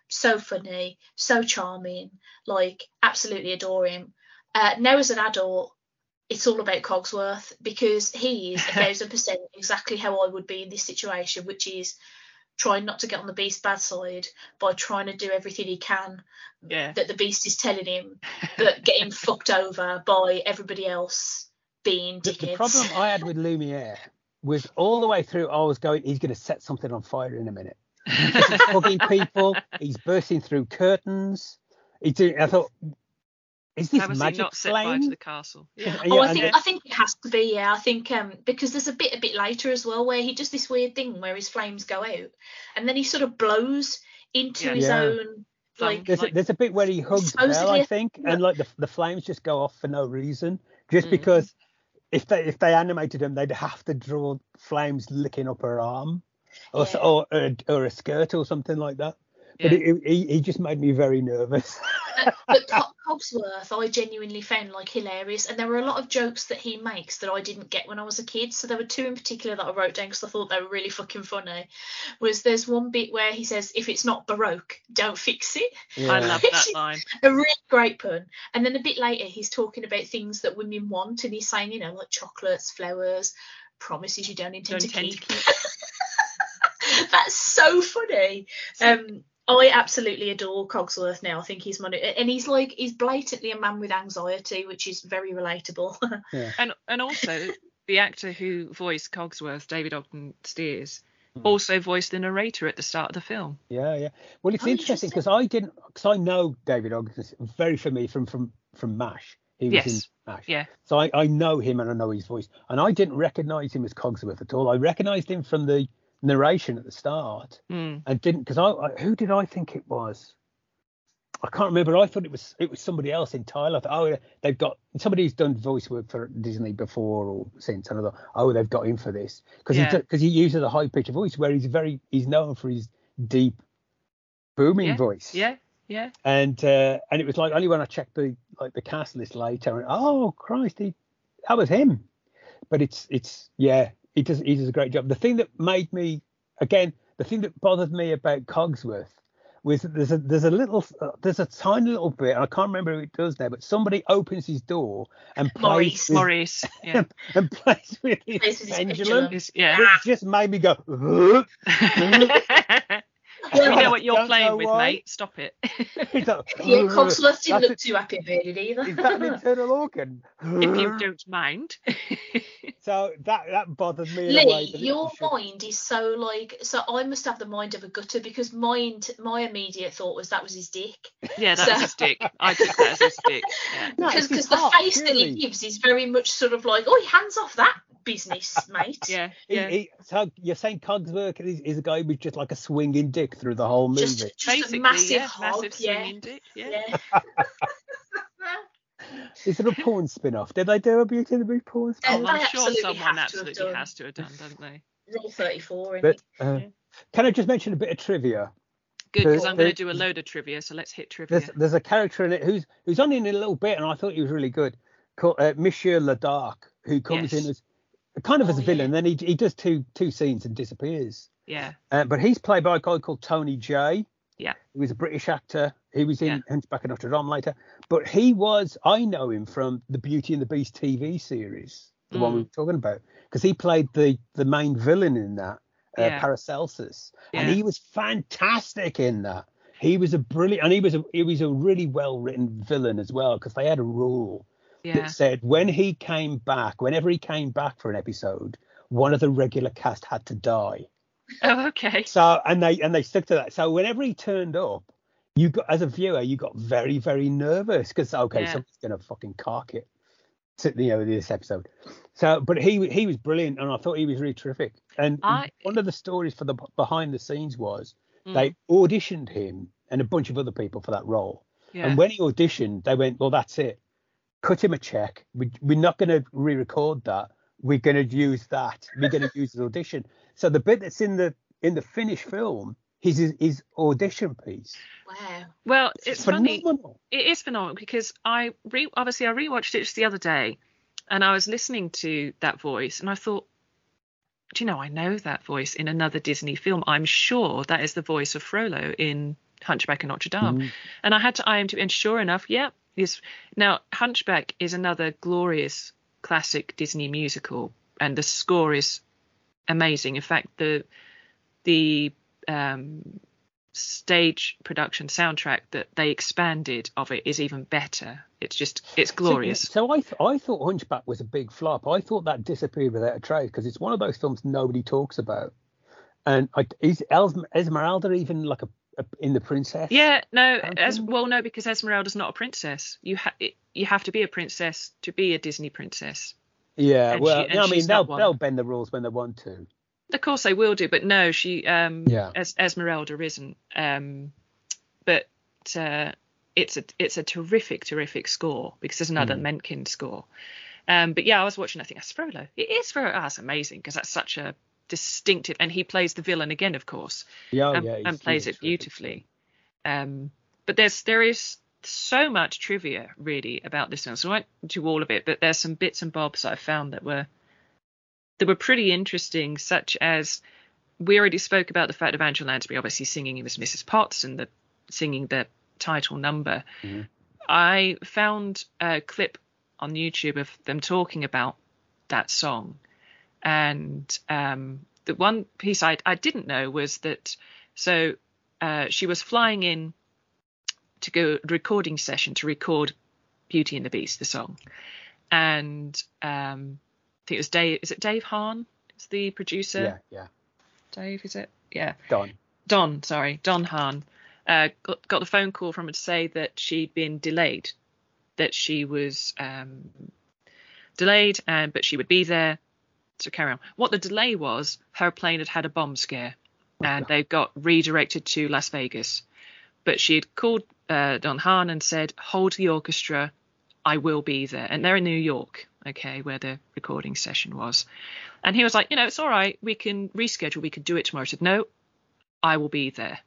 Speaker 2: so funny, so charming, like absolutely adore him. Uh, now as an adult, it's all about Cogsworth because he is a thousand percent exactly how I would be in this situation, which is trying not to get on the beast's bad side by trying to do everything he can
Speaker 3: Yeah.
Speaker 2: that the beast is telling him, but getting fucked over by everybody else being
Speaker 1: the,
Speaker 2: dickheads.
Speaker 1: the problem I had with Lumiere was all the way through. I was going, he's going to set something on fire in a minute. He's hugging people. He's bursting through curtains. He did. I thought, is this
Speaker 3: How was he
Speaker 1: magic
Speaker 3: not set fire to the castle? Yeah.
Speaker 2: Oh,
Speaker 1: Yeah,
Speaker 2: I think
Speaker 1: then-
Speaker 2: I think it has to be, yeah. I think um because there's a bit a bit later as well where he does this weird thing where his flames go out and then he sort of blows into
Speaker 3: Yeah.
Speaker 2: his
Speaker 1: Yeah.
Speaker 2: own like
Speaker 1: There's a, there's a bit where he hugs Belle,
Speaker 2: Supposedly
Speaker 1: I
Speaker 2: a-
Speaker 1: think, and like the the flames just go off for no reason, just
Speaker 3: Mm.
Speaker 1: because if they if they animated him, they'd have to draw flames licking up her arm, or
Speaker 2: Yeah.
Speaker 1: or, or, or a skirt or something like that. But
Speaker 3: Yeah.
Speaker 1: it, it, he, he just made me very nervous.
Speaker 2: but, but Co- Cogsworth, I genuinely found like hilarious, and there were a lot of jokes that he makes that I didn't get when I was a kid. So there were two in particular that I wrote down because I thought they were really fucking funny. Was there's one bit where he says, "If it's not baroque, don't fix it."
Speaker 3: I love that line.
Speaker 2: A really great pun. And then a bit later, he's talking about things that women want, and he's saying, you know, like chocolates, flowers, promises you don't intend,
Speaker 3: Don't
Speaker 2: to,
Speaker 3: intend
Speaker 2: keep.
Speaker 3: to
Speaker 2: That's so funny. Um, I absolutely adore Cogsworth now. I think he's my, and he's like he's blatantly a man with anxiety, which is very relatable. yeah.
Speaker 3: And and also the actor who voiced Cogsworth, David Ogden Stiers,
Speaker 1: Hmm.
Speaker 3: also voiced the narrator at the start of the film.
Speaker 1: Yeah, yeah. Well, it's
Speaker 2: Oh,
Speaker 1: interesting
Speaker 2: interesting.
Speaker 1: because I didn't, because I know David Ogden very familiar from from from Mash. He was in
Speaker 3: Yes.
Speaker 1: Mash.
Speaker 3: Yeah.
Speaker 1: So I, I know him and I know his voice, and I didn't recognise him as Cogsworth at all. I recognised him from the narration at the start,
Speaker 3: Mm.
Speaker 1: and didn't because I, I who did I think it was? I can't remember. I thought it was it was somebody else entirely. I thought, oh, they've got somebody who's done voice work for Disney before or since. And I thought, oh, they've got him for this because
Speaker 3: Yeah.
Speaker 1: he because he uses a high pitched voice where he's very he's known for his deep booming
Speaker 3: Yeah,
Speaker 1: voice.
Speaker 3: Yeah, yeah.
Speaker 1: And uh, and it was like only when I checked the like the cast list later, went, oh Christ, he, that was him. But it's it's yeah, he does he does a great job. The thing that made me again, the thing that bothered me about Cogsworth was that there's a there's a little uh, there's a tiny little bit, and I can't remember who it does now, but somebody opens his door and
Speaker 2: Maurice.
Speaker 1: plays with,
Speaker 3: Maurice. Yeah.
Speaker 1: and plays with his
Speaker 2: Plays with his
Speaker 1: pendulum,
Speaker 2: pendulum.
Speaker 3: Yeah.
Speaker 1: which just made me go. "Huh?"
Speaker 3: we know what you're playing with,
Speaker 1: why.
Speaker 3: mate. Stop it.
Speaker 1: It's like,
Speaker 2: yeah,
Speaker 1: "Huh."
Speaker 2: Cogsworth didn't look too happy about it either.
Speaker 1: Is that an internal organ?
Speaker 3: if you don't mind.
Speaker 1: So that that bothered me. in a way
Speaker 2: Lee, your mind is so like so. I must have the mind of a gutter because mine, my immediate thought was that was his dick.
Speaker 3: yeah, that
Speaker 2: So-
Speaker 3: was his dick. I took that as his dick. Yeah.
Speaker 1: No,
Speaker 2: Because the
Speaker 1: heart,
Speaker 2: face that he gives is very much sort of like, oh, hands off that business, mate.
Speaker 3: Yeah,
Speaker 1: He-
Speaker 3: yeah.
Speaker 1: he- so you're saying Cogsworth is, is a guy with just like a swinging dick through the whole movie.
Speaker 2: Just, just
Speaker 3: Basically,
Speaker 2: a massive
Speaker 3: yeah,
Speaker 2: hog,
Speaker 3: massive
Speaker 2: yeah.
Speaker 3: swinging dick. Yeah.
Speaker 2: yeah.
Speaker 1: Is there a porn spin-off? Did they do a Beauty and the Beast porn
Speaker 3: Oh,
Speaker 1: spin-off?
Speaker 2: they
Speaker 3: I'm sure someone
Speaker 2: have have
Speaker 3: absolutely has to have done, don't they?
Speaker 2: Rule 34. isn't
Speaker 1: But
Speaker 2: it?
Speaker 1: uh, can I just mention a bit of trivia?
Speaker 3: Good, because I'm going to do a load of trivia, so let's hit trivia.
Speaker 1: There's there's a character in it who's who's on in a little bit, and I thought he was really good, called uh, Monsieur Ladark, who comes
Speaker 3: Yes.
Speaker 1: in as kind of as
Speaker 2: Oh,
Speaker 1: a villain,
Speaker 2: yeah.
Speaker 1: then he he does two two scenes and disappears.
Speaker 3: Yeah,
Speaker 1: Uh, but he's played by a guy called Tony Jay.
Speaker 3: Yeah.
Speaker 1: He was a British actor. He was in
Speaker 3: Yeah.
Speaker 1: Hunchback of Notre Dame later. But he was, I know him from the Beauty and the Beast TV series, the one we
Speaker 3: Mm.
Speaker 1: were talking about, because he played the the main villain in that, uh,
Speaker 3: Yeah.
Speaker 1: Paracelsus. And he was fantastic in that. He was a brilliant, and he was a he was a really well written villain as well, because they had a rule
Speaker 3: yeah.
Speaker 1: that said when he came back, whenever he came back for an episode, one of the regular cast had to die.
Speaker 3: Oh, okay.
Speaker 1: So and they and they stuck to that. So whenever he turned up, you got as a viewer, you got very very nervous because okay,
Speaker 3: Yeah.
Speaker 1: somebody's gonna fucking cark it. To, you know this episode. So, but he he was brilliant, and I thought he was really terrific. And
Speaker 3: I-
Speaker 1: one of the stories for the behind the scenes was
Speaker 3: Mm,
Speaker 1: they auditioned him and a bunch of other people for that role.
Speaker 3: yeah.
Speaker 1: And when he auditioned, they went, "Well, that's it. Cut him a check. We, we're not going to re-record that. We're going to use that. We're going to use his audition." So the bit that's in the in the finished film is his, his audition piece.
Speaker 2: Wow.
Speaker 3: well, it's funny.
Speaker 1: phenomenal.
Speaker 3: It is phenomenal because I re obviously I rewatched it just the other day, and I was listening to that voice, and I thought, do you know, I know that voice in another Disney film. I'm sure that is the voice of Frollo in Hunchback of Notre Dame.
Speaker 1: Mm.
Speaker 3: And I had to IMDb, and sure enough, yeah, yes. Now Hunchback is another glorious classic Disney musical, and the score is amazing. In fact, the the um, stage production soundtrack that they expanded of it is even better. It's just it's glorious.
Speaker 1: So, so I th- I thought Hunchback was a big flop. I thought that disappeared without a trace because it's one of those films nobody talks about. And I, is Esmeralda even like a, a in the Princess?
Speaker 3: Yeah, no, as well, no, because Esmeralda's not a princess. You ha- it, you have to be a princess to be a Disney princess.
Speaker 1: Yeah.
Speaker 3: And
Speaker 1: well,
Speaker 3: she-
Speaker 1: no, I mean they'll they'll bend the rules when they want to.
Speaker 3: Of course they will do, but no, she um
Speaker 1: Yeah.
Speaker 3: Es- Esmeralda isn't. Um, but uh, it's a it's a terrific terrific score because there's another
Speaker 1: Mm.
Speaker 3: Menken score. Um, but yeah, I was watching. I think that's Frollo. It is Frollo. Oh, that's amazing because that's such a distinctive. And he plays the villain again, of course,
Speaker 1: Yeah, oh,
Speaker 3: and,
Speaker 1: yeah,
Speaker 3: and plays it beautifully. Um, but there's there is so much trivia really about this film. So I won't do all of it, but there's some bits and bobs I found that were that were pretty interesting, such as we already spoke about the fact of Angela Lansbury obviously singing it was Mrs. Potts and the singing the title number.
Speaker 1: Mhm.
Speaker 3: I found a clip on YouTube of them talking about that song, and um, the one piece I, I didn't know was that so uh, she was flying in to go recording session to record Beauty and the Beast, the song, and um, I think it was Dave. Is it Dave Hahn? Is the producer?
Speaker 1: Yeah, yeah.
Speaker 3: Dave, is it? Yeah.
Speaker 1: Don.
Speaker 3: Don, sorry, Don Hahn, uh, got, got the phone call from her to say that she'd been delayed, that she was um, delayed, and but she would be there to carry on. What the delay was, her plane had had a bomb scare, and they got redirected to Las Vegas. But she had called uh, Don Hahn and said, "Hold the orchestra, I will be there." And they're in New York, okay, where the recording session was. And he was like, "You know, it's all right. We can reschedule. We can do it tomorrow." I said, "No, I will be there.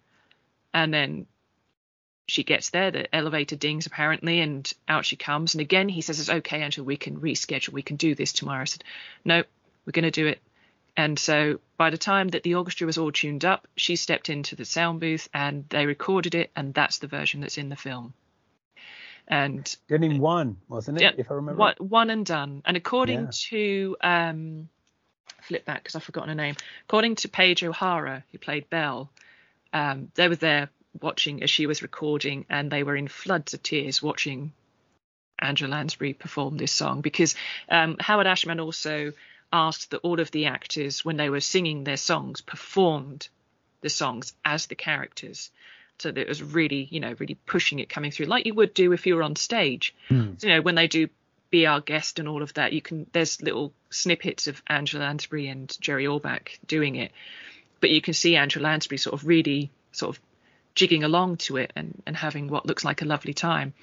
Speaker 3: And then she gets there, the elevator dings apparently, and out she comes. And again, he says, It's okay, Angela, we can reschedule. We can do this tomorrow. I said, No, we're going to do it. And so by the time that the orchestra was all tuned up, she stepped into the sound booth and they recorded it. And that's the version that's in the film. And
Speaker 1: Done in one, wasn't it?
Speaker 3: yeah,
Speaker 1: if I remember.
Speaker 3: one, one and done. And according
Speaker 1: Yeah.
Speaker 3: to um, flip back because I've forgotten her name. According to Paige O'Hara, who played Belle, um, they were there watching as she was recording, and they were in floods of tears watching Angela Lansbury perform this song because um, Howard Ashman also asked that all of the actors, when they were singing their songs, performed the songs as the characters. So that it was really, you know, really pushing it coming through, like you would do if you were on stage.
Speaker 1: Hmm.
Speaker 3: You know, when they do be our guest and all of that, you can there's little snippets of Angela Lansbury and Jerry Orbach doing it, but you can see Angela Lansbury sort of really sort of jigging along to it and, and having what looks like a lovely time.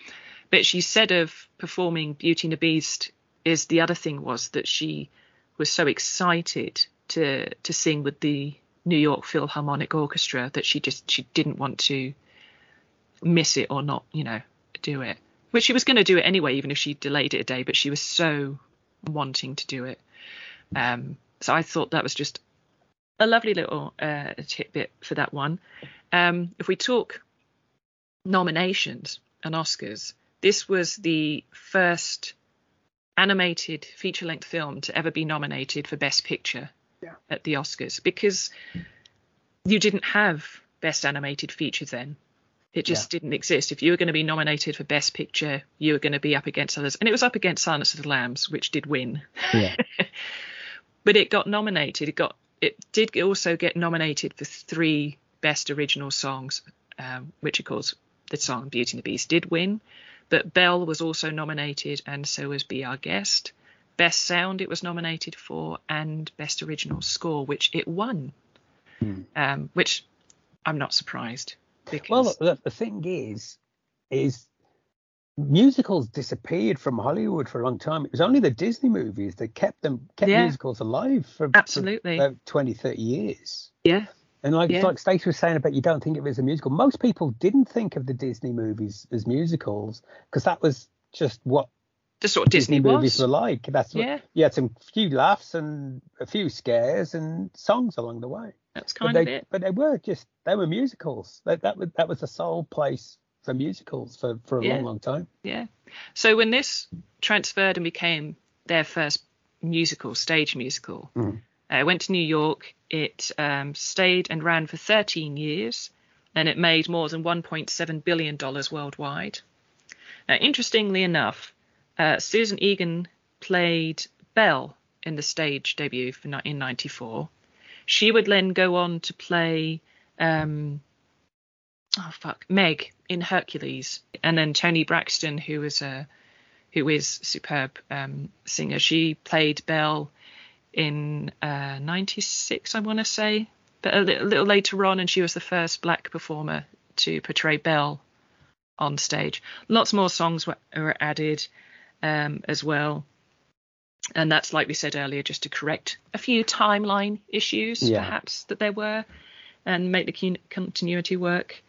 Speaker 3: But she said of performing Beauty and the Beast is the other thing was that she was so excited to to sing with the New York Philharmonic Orchestra that she just she didn't want to miss it or not, you know, do it. Which she was going to do it anyway, even if she delayed it a day. But she was so wanting to do it. Um, so I thought that was just a lovely little uh, tidbit for that one. Um, if we talk nominations and Oscars, this was the first animated feature length film to ever be nominated for Best Picture
Speaker 1: Yeah.
Speaker 3: at the Oscars because you didn't have Best Animated Feature then. It just didn't exist. If you were going to be nominated for Best Picture, you were going to be up against others. And it was up against Silence of the Lambs, which did win.
Speaker 1: Yeah.
Speaker 3: but it got nominated. It got it did also get nominated for three Best Original Songs, um, which of course the song Beauty and the Beast did win. But Belle was also nominated, and so was Be Our Guest. Best Sound it was nominated for, and Best Original Score, which it won.
Speaker 1: Hmm.
Speaker 3: Um, which I'm not surprised because
Speaker 1: Well, the, the thing is, is musicals disappeared from Hollywood for a long time. It was only the Disney movies that kept them kept
Speaker 3: Yeah.
Speaker 1: musicals alive for,
Speaker 3: Absolutely.
Speaker 1: for about 20, 30 years.
Speaker 3: yeah,
Speaker 1: And like
Speaker 3: Yeah.
Speaker 1: like Stacey was saying about you don't think of it as a musical. Most people didn't think of the Disney movies as musicals because that was just what
Speaker 3: just what Disney,
Speaker 1: movies
Speaker 3: was.
Speaker 1: were like. That's what,
Speaker 3: Yeah.
Speaker 1: you had some few laughs and a few scares and songs along the way.
Speaker 3: That's
Speaker 1: But
Speaker 3: kind
Speaker 1: they,
Speaker 3: of it.
Speaker 1: but they were just they were musicals. That that was that was the sole place for musicals for for a
Speaker 3: Yeah.
Speaker 1: long long time.
Speaker 3: Yeah. So when this transferred and became their first musical, stage musical,
Speaker 1: Mhm.
Speaker 3: Uh, it went to New York. It um, stayed and ran for 13 years, and it made more than 1.7 billion dollars worldwide. Now, interestingly enough, uh, Susan Egan played Belle in the stage debut for, in '94. She would then go on to play. Um, oh fuck, Meg in Hercules, and then Toni Braxton, who was a who is superb um, singer. She played Belle in uh, '96, I want to say, but a little, little later on, and she was the first black performer to portray Belle on stage. Lots more songs were, were added um, as well. And that's like we said earlier, just to correct a few timeline issues,
Speaker 1: Yeah.
Speaker 3: perhaps that there were, and make the con- continuity work.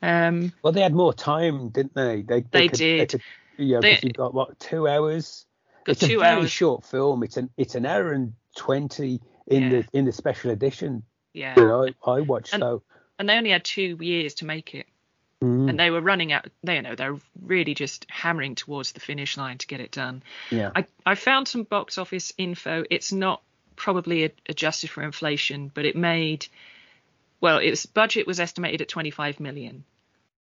Speaker 3: Um,
Speaker 1: Well, they had more time, didn't they? They,
Speaker 3: They
Speaker 1: could,
Speaker 3: did.
Speaker 1: could, yeah,
Speaker 3: They-
Speaker 1: because you've got what two hours. It's a very
Speaker 3: hours.
Speaker 1: short film. It's an it's an hour and twenty in
Speaker 3: Yeah.
Speaker 1: the in the special edition
Speaker 3: Yeah,
Speaker 1: that I, I watched.
Speaker 3: And-
Speaker 1: so
Speaker 3: and they only had two years to make it.
Speaker 1: mm,
Speaker 3: and they were running out they you know they're really just hammering towards the finish line to get it done
Speaker 1: yeah,
Speaker 3: i i found some box office info it's not probably adjusted for inflation but it made well its budget was estimated at 25 million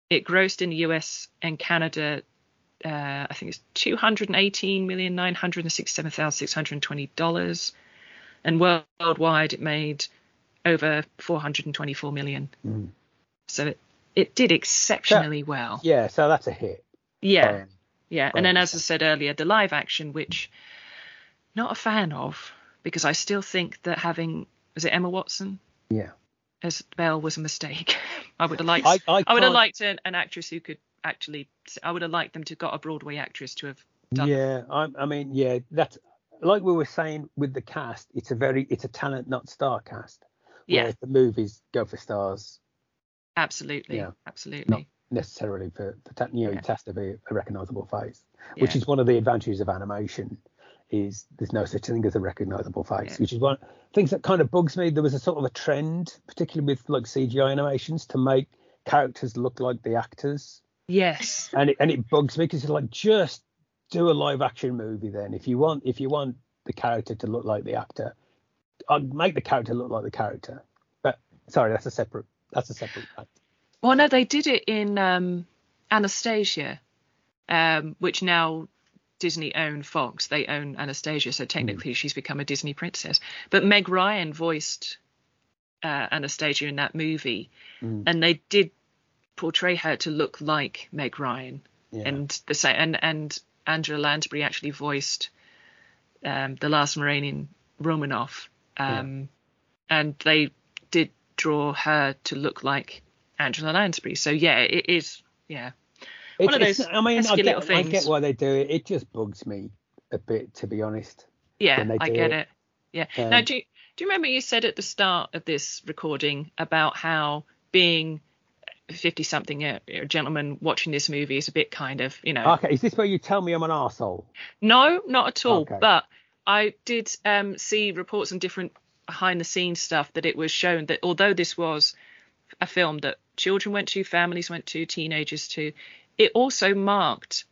Speaker 3: it grossed in the us and canada uh, i think it's 218 million 967,620 dollars and worldwide it made over 424 million
Speaker 1: Mm.
Speaker 3: so it, it did exceptionally well
Speaker 1: yeah. So that's a hit.
Speaker 3: yeah
Speaker 1: Um,
Speaker 3: yeah, and then as I said earlier, the live action, which not a fan of, because I still think that having was it Emma Watson
Speaker 1: yeah.
Speaker 3: as Belle was a mistake. I would have liked
Speaker 1: I, I,
Speaker 3: I would have liked an, an actress who could actually I would have liked them to got a Broadway actress to have done
Speaker 1: Yeah, I, I mean, yeah, that's like we were saying with the cast. It's a very, it's a talent, not star cast.
Speaker 3: yeah
Speaker 1: Whereas the movies go for stars,
Speaker 3: absolutely
Speaker 1: Yeah.
Speaker 3: absolutely
Speaker 1: necessarily for, for you know,
Speaker 3: Yeah.
Speaker 1: it has to be a recognizable face, which
Speaker 3: Yeah.
Speaker 1: is one of the advantages of animation. Is there's no such thing as a recognizable face,
Speaker 3: Yeah.
Speaker 1: which is one things that kind of bugs me. There was a sort of a trend, particularly with like CGI animations, to make characters look like the actors.
Speaker 3: Yes.
Speaker 1: And it, and it bugs me because it's like just do a live action movie then. If you want if you want the character to look like the actor I'd make the character look like the character. But sorry that's a separate that's a separate fact.
Speaker 3: well no they did it in um Anastasia um which now Disney own Fox. They own Anastasia so technically she's become a Disney princess. But Meg Ryan voiced uh, Anastasia in that movie.
Speaker 1: Mm.
Speaker 3: and they did portray her to look like Meg Ryan
Speaker 1: yeah
Speaker 3: and the same and and Angela Lansbury actually voiced um, the last Moranian Romanov, um, and they did draw her to look like Angela Lansbury. So yeah, it is yeah
Speaker 1: It's-
Speaker 3: one of those
Speaker 1: i mean I get, I get why they do it it just bugs me a bit to be honest
Speaker 3: yeah I get
Speaker 1: it.
Speaker 3: it. Yeah.
Speaker 1: Um,
Speaker 3: now do you, do you remember you said at the start of this recording about how being 50 something a gentleman watching this movie is a bit kind of you know
Speaker 1: okay is this where you tell me i'm an arsehole
Speaker 3: No, not at all.
Speaker 1: Okay.
Speaker 3: But I did um, see reports and different behind the scenes stuff that it was shown that although this was a film that children went to, families went to, teenagers to, it also marked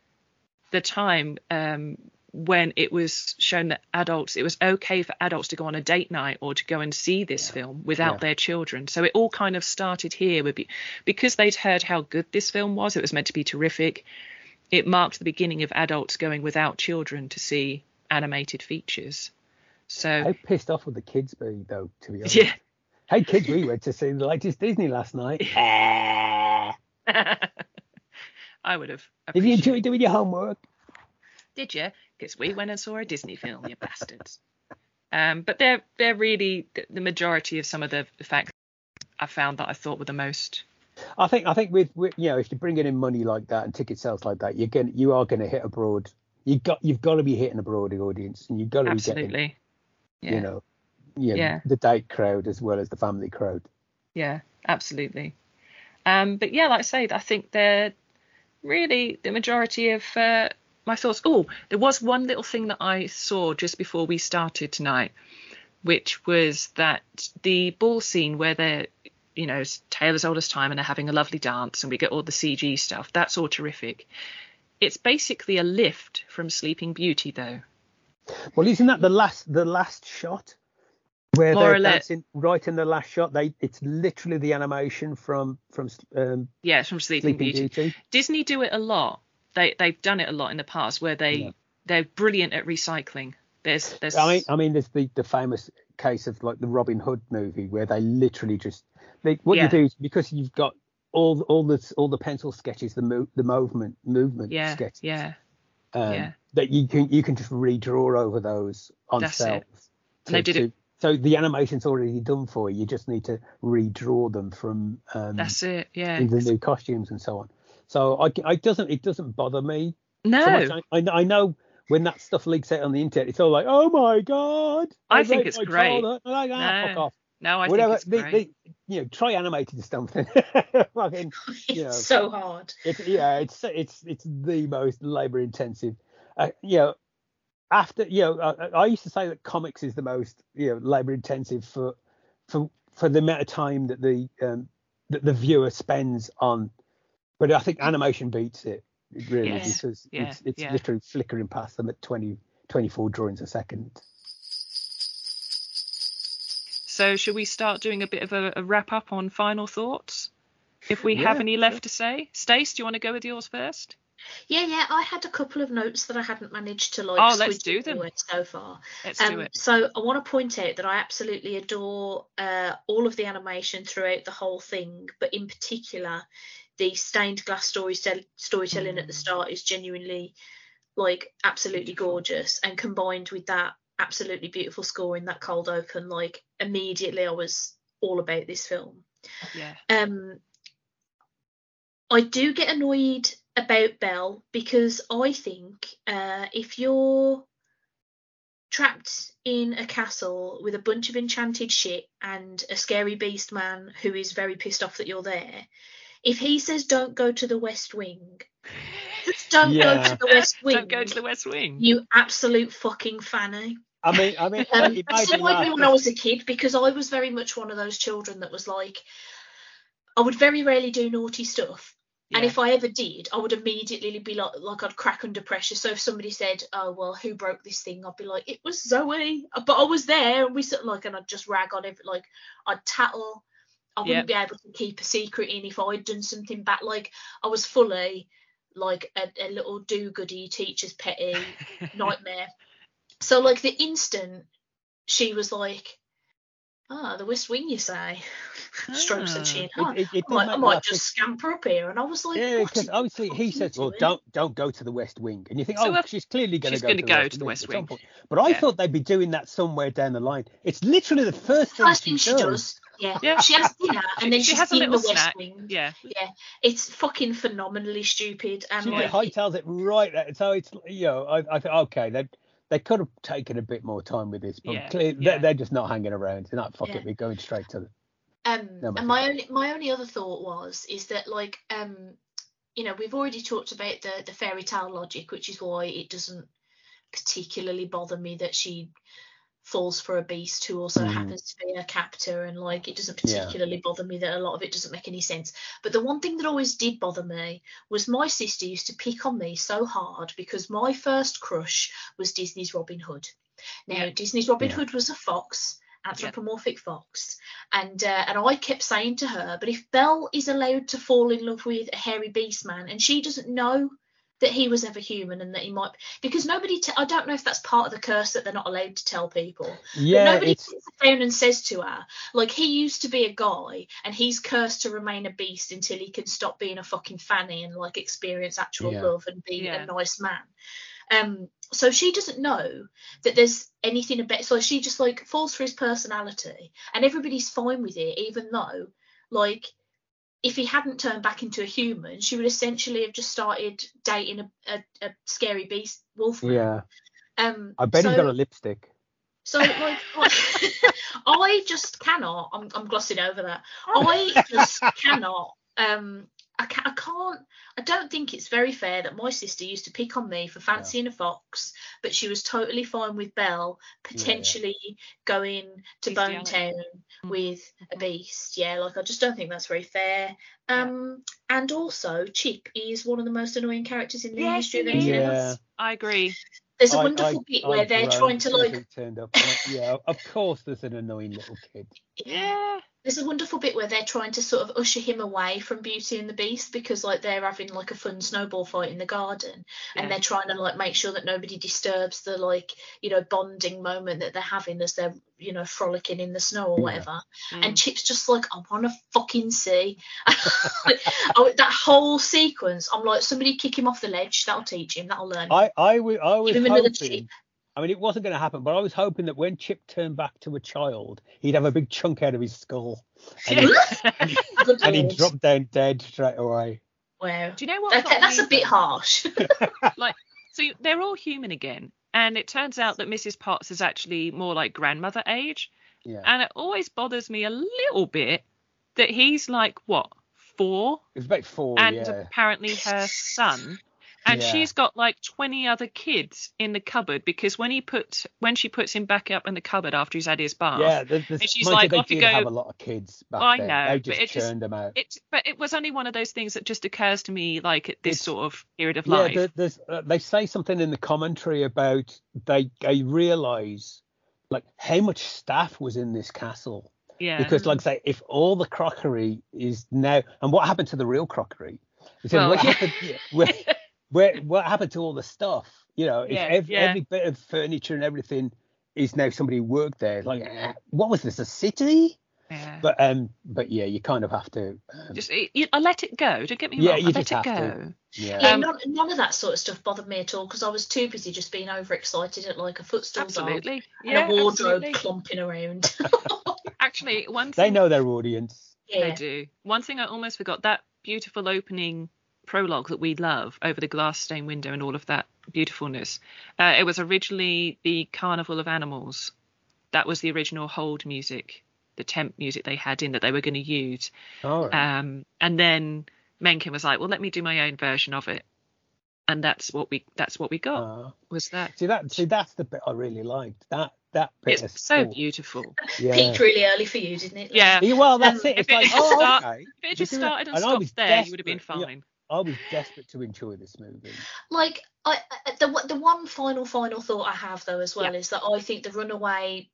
Speaker 3: the time um, when it was shown that adults, it was okay for adults to go on a date night or to go and see this film without
Speaker 1: Yeah.
Speaker 3: their children. So it all kind of started here with because they'd heard how good this film was. It was meant to be terrific it marked the beginning of adults going without children to see animated features. So
Speaker 1: how pissed off would the kids be though to be honest
Speaker 3: yeah,
Speaker 1: hey kids we went to see the latest disney last night.
Speaker 3: I would have.
Speaker 1: did you enjoy doing your homework
Speaker 3: Did you? Because we went and saw a Disney film, you bastards. Um, but they're they're really the, the majority of some of the facts I found that I thought were the most.
Speaker 1: I think I think with, with you know if you're bringing in money like that and ticket sales like that, you're going you are going to hit abroad. You got you've got to be hitting a broad audience, and you've got to be getting
Speaker 3: Absolutely. Yeah.
Speaker 1: you know, you know,
Speaker 3: Yeah.
Speaker 1: the date crowd as well as the family crowd.
Speaker 3: Yeah, absolutely. Um, but yeah, like I say, I think they're really the majority of uh, my thoughts. Oh, there was one little thing that I saw just before we started tonight, which was that the ball scene where they're, you know, tale as old as time and they're having a lovely dance and we get all the CG stuff. That's all terrific. It's basically a lift from Sleeping Beauty, though.
Speaker 1: Well, isn't that the last the last shot where
Speaker 3: More
Speaker 1: they're dancing right in the last shot? They it's literally the animation from from um,
Speaker 3: Yeah, from Sleeping,
Speaker 1: Sleeping
Speaker 3: Beauty.
Speaker 1: Beauty.
Speaker 3: Disney do it a lot. They they've done it a lot in the past where they
Speaker 1: Yeah.
Speaker 3: they're brilliant at recycling. There's there's
Speaker 1: I mean, I mean, there's the, the famous case of like the Robin Hood movie where they literally just they, what
Speaker 3: Yeah.
Speaker 1: you do is because you've got all all the all the pencil sketches, the mo- the movement movement
Speaker 3: yeah
Speaker 1: sketches,
Speaker 3: yeah
Speaker 1: um,
Speaker 3: yeah.
Speaker 1: that you can you can just redraw over those on
Speaker 3: That's cels. And they did it-
Speaker 1: So the animation's already done for you. You just need to redraw them from um,
Speaker 3: that's it yeah
Speaker 1: the new costumes and so on. So I, I doesn't it doesn't bother me.
Speaker 3: No,
Speaker 1: So much. I, I I know when that stuff leaks out on the internet, it's all like, oh my god.
Speaker 3: I think it's great.
Speaker 1: I'm like, ah,
Speaker 3: No,
Speaker 1: fuck off.
Speaker 3: no, I
Speaker 1: Whatever.
Speaker 3: think it's
Speaker 1: they,
Speaker 3: great.
Speaker 1: they, you know, try animating something. Fucking,
Speaker 2: It's
Speaker 1: you know,
Speaker 2: so hard.
Speaker 1: it's yeah, it's it's it's the most labor intensive. Uh, you know, after you know, I, I used to say that comics is the most you know labor intensive for for for the amount of time that the um that the viewer spends on. But I think animation beats it really
Speaker 3: Yes.
Speaker 1: because
Speaker 3: Yeah,
Speaker 1: it's it's
Speaker 3: yeah.
Speaker 1: literally flickering past them at 20, 24 drawings a second.
Speaker 3: So should we start doing a bit of a, a wrap up on final thoughts? If we
Speaker 1: Yeah,
Speaker 3: have any
Speaker 1: sure.
Speaker 3: left to say, Stace, do you want to go with yours first?
Speaker 2: Yeah, yeah. I had a couple of notes that I hadn't managed to like.
Speaker 3: Oh, let's do them.
Speaker 2: So far.
Speaker 3: Let's
Speaker 2: Um,
Speaker 3: do it.
Speaker 2: So I want to point out that I absolutely adore uh, all of the animation throughout the whole thing, but in particular, the stained glass story storytelling at the start is genuinely like absolutely gorgeous, and combined with that absolutely beautiful score in that cold open, like immediately I was all about this film.
Speaker 3: Yeah.
Speaker 2: Um, I do get annoyed about Belle because I think uh, if you're trapped in a castle with a bunch of enchanted shit and a scary beast man who is very pissed off that you're there, if he says don't go to the West Wing, just don't go to the West Wing.
Speaker 3: Don't go to the West Wing.
Speaker 2: You absolute fucking fanny.
Speaker 1: I mean, I mean,
Speaker 2: Um,
Speaker 1: it
Speaker 2: it
Speaker 1: made me
Speaker 2: annoyed me when I was a kid because I was very much one of those children that was like, I would very rarely do naughty stuff. And if I ever did, I would immediately be like, like I'd crack under pressure. So if somebody said, "Oh well, who broke this thing?" I'd be like, "It was Zoe," but I was there, and we sort of like, and I'd just rag on every like, I'd tattle. I wouldn't be able to keep a secret in if I'd done something bad. Like I was fully like a, a little do-goody teacher's petty nightmare. So like the instant she was like, "Ah, the West Wing, you say?" Strokes her
Speaker 3: Ah.
Speaker 2: chin.
Speaker 1: It-
Speaker 2: Oh,
Speaker 1: it- it
Speaker 2: I might, I might just scamper up here, and I was like,
Speaker 1: Yeah, because obviously he says, "Well,
Speaker 2: doing?"
Speaker 1: don't don't go to the West Wing," and you think,
Speaker 3: So
Speaker 1: "Oh,
Speaker 3: if-
Speaker 1: she's clearly going to go,
Speaker 3: gonna
Speaker 1: to,
Speaker 3: go
Speaker 1: the
Speaker 3: to the
Speaker 1: West
Speaker 3: West
Speaker 1: Wing." at
Speaker 3: Wing.
Speaker 1: But I
Speaker 3: Yeah.
Speaker 1: thought they'd be doing that somewhere down the line. It's literally the first thing
Speaker 2: First
Speaker 1: she
Speaker 2: thing she
Speaker 1: does.
Speaker 2: Does, yeah,
Speaker 3: Yeah.
Speaker 2: she has dinner, and then
Speaker 3: she
Speaker 2: she's
Speaker 3: has a
Speaker 2: in the
Speaker 3: little
Speaker 2: West
Speaker 3: snack.
Speaker 2: Wing.
Speaker 3: Yeah. Yeah.
Speaker 2: It's fucking phenomenally stupid, and
Speaker 1: She
Speaker 2: like,
Speaker 1: hightails it right there. So it's you know, I, I thought okay, they they could have taken a bit more time with this, but
Speaker 3: Yeah,
Speaker 1: clearly
Speaker 3: yeah.
Speaker 1: They're, they're just not hanging around. They're not fuck
Speaker 2: Yeah.
Speaker 1: it, we're going straight to them.
Speaker 2: Um,
Speaker 1: No,
Speaker 2: and my only my only other thought was is that like um, you know, we've already talked about the the fairy tale logic, which is why it doesn't particularly bother me that she falls for a beast who also
Speaker 1: Mm.
Speaker 2: happens to be a captor, and like it doesn't
Speaker 1: Yeah.
Speaker 2: particularly bother me that a lot of it doesn't make any sense. But the one thing that always did bother me was my sister used to pick on me so hard because my first crush was Disney's Robin Hood. Now
Speaker 3: Yeah.
Speaker 2: Disney's Robin
Speaker 1: Yeah.
Speaker 2: Hood was a fox, anthropomorphic fox, and uh, and I kept saying to her, but if Belle is allowed to fall in love with a hairy beast man and she doesn't know that he was ever human and that he might because nobody t- I don't know if that's part of the curse that they're not allowed to tell people. But
Speaker 1: Yeah,
Speaker 2: nobody
Speaker 1: it's
Speaker 2: sits down and says to her, like he used to be a guy and he's cursed to remain a beast until he can stop being a fucking fanny and like experience actual
Speaker 1: Yeah.
Speaker 2: love and be
Speaker 3: Yeah.
Speaker 2: a nice man. Um, so she doesn't know that there's anything about. So she just like falls for his personality, and everybody's fine with it, even though like if he hadn't turned back into a human, she would essentially have just started dating a, a, a scary beast wolf.
Speaker 1: yeah.
Speaker 2: Um,
Speaker 1: I bet
Speaker 2: so,
Speaker 1: he's got a lipstick.
Speaker 2: so like, I just cannot. I'm, I'm glossing over that. I just cannot. Um, I, ca- I can't. I don't think it's very fair that my sister used to pick on me for fancying a fox, but she was totally fine with Belle potentially going to
Speaker 3: Bestiality.
Speaker 2: Bonetown
Speaker 3: Mm.
Speaker 2: with a beast. Yeah, like I just don't think that's very fair.
Speaker 3: Yeah.
Speaker 2: Um, and also Chip is one of the most annoying characters in the
Speaker 3: Yes,
Speaker 2: history of
Speaker 3: he
Speaker 2: anything
Speaker 1: is.
Speaker 3: I agree.
Speaker 2: There's a
Speaker 1: I-
Speaker 2: wonderful
Speaker 1: I-
Speaker 2: bit
Speaker 1: I
Speaker 2: where they're trying to
Speaker 1: as
Speaker 2: like
Speaker 1: turned up. Yeah, of course there's an annoying little kid.
Speaker 3: Yeah.
Speaker 2: There's a wonderful bit where they're trying to sort of usher him away from Beauty and the Beast because like they're having like a fun snowball fight in the garden
Speaker 3: Yeah.
Speaker 2: and they're trying to like make sure that nobody disturbs the like you know bonding moment that they're having as they're you know frolicking in the snow or
Speaker 1: Yeah.
Speaker 2: whatever
Speaker 3: Mm.
Speaker 2: and Chip's just like I want to fucking see oh, that whole sequence I'm like somebody kick him off the ledge that'll teach him that'll learn him.
Speaker 1: I I, w- I was
Speaker 2: Give him another
Speaker 1: hoping.
Speaker 2: chip.
Speaker 1: I mean, it wasn't going to happen, but I was hoping that when Chip turned back to a child, he'd have a big chunk out of his skull, and, he,
Speaker 2: Good
Speaker 1: and he'd drop down dead straight away.
Speaker 2: Wow.
Speaker 3: Do you know what?
Speaker 2: Okay, that's
Speaker 3: me
Speaker 2: a bit harsh.
Speaker 3: like so they're all human again and it turns out that mrs potts is actually more like grandmother age
Speaker 1: Yeah.
Speaker 3: and it always bothers me a little bit that he's like what four
Speaker 1: It was about four.
Speaker 3: and
Speaker 1: yeah.
Speaker 3: apparently her son and
Speaker 1: Yeah.
Speaker 3: she's got like 20 other kids in the cupboard because when he puts when she puts him back up in the cupboard after he's had his bath
Speaker 1: Yeah, the, the,
Speaker 3: And she's like,
Speaker 1: they
Speaker 3: off you go.
Speaker 1: have a lot of kids back
Speaker 3: I
Speaker 1: then.
Speaker 3: know,
Speaker 1: they
Speaker 3: but
Speaker 1: just
Speaker 3: it just-
Speaker 1: churned them out.
Speaker 3: it but it was only one of those things that just occurs to me like at this
Speaker 1: It's-
Speaker 3: sort of period of
Speaker 1: yeah,
Speaker 3: life
Speaker 1: there's, uh, they say something in the commentary about they they realise like how much staff was in this castle
Speaker 3: yeah
Speaker 1: because, like I say, if all the crockery is now, and what happened to the real crockery?
Speaker 3: Well, yeah.
Speaker 1: Happened? yeah, Where, where, what happened to all the stuff? You know, if
Speaker 3: Yeah,
Speaker 1: ev-
Speaker 3: yeah.
Speaker 1: every bit of furniture and everything is now somebody who worked there, like, eh, what was this? A city?
Speaker 3: yeah.
Speaker 1: But um, but yeah, you kind of have to. Um,
Speaker 3: just it, you, I let it go. Don't get me
Speaker 1: Yeah,
Speaker 3: wrong.
Speaker 1: you
Speaker 3: I let
Speaker 1: just
Speaker 3: it
Speaker 1: have
Speaker 3: go.
Speaker 1: to. yeah.
Speaker 2: Yeah,
Speaker 3: Um,
Speaker 2: none, none of that sort of stuff bothered me at all because I was too busy just being overexcited at like a footstool dog
Speaker 3: Absolutely.
Speaker 2: and a wardrobe
Speaker 3: absolutely.
Speaker 2: clumping around.
Speaker 3: Actually, one
Speaker 1: they know their audience.
Speaker 2: yeah.
Speaker 3: they do. One thing I almost forgot that beautiful opening prologue that we love over the glass stained window and all of that beautifulness. Uh, it was originally the Carnival of Animals. That was the original hold music, the temp music they had in that they were going to use.
Speaker 1: All right.
Speaker 3: Um, and then Menken was like, "Well, let me do my own version of it," and that's what we that's what we got.
Speaker 1: Uh,
Speaker 3: was that?
Speaker 1: see that? See that's the bit I really liked. That that bit. of
Speaker 3: It's so
Speaker 1: score.
Speaker 3: beautiful.
Speaker 1: Yeah.
Speaker 2: Peaked really early for you, didn't it?
Speaker 3: Yeah.
Speaker 1: Yeah, well, that's
Speaker 2: Um,
Speaker 1: it. It's
Speaker 3: if it
Speaker 1: like,
Speaker 3: had just
Speaker 1: oh,
Speaker 3: start-
Speaker 1: okay.
Speaker 3: If it just
Speaker 1: You do it.
Speaker 3: started and
Speaker 1: And
Speaker 3: stopped
Speaker 1: was
Speaker 3: there, you would have been
Speaker 1: fine. yeah.
Speaker 3: Fine.
Speaker 1: I was desperate to enjoy this movie.
Speaker 2: Like I, I- the the one final final thought I have though as well
Speaker 3: Yeah.
Speaker 2: is that I think the runaway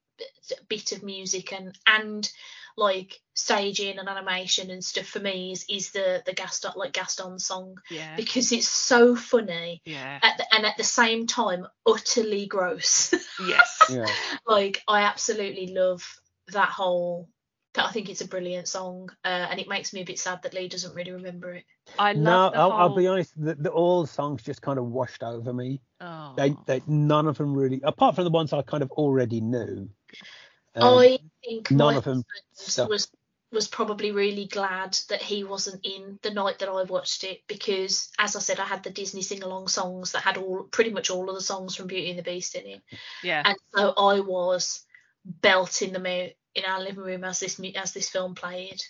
Speaker 2: bit of music and and like staging and animation and stuff for me is is the the Gaston like Gaston song
Speaker 3: Yeah.
Speaker 2: because it's so funny
Speaker 3: Yeah.
Speaker 2: at the, and at the same time utterly gross.
Speaker 3: Yes.
Speaker 1: Yeah.
Speaker 2: like I absolutely love that whole. That I think it's a brilliant song, uh, and it makes me a bit sad that Lee doesn't really remember it.
Speaker 3: I
Speaker 1: No,
Speaker 3: love the
Speaker 1: I'll,
Speaker 3: whole.
Speaker 1: I'll be honest. The, the, all the songs just kind of washed over me.
Speaker 3: Oh.
Speaker 1: They, they, none of them really, apart from the ones I kind of already knew. um,
Speaker 2: I think
Speaker 1: none
Speaker 2: my
Speaker 1: of them stuck.
Speaker 2: was was probably really glad that he wasn't in the night that I watched it because, as I said, I had the Disney sing along songs that had all pretty much all of the songs from Beauty and the Beast in it,
Speaker 3: yeah.
Speaker 2: and so I was belting them out in our living room as this as this film played,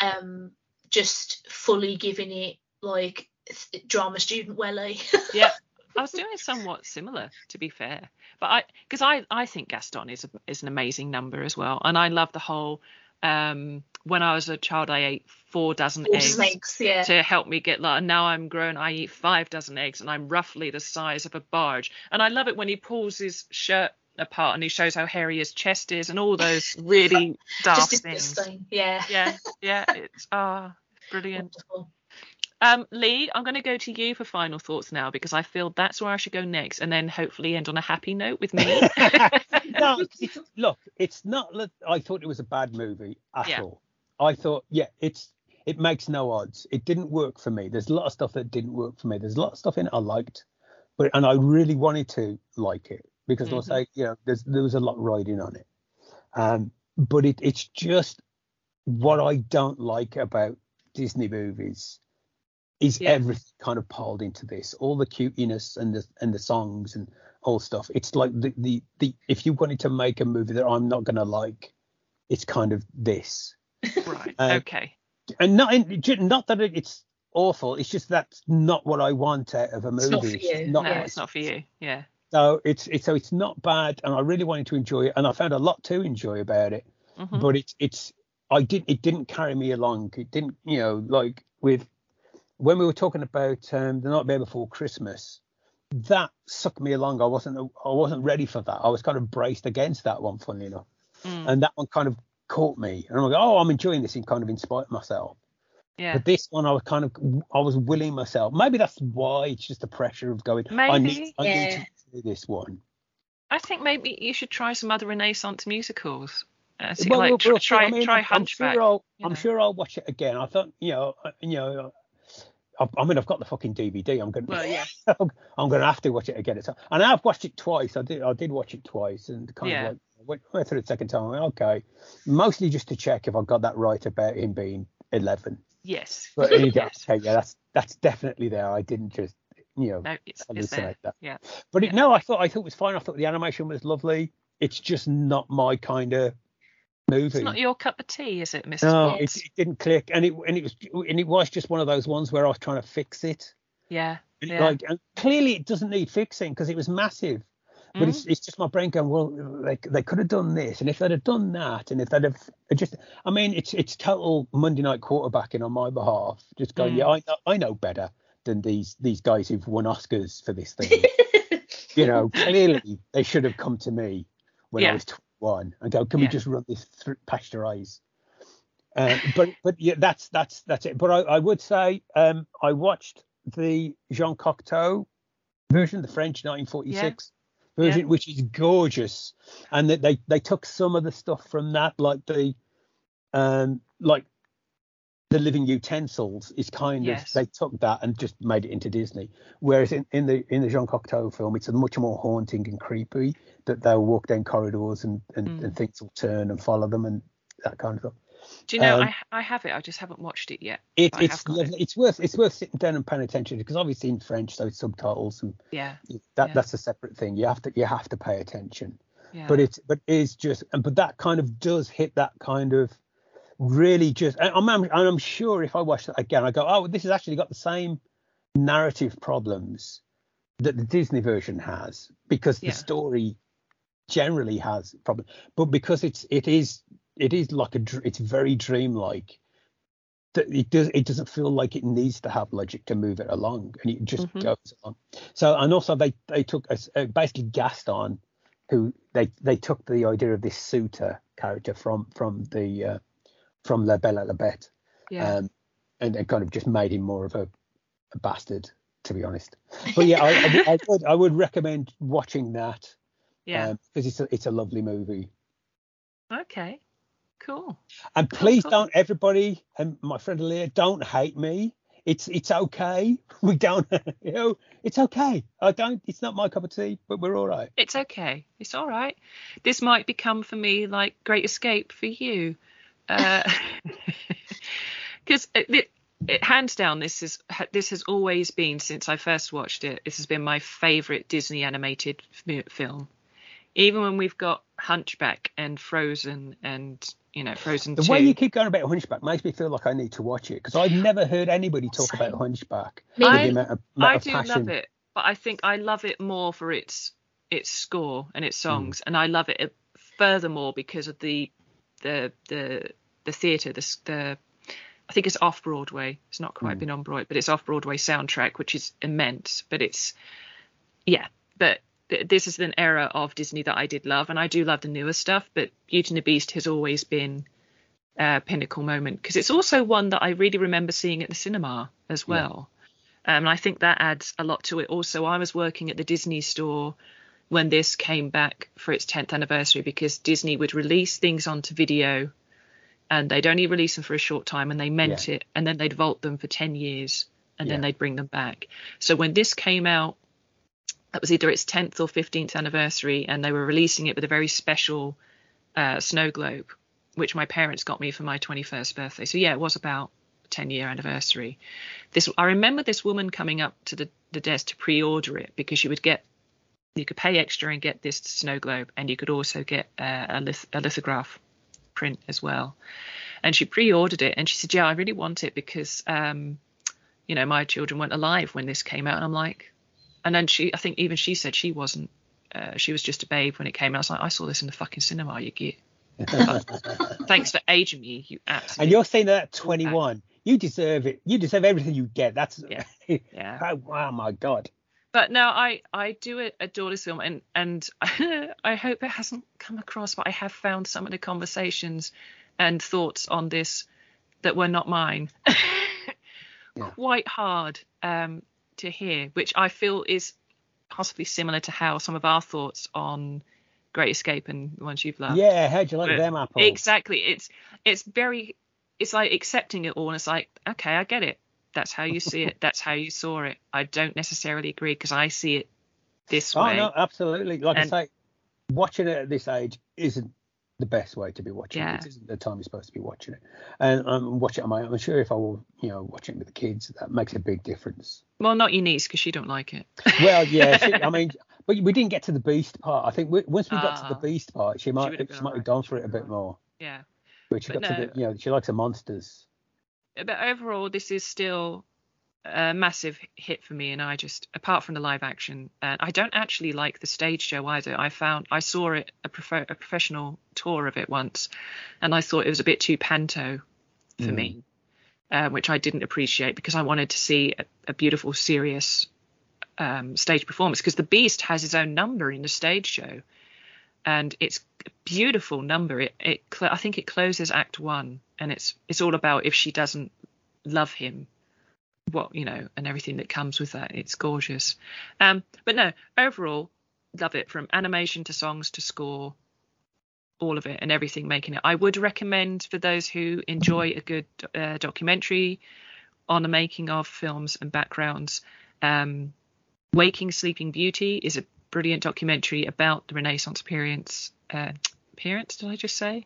Speaker 2: um, just fully giving it like th- drama student welly.
Speaker 3: yeah. I was doing somewhat similar, to be fair, but I because I I think Gaston is a, is an amazing number as well, and I love the whole. Um, when I was a child, I ate four dozen
Speaker 2: All
Speaker 3: eggs
Speaker 2: yeah.
Speaker 3: to help me get like. And now I'm grown, I eat five dozen eggs, and I'm roughly the size of a barge. And I love it when he pulls his shirt apart and he shows how hairy his chest is, and all those really daft
Speaker 2: Just
Speaker 3: things.
Speaker 2: Yeah.
Speaker 3: Yeah, yeah, it's ah brilliant.
Speaker 2: Wonderful.
Speaker 3: Um, Lee, I'm going to go to you for final thoughts now because I feel that's where I should go next, and then hopefully end on a happy note with me.
Speaker 1: no, it's, look, it's not that I thought it was a bad movie at
Speaker 3: Yeah.
Speaker 1: all. I thought, yeah, it's it makes no odds. It didn't work for me. There's a lot of stuff that didn't work for me. There's a lot of stuff in it I liked, but and I really wanted to like it because
Speaker 3: Mhm.
Speaker 1: also, you know, there's there was a lot riding on it. Um, but it it's just what I don't like about Disney movies is
Speaker 3: Yeah.
Speaker 1: everything kind of piled into this. All the cuteness and the and the songs and all stuff. It's like the the, the if you wanted to make a movie that I'm not gonna like, it's kind of this.
Speaker 3: right.
Speaker 1: Uh,
Speaker 3: okay.
Speaker 1: And not in, not that it's awful. It's just that's not what I want out of a movie.
Speaker 2: It's not for you.
Speaker 3: No, it's not for you. Yeah.
Speaker 1: So it's it's so it's not bad, and I really wanted to enjoy it, and I found a lot to enjoy about it.
Speaker 3: Mhm.
Speaker 1: But it's it's I did it didn't carry me along. It didn't you know like with when we were talking about um, the night before Christmas. That sucked me along. I wasn't I wasn't ready for that. I was kind of braced against that one, funnily enough.
Speaker 3: Mm,
Speaker 1: and that one kind of caught me and i'm like oh i'm enjoying this and kind of in spite of myself
Speaker 3: yeah.
Speaker 1: but this one i was kind of i was willing myself maybe that's why it's just the pressure of going i need,
Speaker 3: Maybe,
Speaker 1: I need
Speaker 2: yeah.
Speaker 1: to do this one
Speaker 3: I think maybe you should try some other Renaissance musicals. Uh, see,
Speaker 1: Well,
Speaker 3: like
Speaker 1: we'll-
Speaker 3: try try,
Speaker 1: I mean,
Speaker 3: try
Speaker 1: I'm sure I'll,
Speaker 3: you
Speaker 1: I'm sure I'll watch it again. I thought, you know, I- you know, I, I mean, I've got the fucking DVD. I'm gonna,
Speaker 3: Well, yeah.
Speaker 1: I'm gonna have to watch it again. So, and I've watched it twice. I did, I did watch it twice, and kind
Speaker 3: Yeah.
Speaker 1: of like went, went through it the second time. Went, okay, mostly just to check if I got that right about him being 11.
Speaker 3: Yes.
Speaker 1: But.
Speaker 3: Yes.
Speaker 1: Okay, yeah, that's that's definitely there. I didn't just you know
Speaker 3: No, it's, it's there.
Speaker 1: that.
Speaker 3: Yeah.
Speaker 1: But it, no, I thought I thought it was fine. I thought the animation was lovely. It's just not my kind of movie.
Speaker 3: It's not your cup of tea, is it, Mrs.
Speaker 1: no, it, it didn't click, and it and it was and it was just one of those ones where I was trying to fix it.
Speaker 3: Yeah.
Speaker 1: And
Speaker 3: Yeah.
Speaker 1: Like and clearly, it doesn't need fixing because it was massive. But
Speaker 3: Mm.
Speaker 1: it's it's just my brain going, well, like they could have done this, and if they'd have done that, and if they'd have just, I mean, it's it's total Monday night quarterbacking on my behalf, just going,
Speaker 3: Mm.
Speaker 1: yeah, I know I know better than these these guys who've won Oscars for this thing. you know, clearly they should have come to me when I was 21 and go, can we just run this through past your eyes? Uh, but but yeah, that's that's that's it. But I, I would say um, I watched the Jean Cocteau version, the French 1946 version,
Speaker 3: Yeah.
Speaker 1: which is gorgeous, and that they they took some of the stuff from that, like the um like the living utensils is kind
Speaker 3: Yes.
Speaker 1: of they took that and just made it into Disney. Whereas in, in the in the Jean Cocteau film, it's much more haunting and creepy that they'll walk down corridors and and,
Speaker 3: Mm.
Speaker 1: and things will turn and follow them and that kind of stuff.
Speaker 3: Do you know?
Speaker 1: um,
Speaker 3: I I have it. I just haven't watched it yet.
Speaker 1: It, it's
Speaker 3: got.
Speaker 1: It's worth it's worth sitting down and paying attention because obviously in French, so it's subtitles and
Speaker 3: Yeah.
Speaker 1: that
Speaker 3: Yeah.
Speaker 1: that's a separate thing. You have to you have to pay attention.
Speaker 3: Yeah.
Speaker 1: But it's but it's just and but that kind of does hit that kind of really just I'm I'm, I'm sure if I watch that again, I go, oh, this has actually got the same narrative problems that the Disney version has because the
Speaker 3: Yeah.
Speaker 1: story generally has problems, but because it's it is it is like a it's very dreamlike. That it does it doesn't feel like it needs to have logic to move it along, and it just
Speaker 3: Mhm.
Speaker 1: goes on. So and also they they took a, uh, basically Gaston, who they they took the idea of this suitor character from from the uh, from La Belle et la Bête,
Speaker 3: yeah.
Speaker 1: um, and, and kind of just made him more of a, a bastard, to be honest. But yeah, I, I, would- I would I would recommend watching that
Speaker 3: yeah.
Speaker 1: because it's a it's a lovely movie.
Speaker 3: okay. Cool.
Speaker 1: And please
Speaker 3: cool.
Speaker 1: don't everybody and my friend Leah don't hate me. It's it's okay. We don't you know it's okay. I don't. It's not my cup of tea, but we're all right.
Speaker 3: It's okay. It's all right. This might become for me like Great Escape for you, because it, it, it, hands down this is this has always been since I first watched it. This has been my favourite Disney animated film. Even when we've got Hunchback and Frozen and you know Frozen
Speaker 1: The
Speaker 3: two.
Speaker 1: way you keep going about Hunchback makes me feel like I need to watch it because I've never heard anybody talk about Hunchback.
Speaker 3: I-
Speaker 1: the amount of, amount
Speaker 3: I do
Speaker 1: passion.
Speaker 3: love it, but I think I love it more for its its score and
Speaker 1: Mm.
Speaker 3: its songs, and I love it furthermore because of the the the the theatre, the the I think it's off Broadway. It's not quite
Speaker 1: Mm.
Speaker 3: been on Broadway, but it's off Broadway soundtrack, which is immense. But it's yeah, but th- this is an era of Disney that I did love, and I do love the newer stuff. But Beauty and the Beast has always been a pinnacle moment because it's also one that I really remember seeing at the cinema as
Speaker 1: Yeah.
Speaker 3: well. Um, and I think that adds a lot to it. Also, I was working at the Disney store when this came back for its 10th anniversary because Disney would release things onto video and they'd only release them for a short time and they meant it and then they'd vault them for 10 years and then they'd bring them back. So when this came out, that was either its 10th or 15th anniversary and they were releasing it with a very special uh, snow globe, which my parents got me for my 21st birthday. So yeah, it was about 10 year anniversary. This I remember this woman coming up to the, the desk to pre-order it because she would get you could pay extra and get this snow globe and you could also get uh, a, lith- a lithograph print as well. And she pre-ordered it and she said, "Yeah, I really want it because um, you know my children weren't alive when this came out." And I'm like, and then she I think even she said she wasn't. Uh, she was just a babe when it came out. I was like, I saw this in the fucking cinema. You get. Thanks for aging me, you absolutely.
Speaker 1: and you're saying that at 21. You deserve it. You deserve everything you get. That's
Speaker 3: Yeah. yeah.
Speaker 1: oh, wow, my God.
Speaker 3: But no, I I do adore this film, and and I hope it hasn't come across, but I have found some of the conversations and thoughts on this that were not mine
Speaker 1: Yeah.
Speaker 3: quite hard um, to hear, which I feel is possibly similar to how some of our thoughts on Great Escape and the ones you've loved.
Speaker 1: Yeah, how'd you like
Speaker 3: But
Speaker 1: them apples?
Speaker 3: Exactly. It's it's very it's like accepting it all and it's like, okay, I get it. That's how you see it. That's how you saw it. I don't necessarily agree because I see it this
Speaker 1: Oh
Speaker 3: way.
Speaker 1: Oh no, absolutely. Like
Speaker 3: And-
Speaker 1: I say, watching it at this age isn't the best way to be watching
Speaker 3: Yeah.
Speaker 1: it. It isn't the time you're supposed to be watching it. And um, watch it on my own. I'm sure if I were, you know, watching it with the kids, that makes a big difference.
Speaker 3: Well, not your niece because she don't like it.
Speaker 1: Well, yeah, she, I mean, but we didn't get to the beast part. I think we, once we got to the
Speaker 3: Ah.
Speaker 1: beast part, she might she,
Speaker 3: been
Speaker 1: might have gone for it a bit more.
Speaker 3: Yeah.
Speaker 1: But she
Speaker 3: But
Speaker 1: got to
Speaker 3: no.
Speaker 1: the, you know, she likes the monsters.
Speaker 3: But overall, this is still a massive hit for me. And I just, apart from the live action, and I don't actually like the stage show either. I found I saw it a, prof- a professional tour of it once, and I thought it was a bit too panto for
Speaker 1: Mm.
Speaker 3: me, uh, which I didn't appreciate because I wanted to see a, a beautiful, serious um, stage performance. Because the Beast has his own number in the stage show, and it's a beautiful number. It, it cl- I think it closes Act One, and it's it's all about if she doesn't love him what you know and everything that comes with that. It's gorgeous. Um but no overall love it from animation to songs to score all of it and everything making it. I would recommend for those who enjoy a good uh, documentary on the making of films and backgrounds um waking sleeping beauty is a brilliant documentary about the renaissance appearance uh appearance did i just say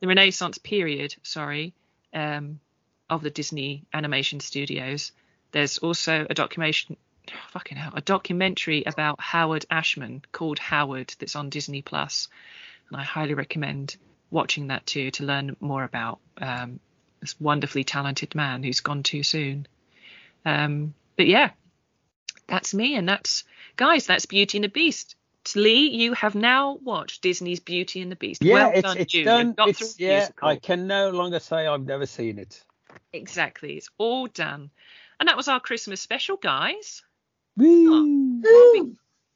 Speaker 3: the renaissance period sorry um of the Disney animation studios. There's also a documentation, fucking hell, a documentary about Howard Ashman called Howard that's on Disney Plus, and I highly recommend watching that too to learn more about um, this wonderfully talented man who's gone too soon. Um, but yeah, that's me, and that's guys, that's Beauty and the Beast. Lee, you have now watched Disney's Beauty and the Beast.
Speaker 1: Yeah,
Speaker 3: well
Speaker 1: it's
Speaker 3: done,
Speaker 1: it's done.
Speaker 3: got
Speaker 1: It's, yeah,
Speaker 3: musical.
Speaker 1: I can no longer say I've never seen it.
Speaker 3: Exactly. It's all done. And that was our Christmas special, guys.
Speaker 1: Woo!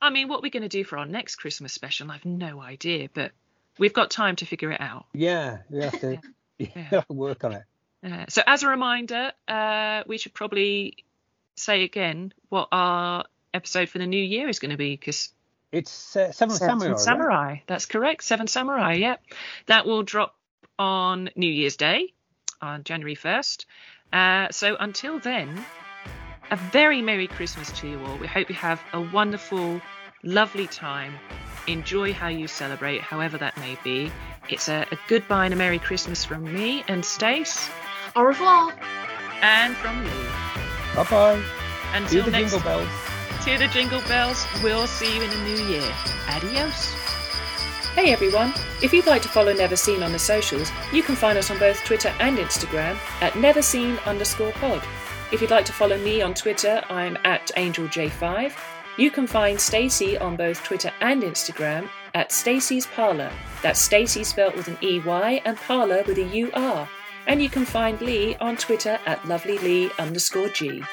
Speaker 3: I mean, what we're going to do for our next Christmas special, I've no idea, but we've got time to figure it out.
Speaker 1: Yeah, we have to, have work on it.
Speaker 3: Uh, so, as a reminder, uh, we should probably say again what our episode for the new year is going to be because
Speaker 1: It's uh, Seven Samurai. right?
Speaker 3: Samurai. That's correct. Seven Samurai. Yep. That will drop on New Year's Day on January 1st. Uh, so until then, a very Merry Christmas to you all. We hope you have a wonderful, lovely time. Enjoy how you celebrate, however that may be. It's a, a goodbye and a Merry Christmas from me and Stace
Speaker 2: Au revoir.
Speaker 3: and from you.
Speaker 1: Bye bye. Do
Speaker 3: Until
Speaker 1: the
Speaker 3: next
Speaker 1: jingle bells.
Speaker 3: To the jingle bells, we'll see you in the new year. Adios.
Speaker 4: Hey everyone! If you'd like to follow Never Seen on the socials, you can find us on both Twitter and Instagram at neverseen underscore pod. If you'd like to follow me on Twitter, I'm at AngelJ5. You can find Stacey on both Twitter and Instagram at Stacey's Parlour. That's Stacey spelt with an EY and Parlour with a UR. And you can find Lee on Twitter at lovelylee underscore G.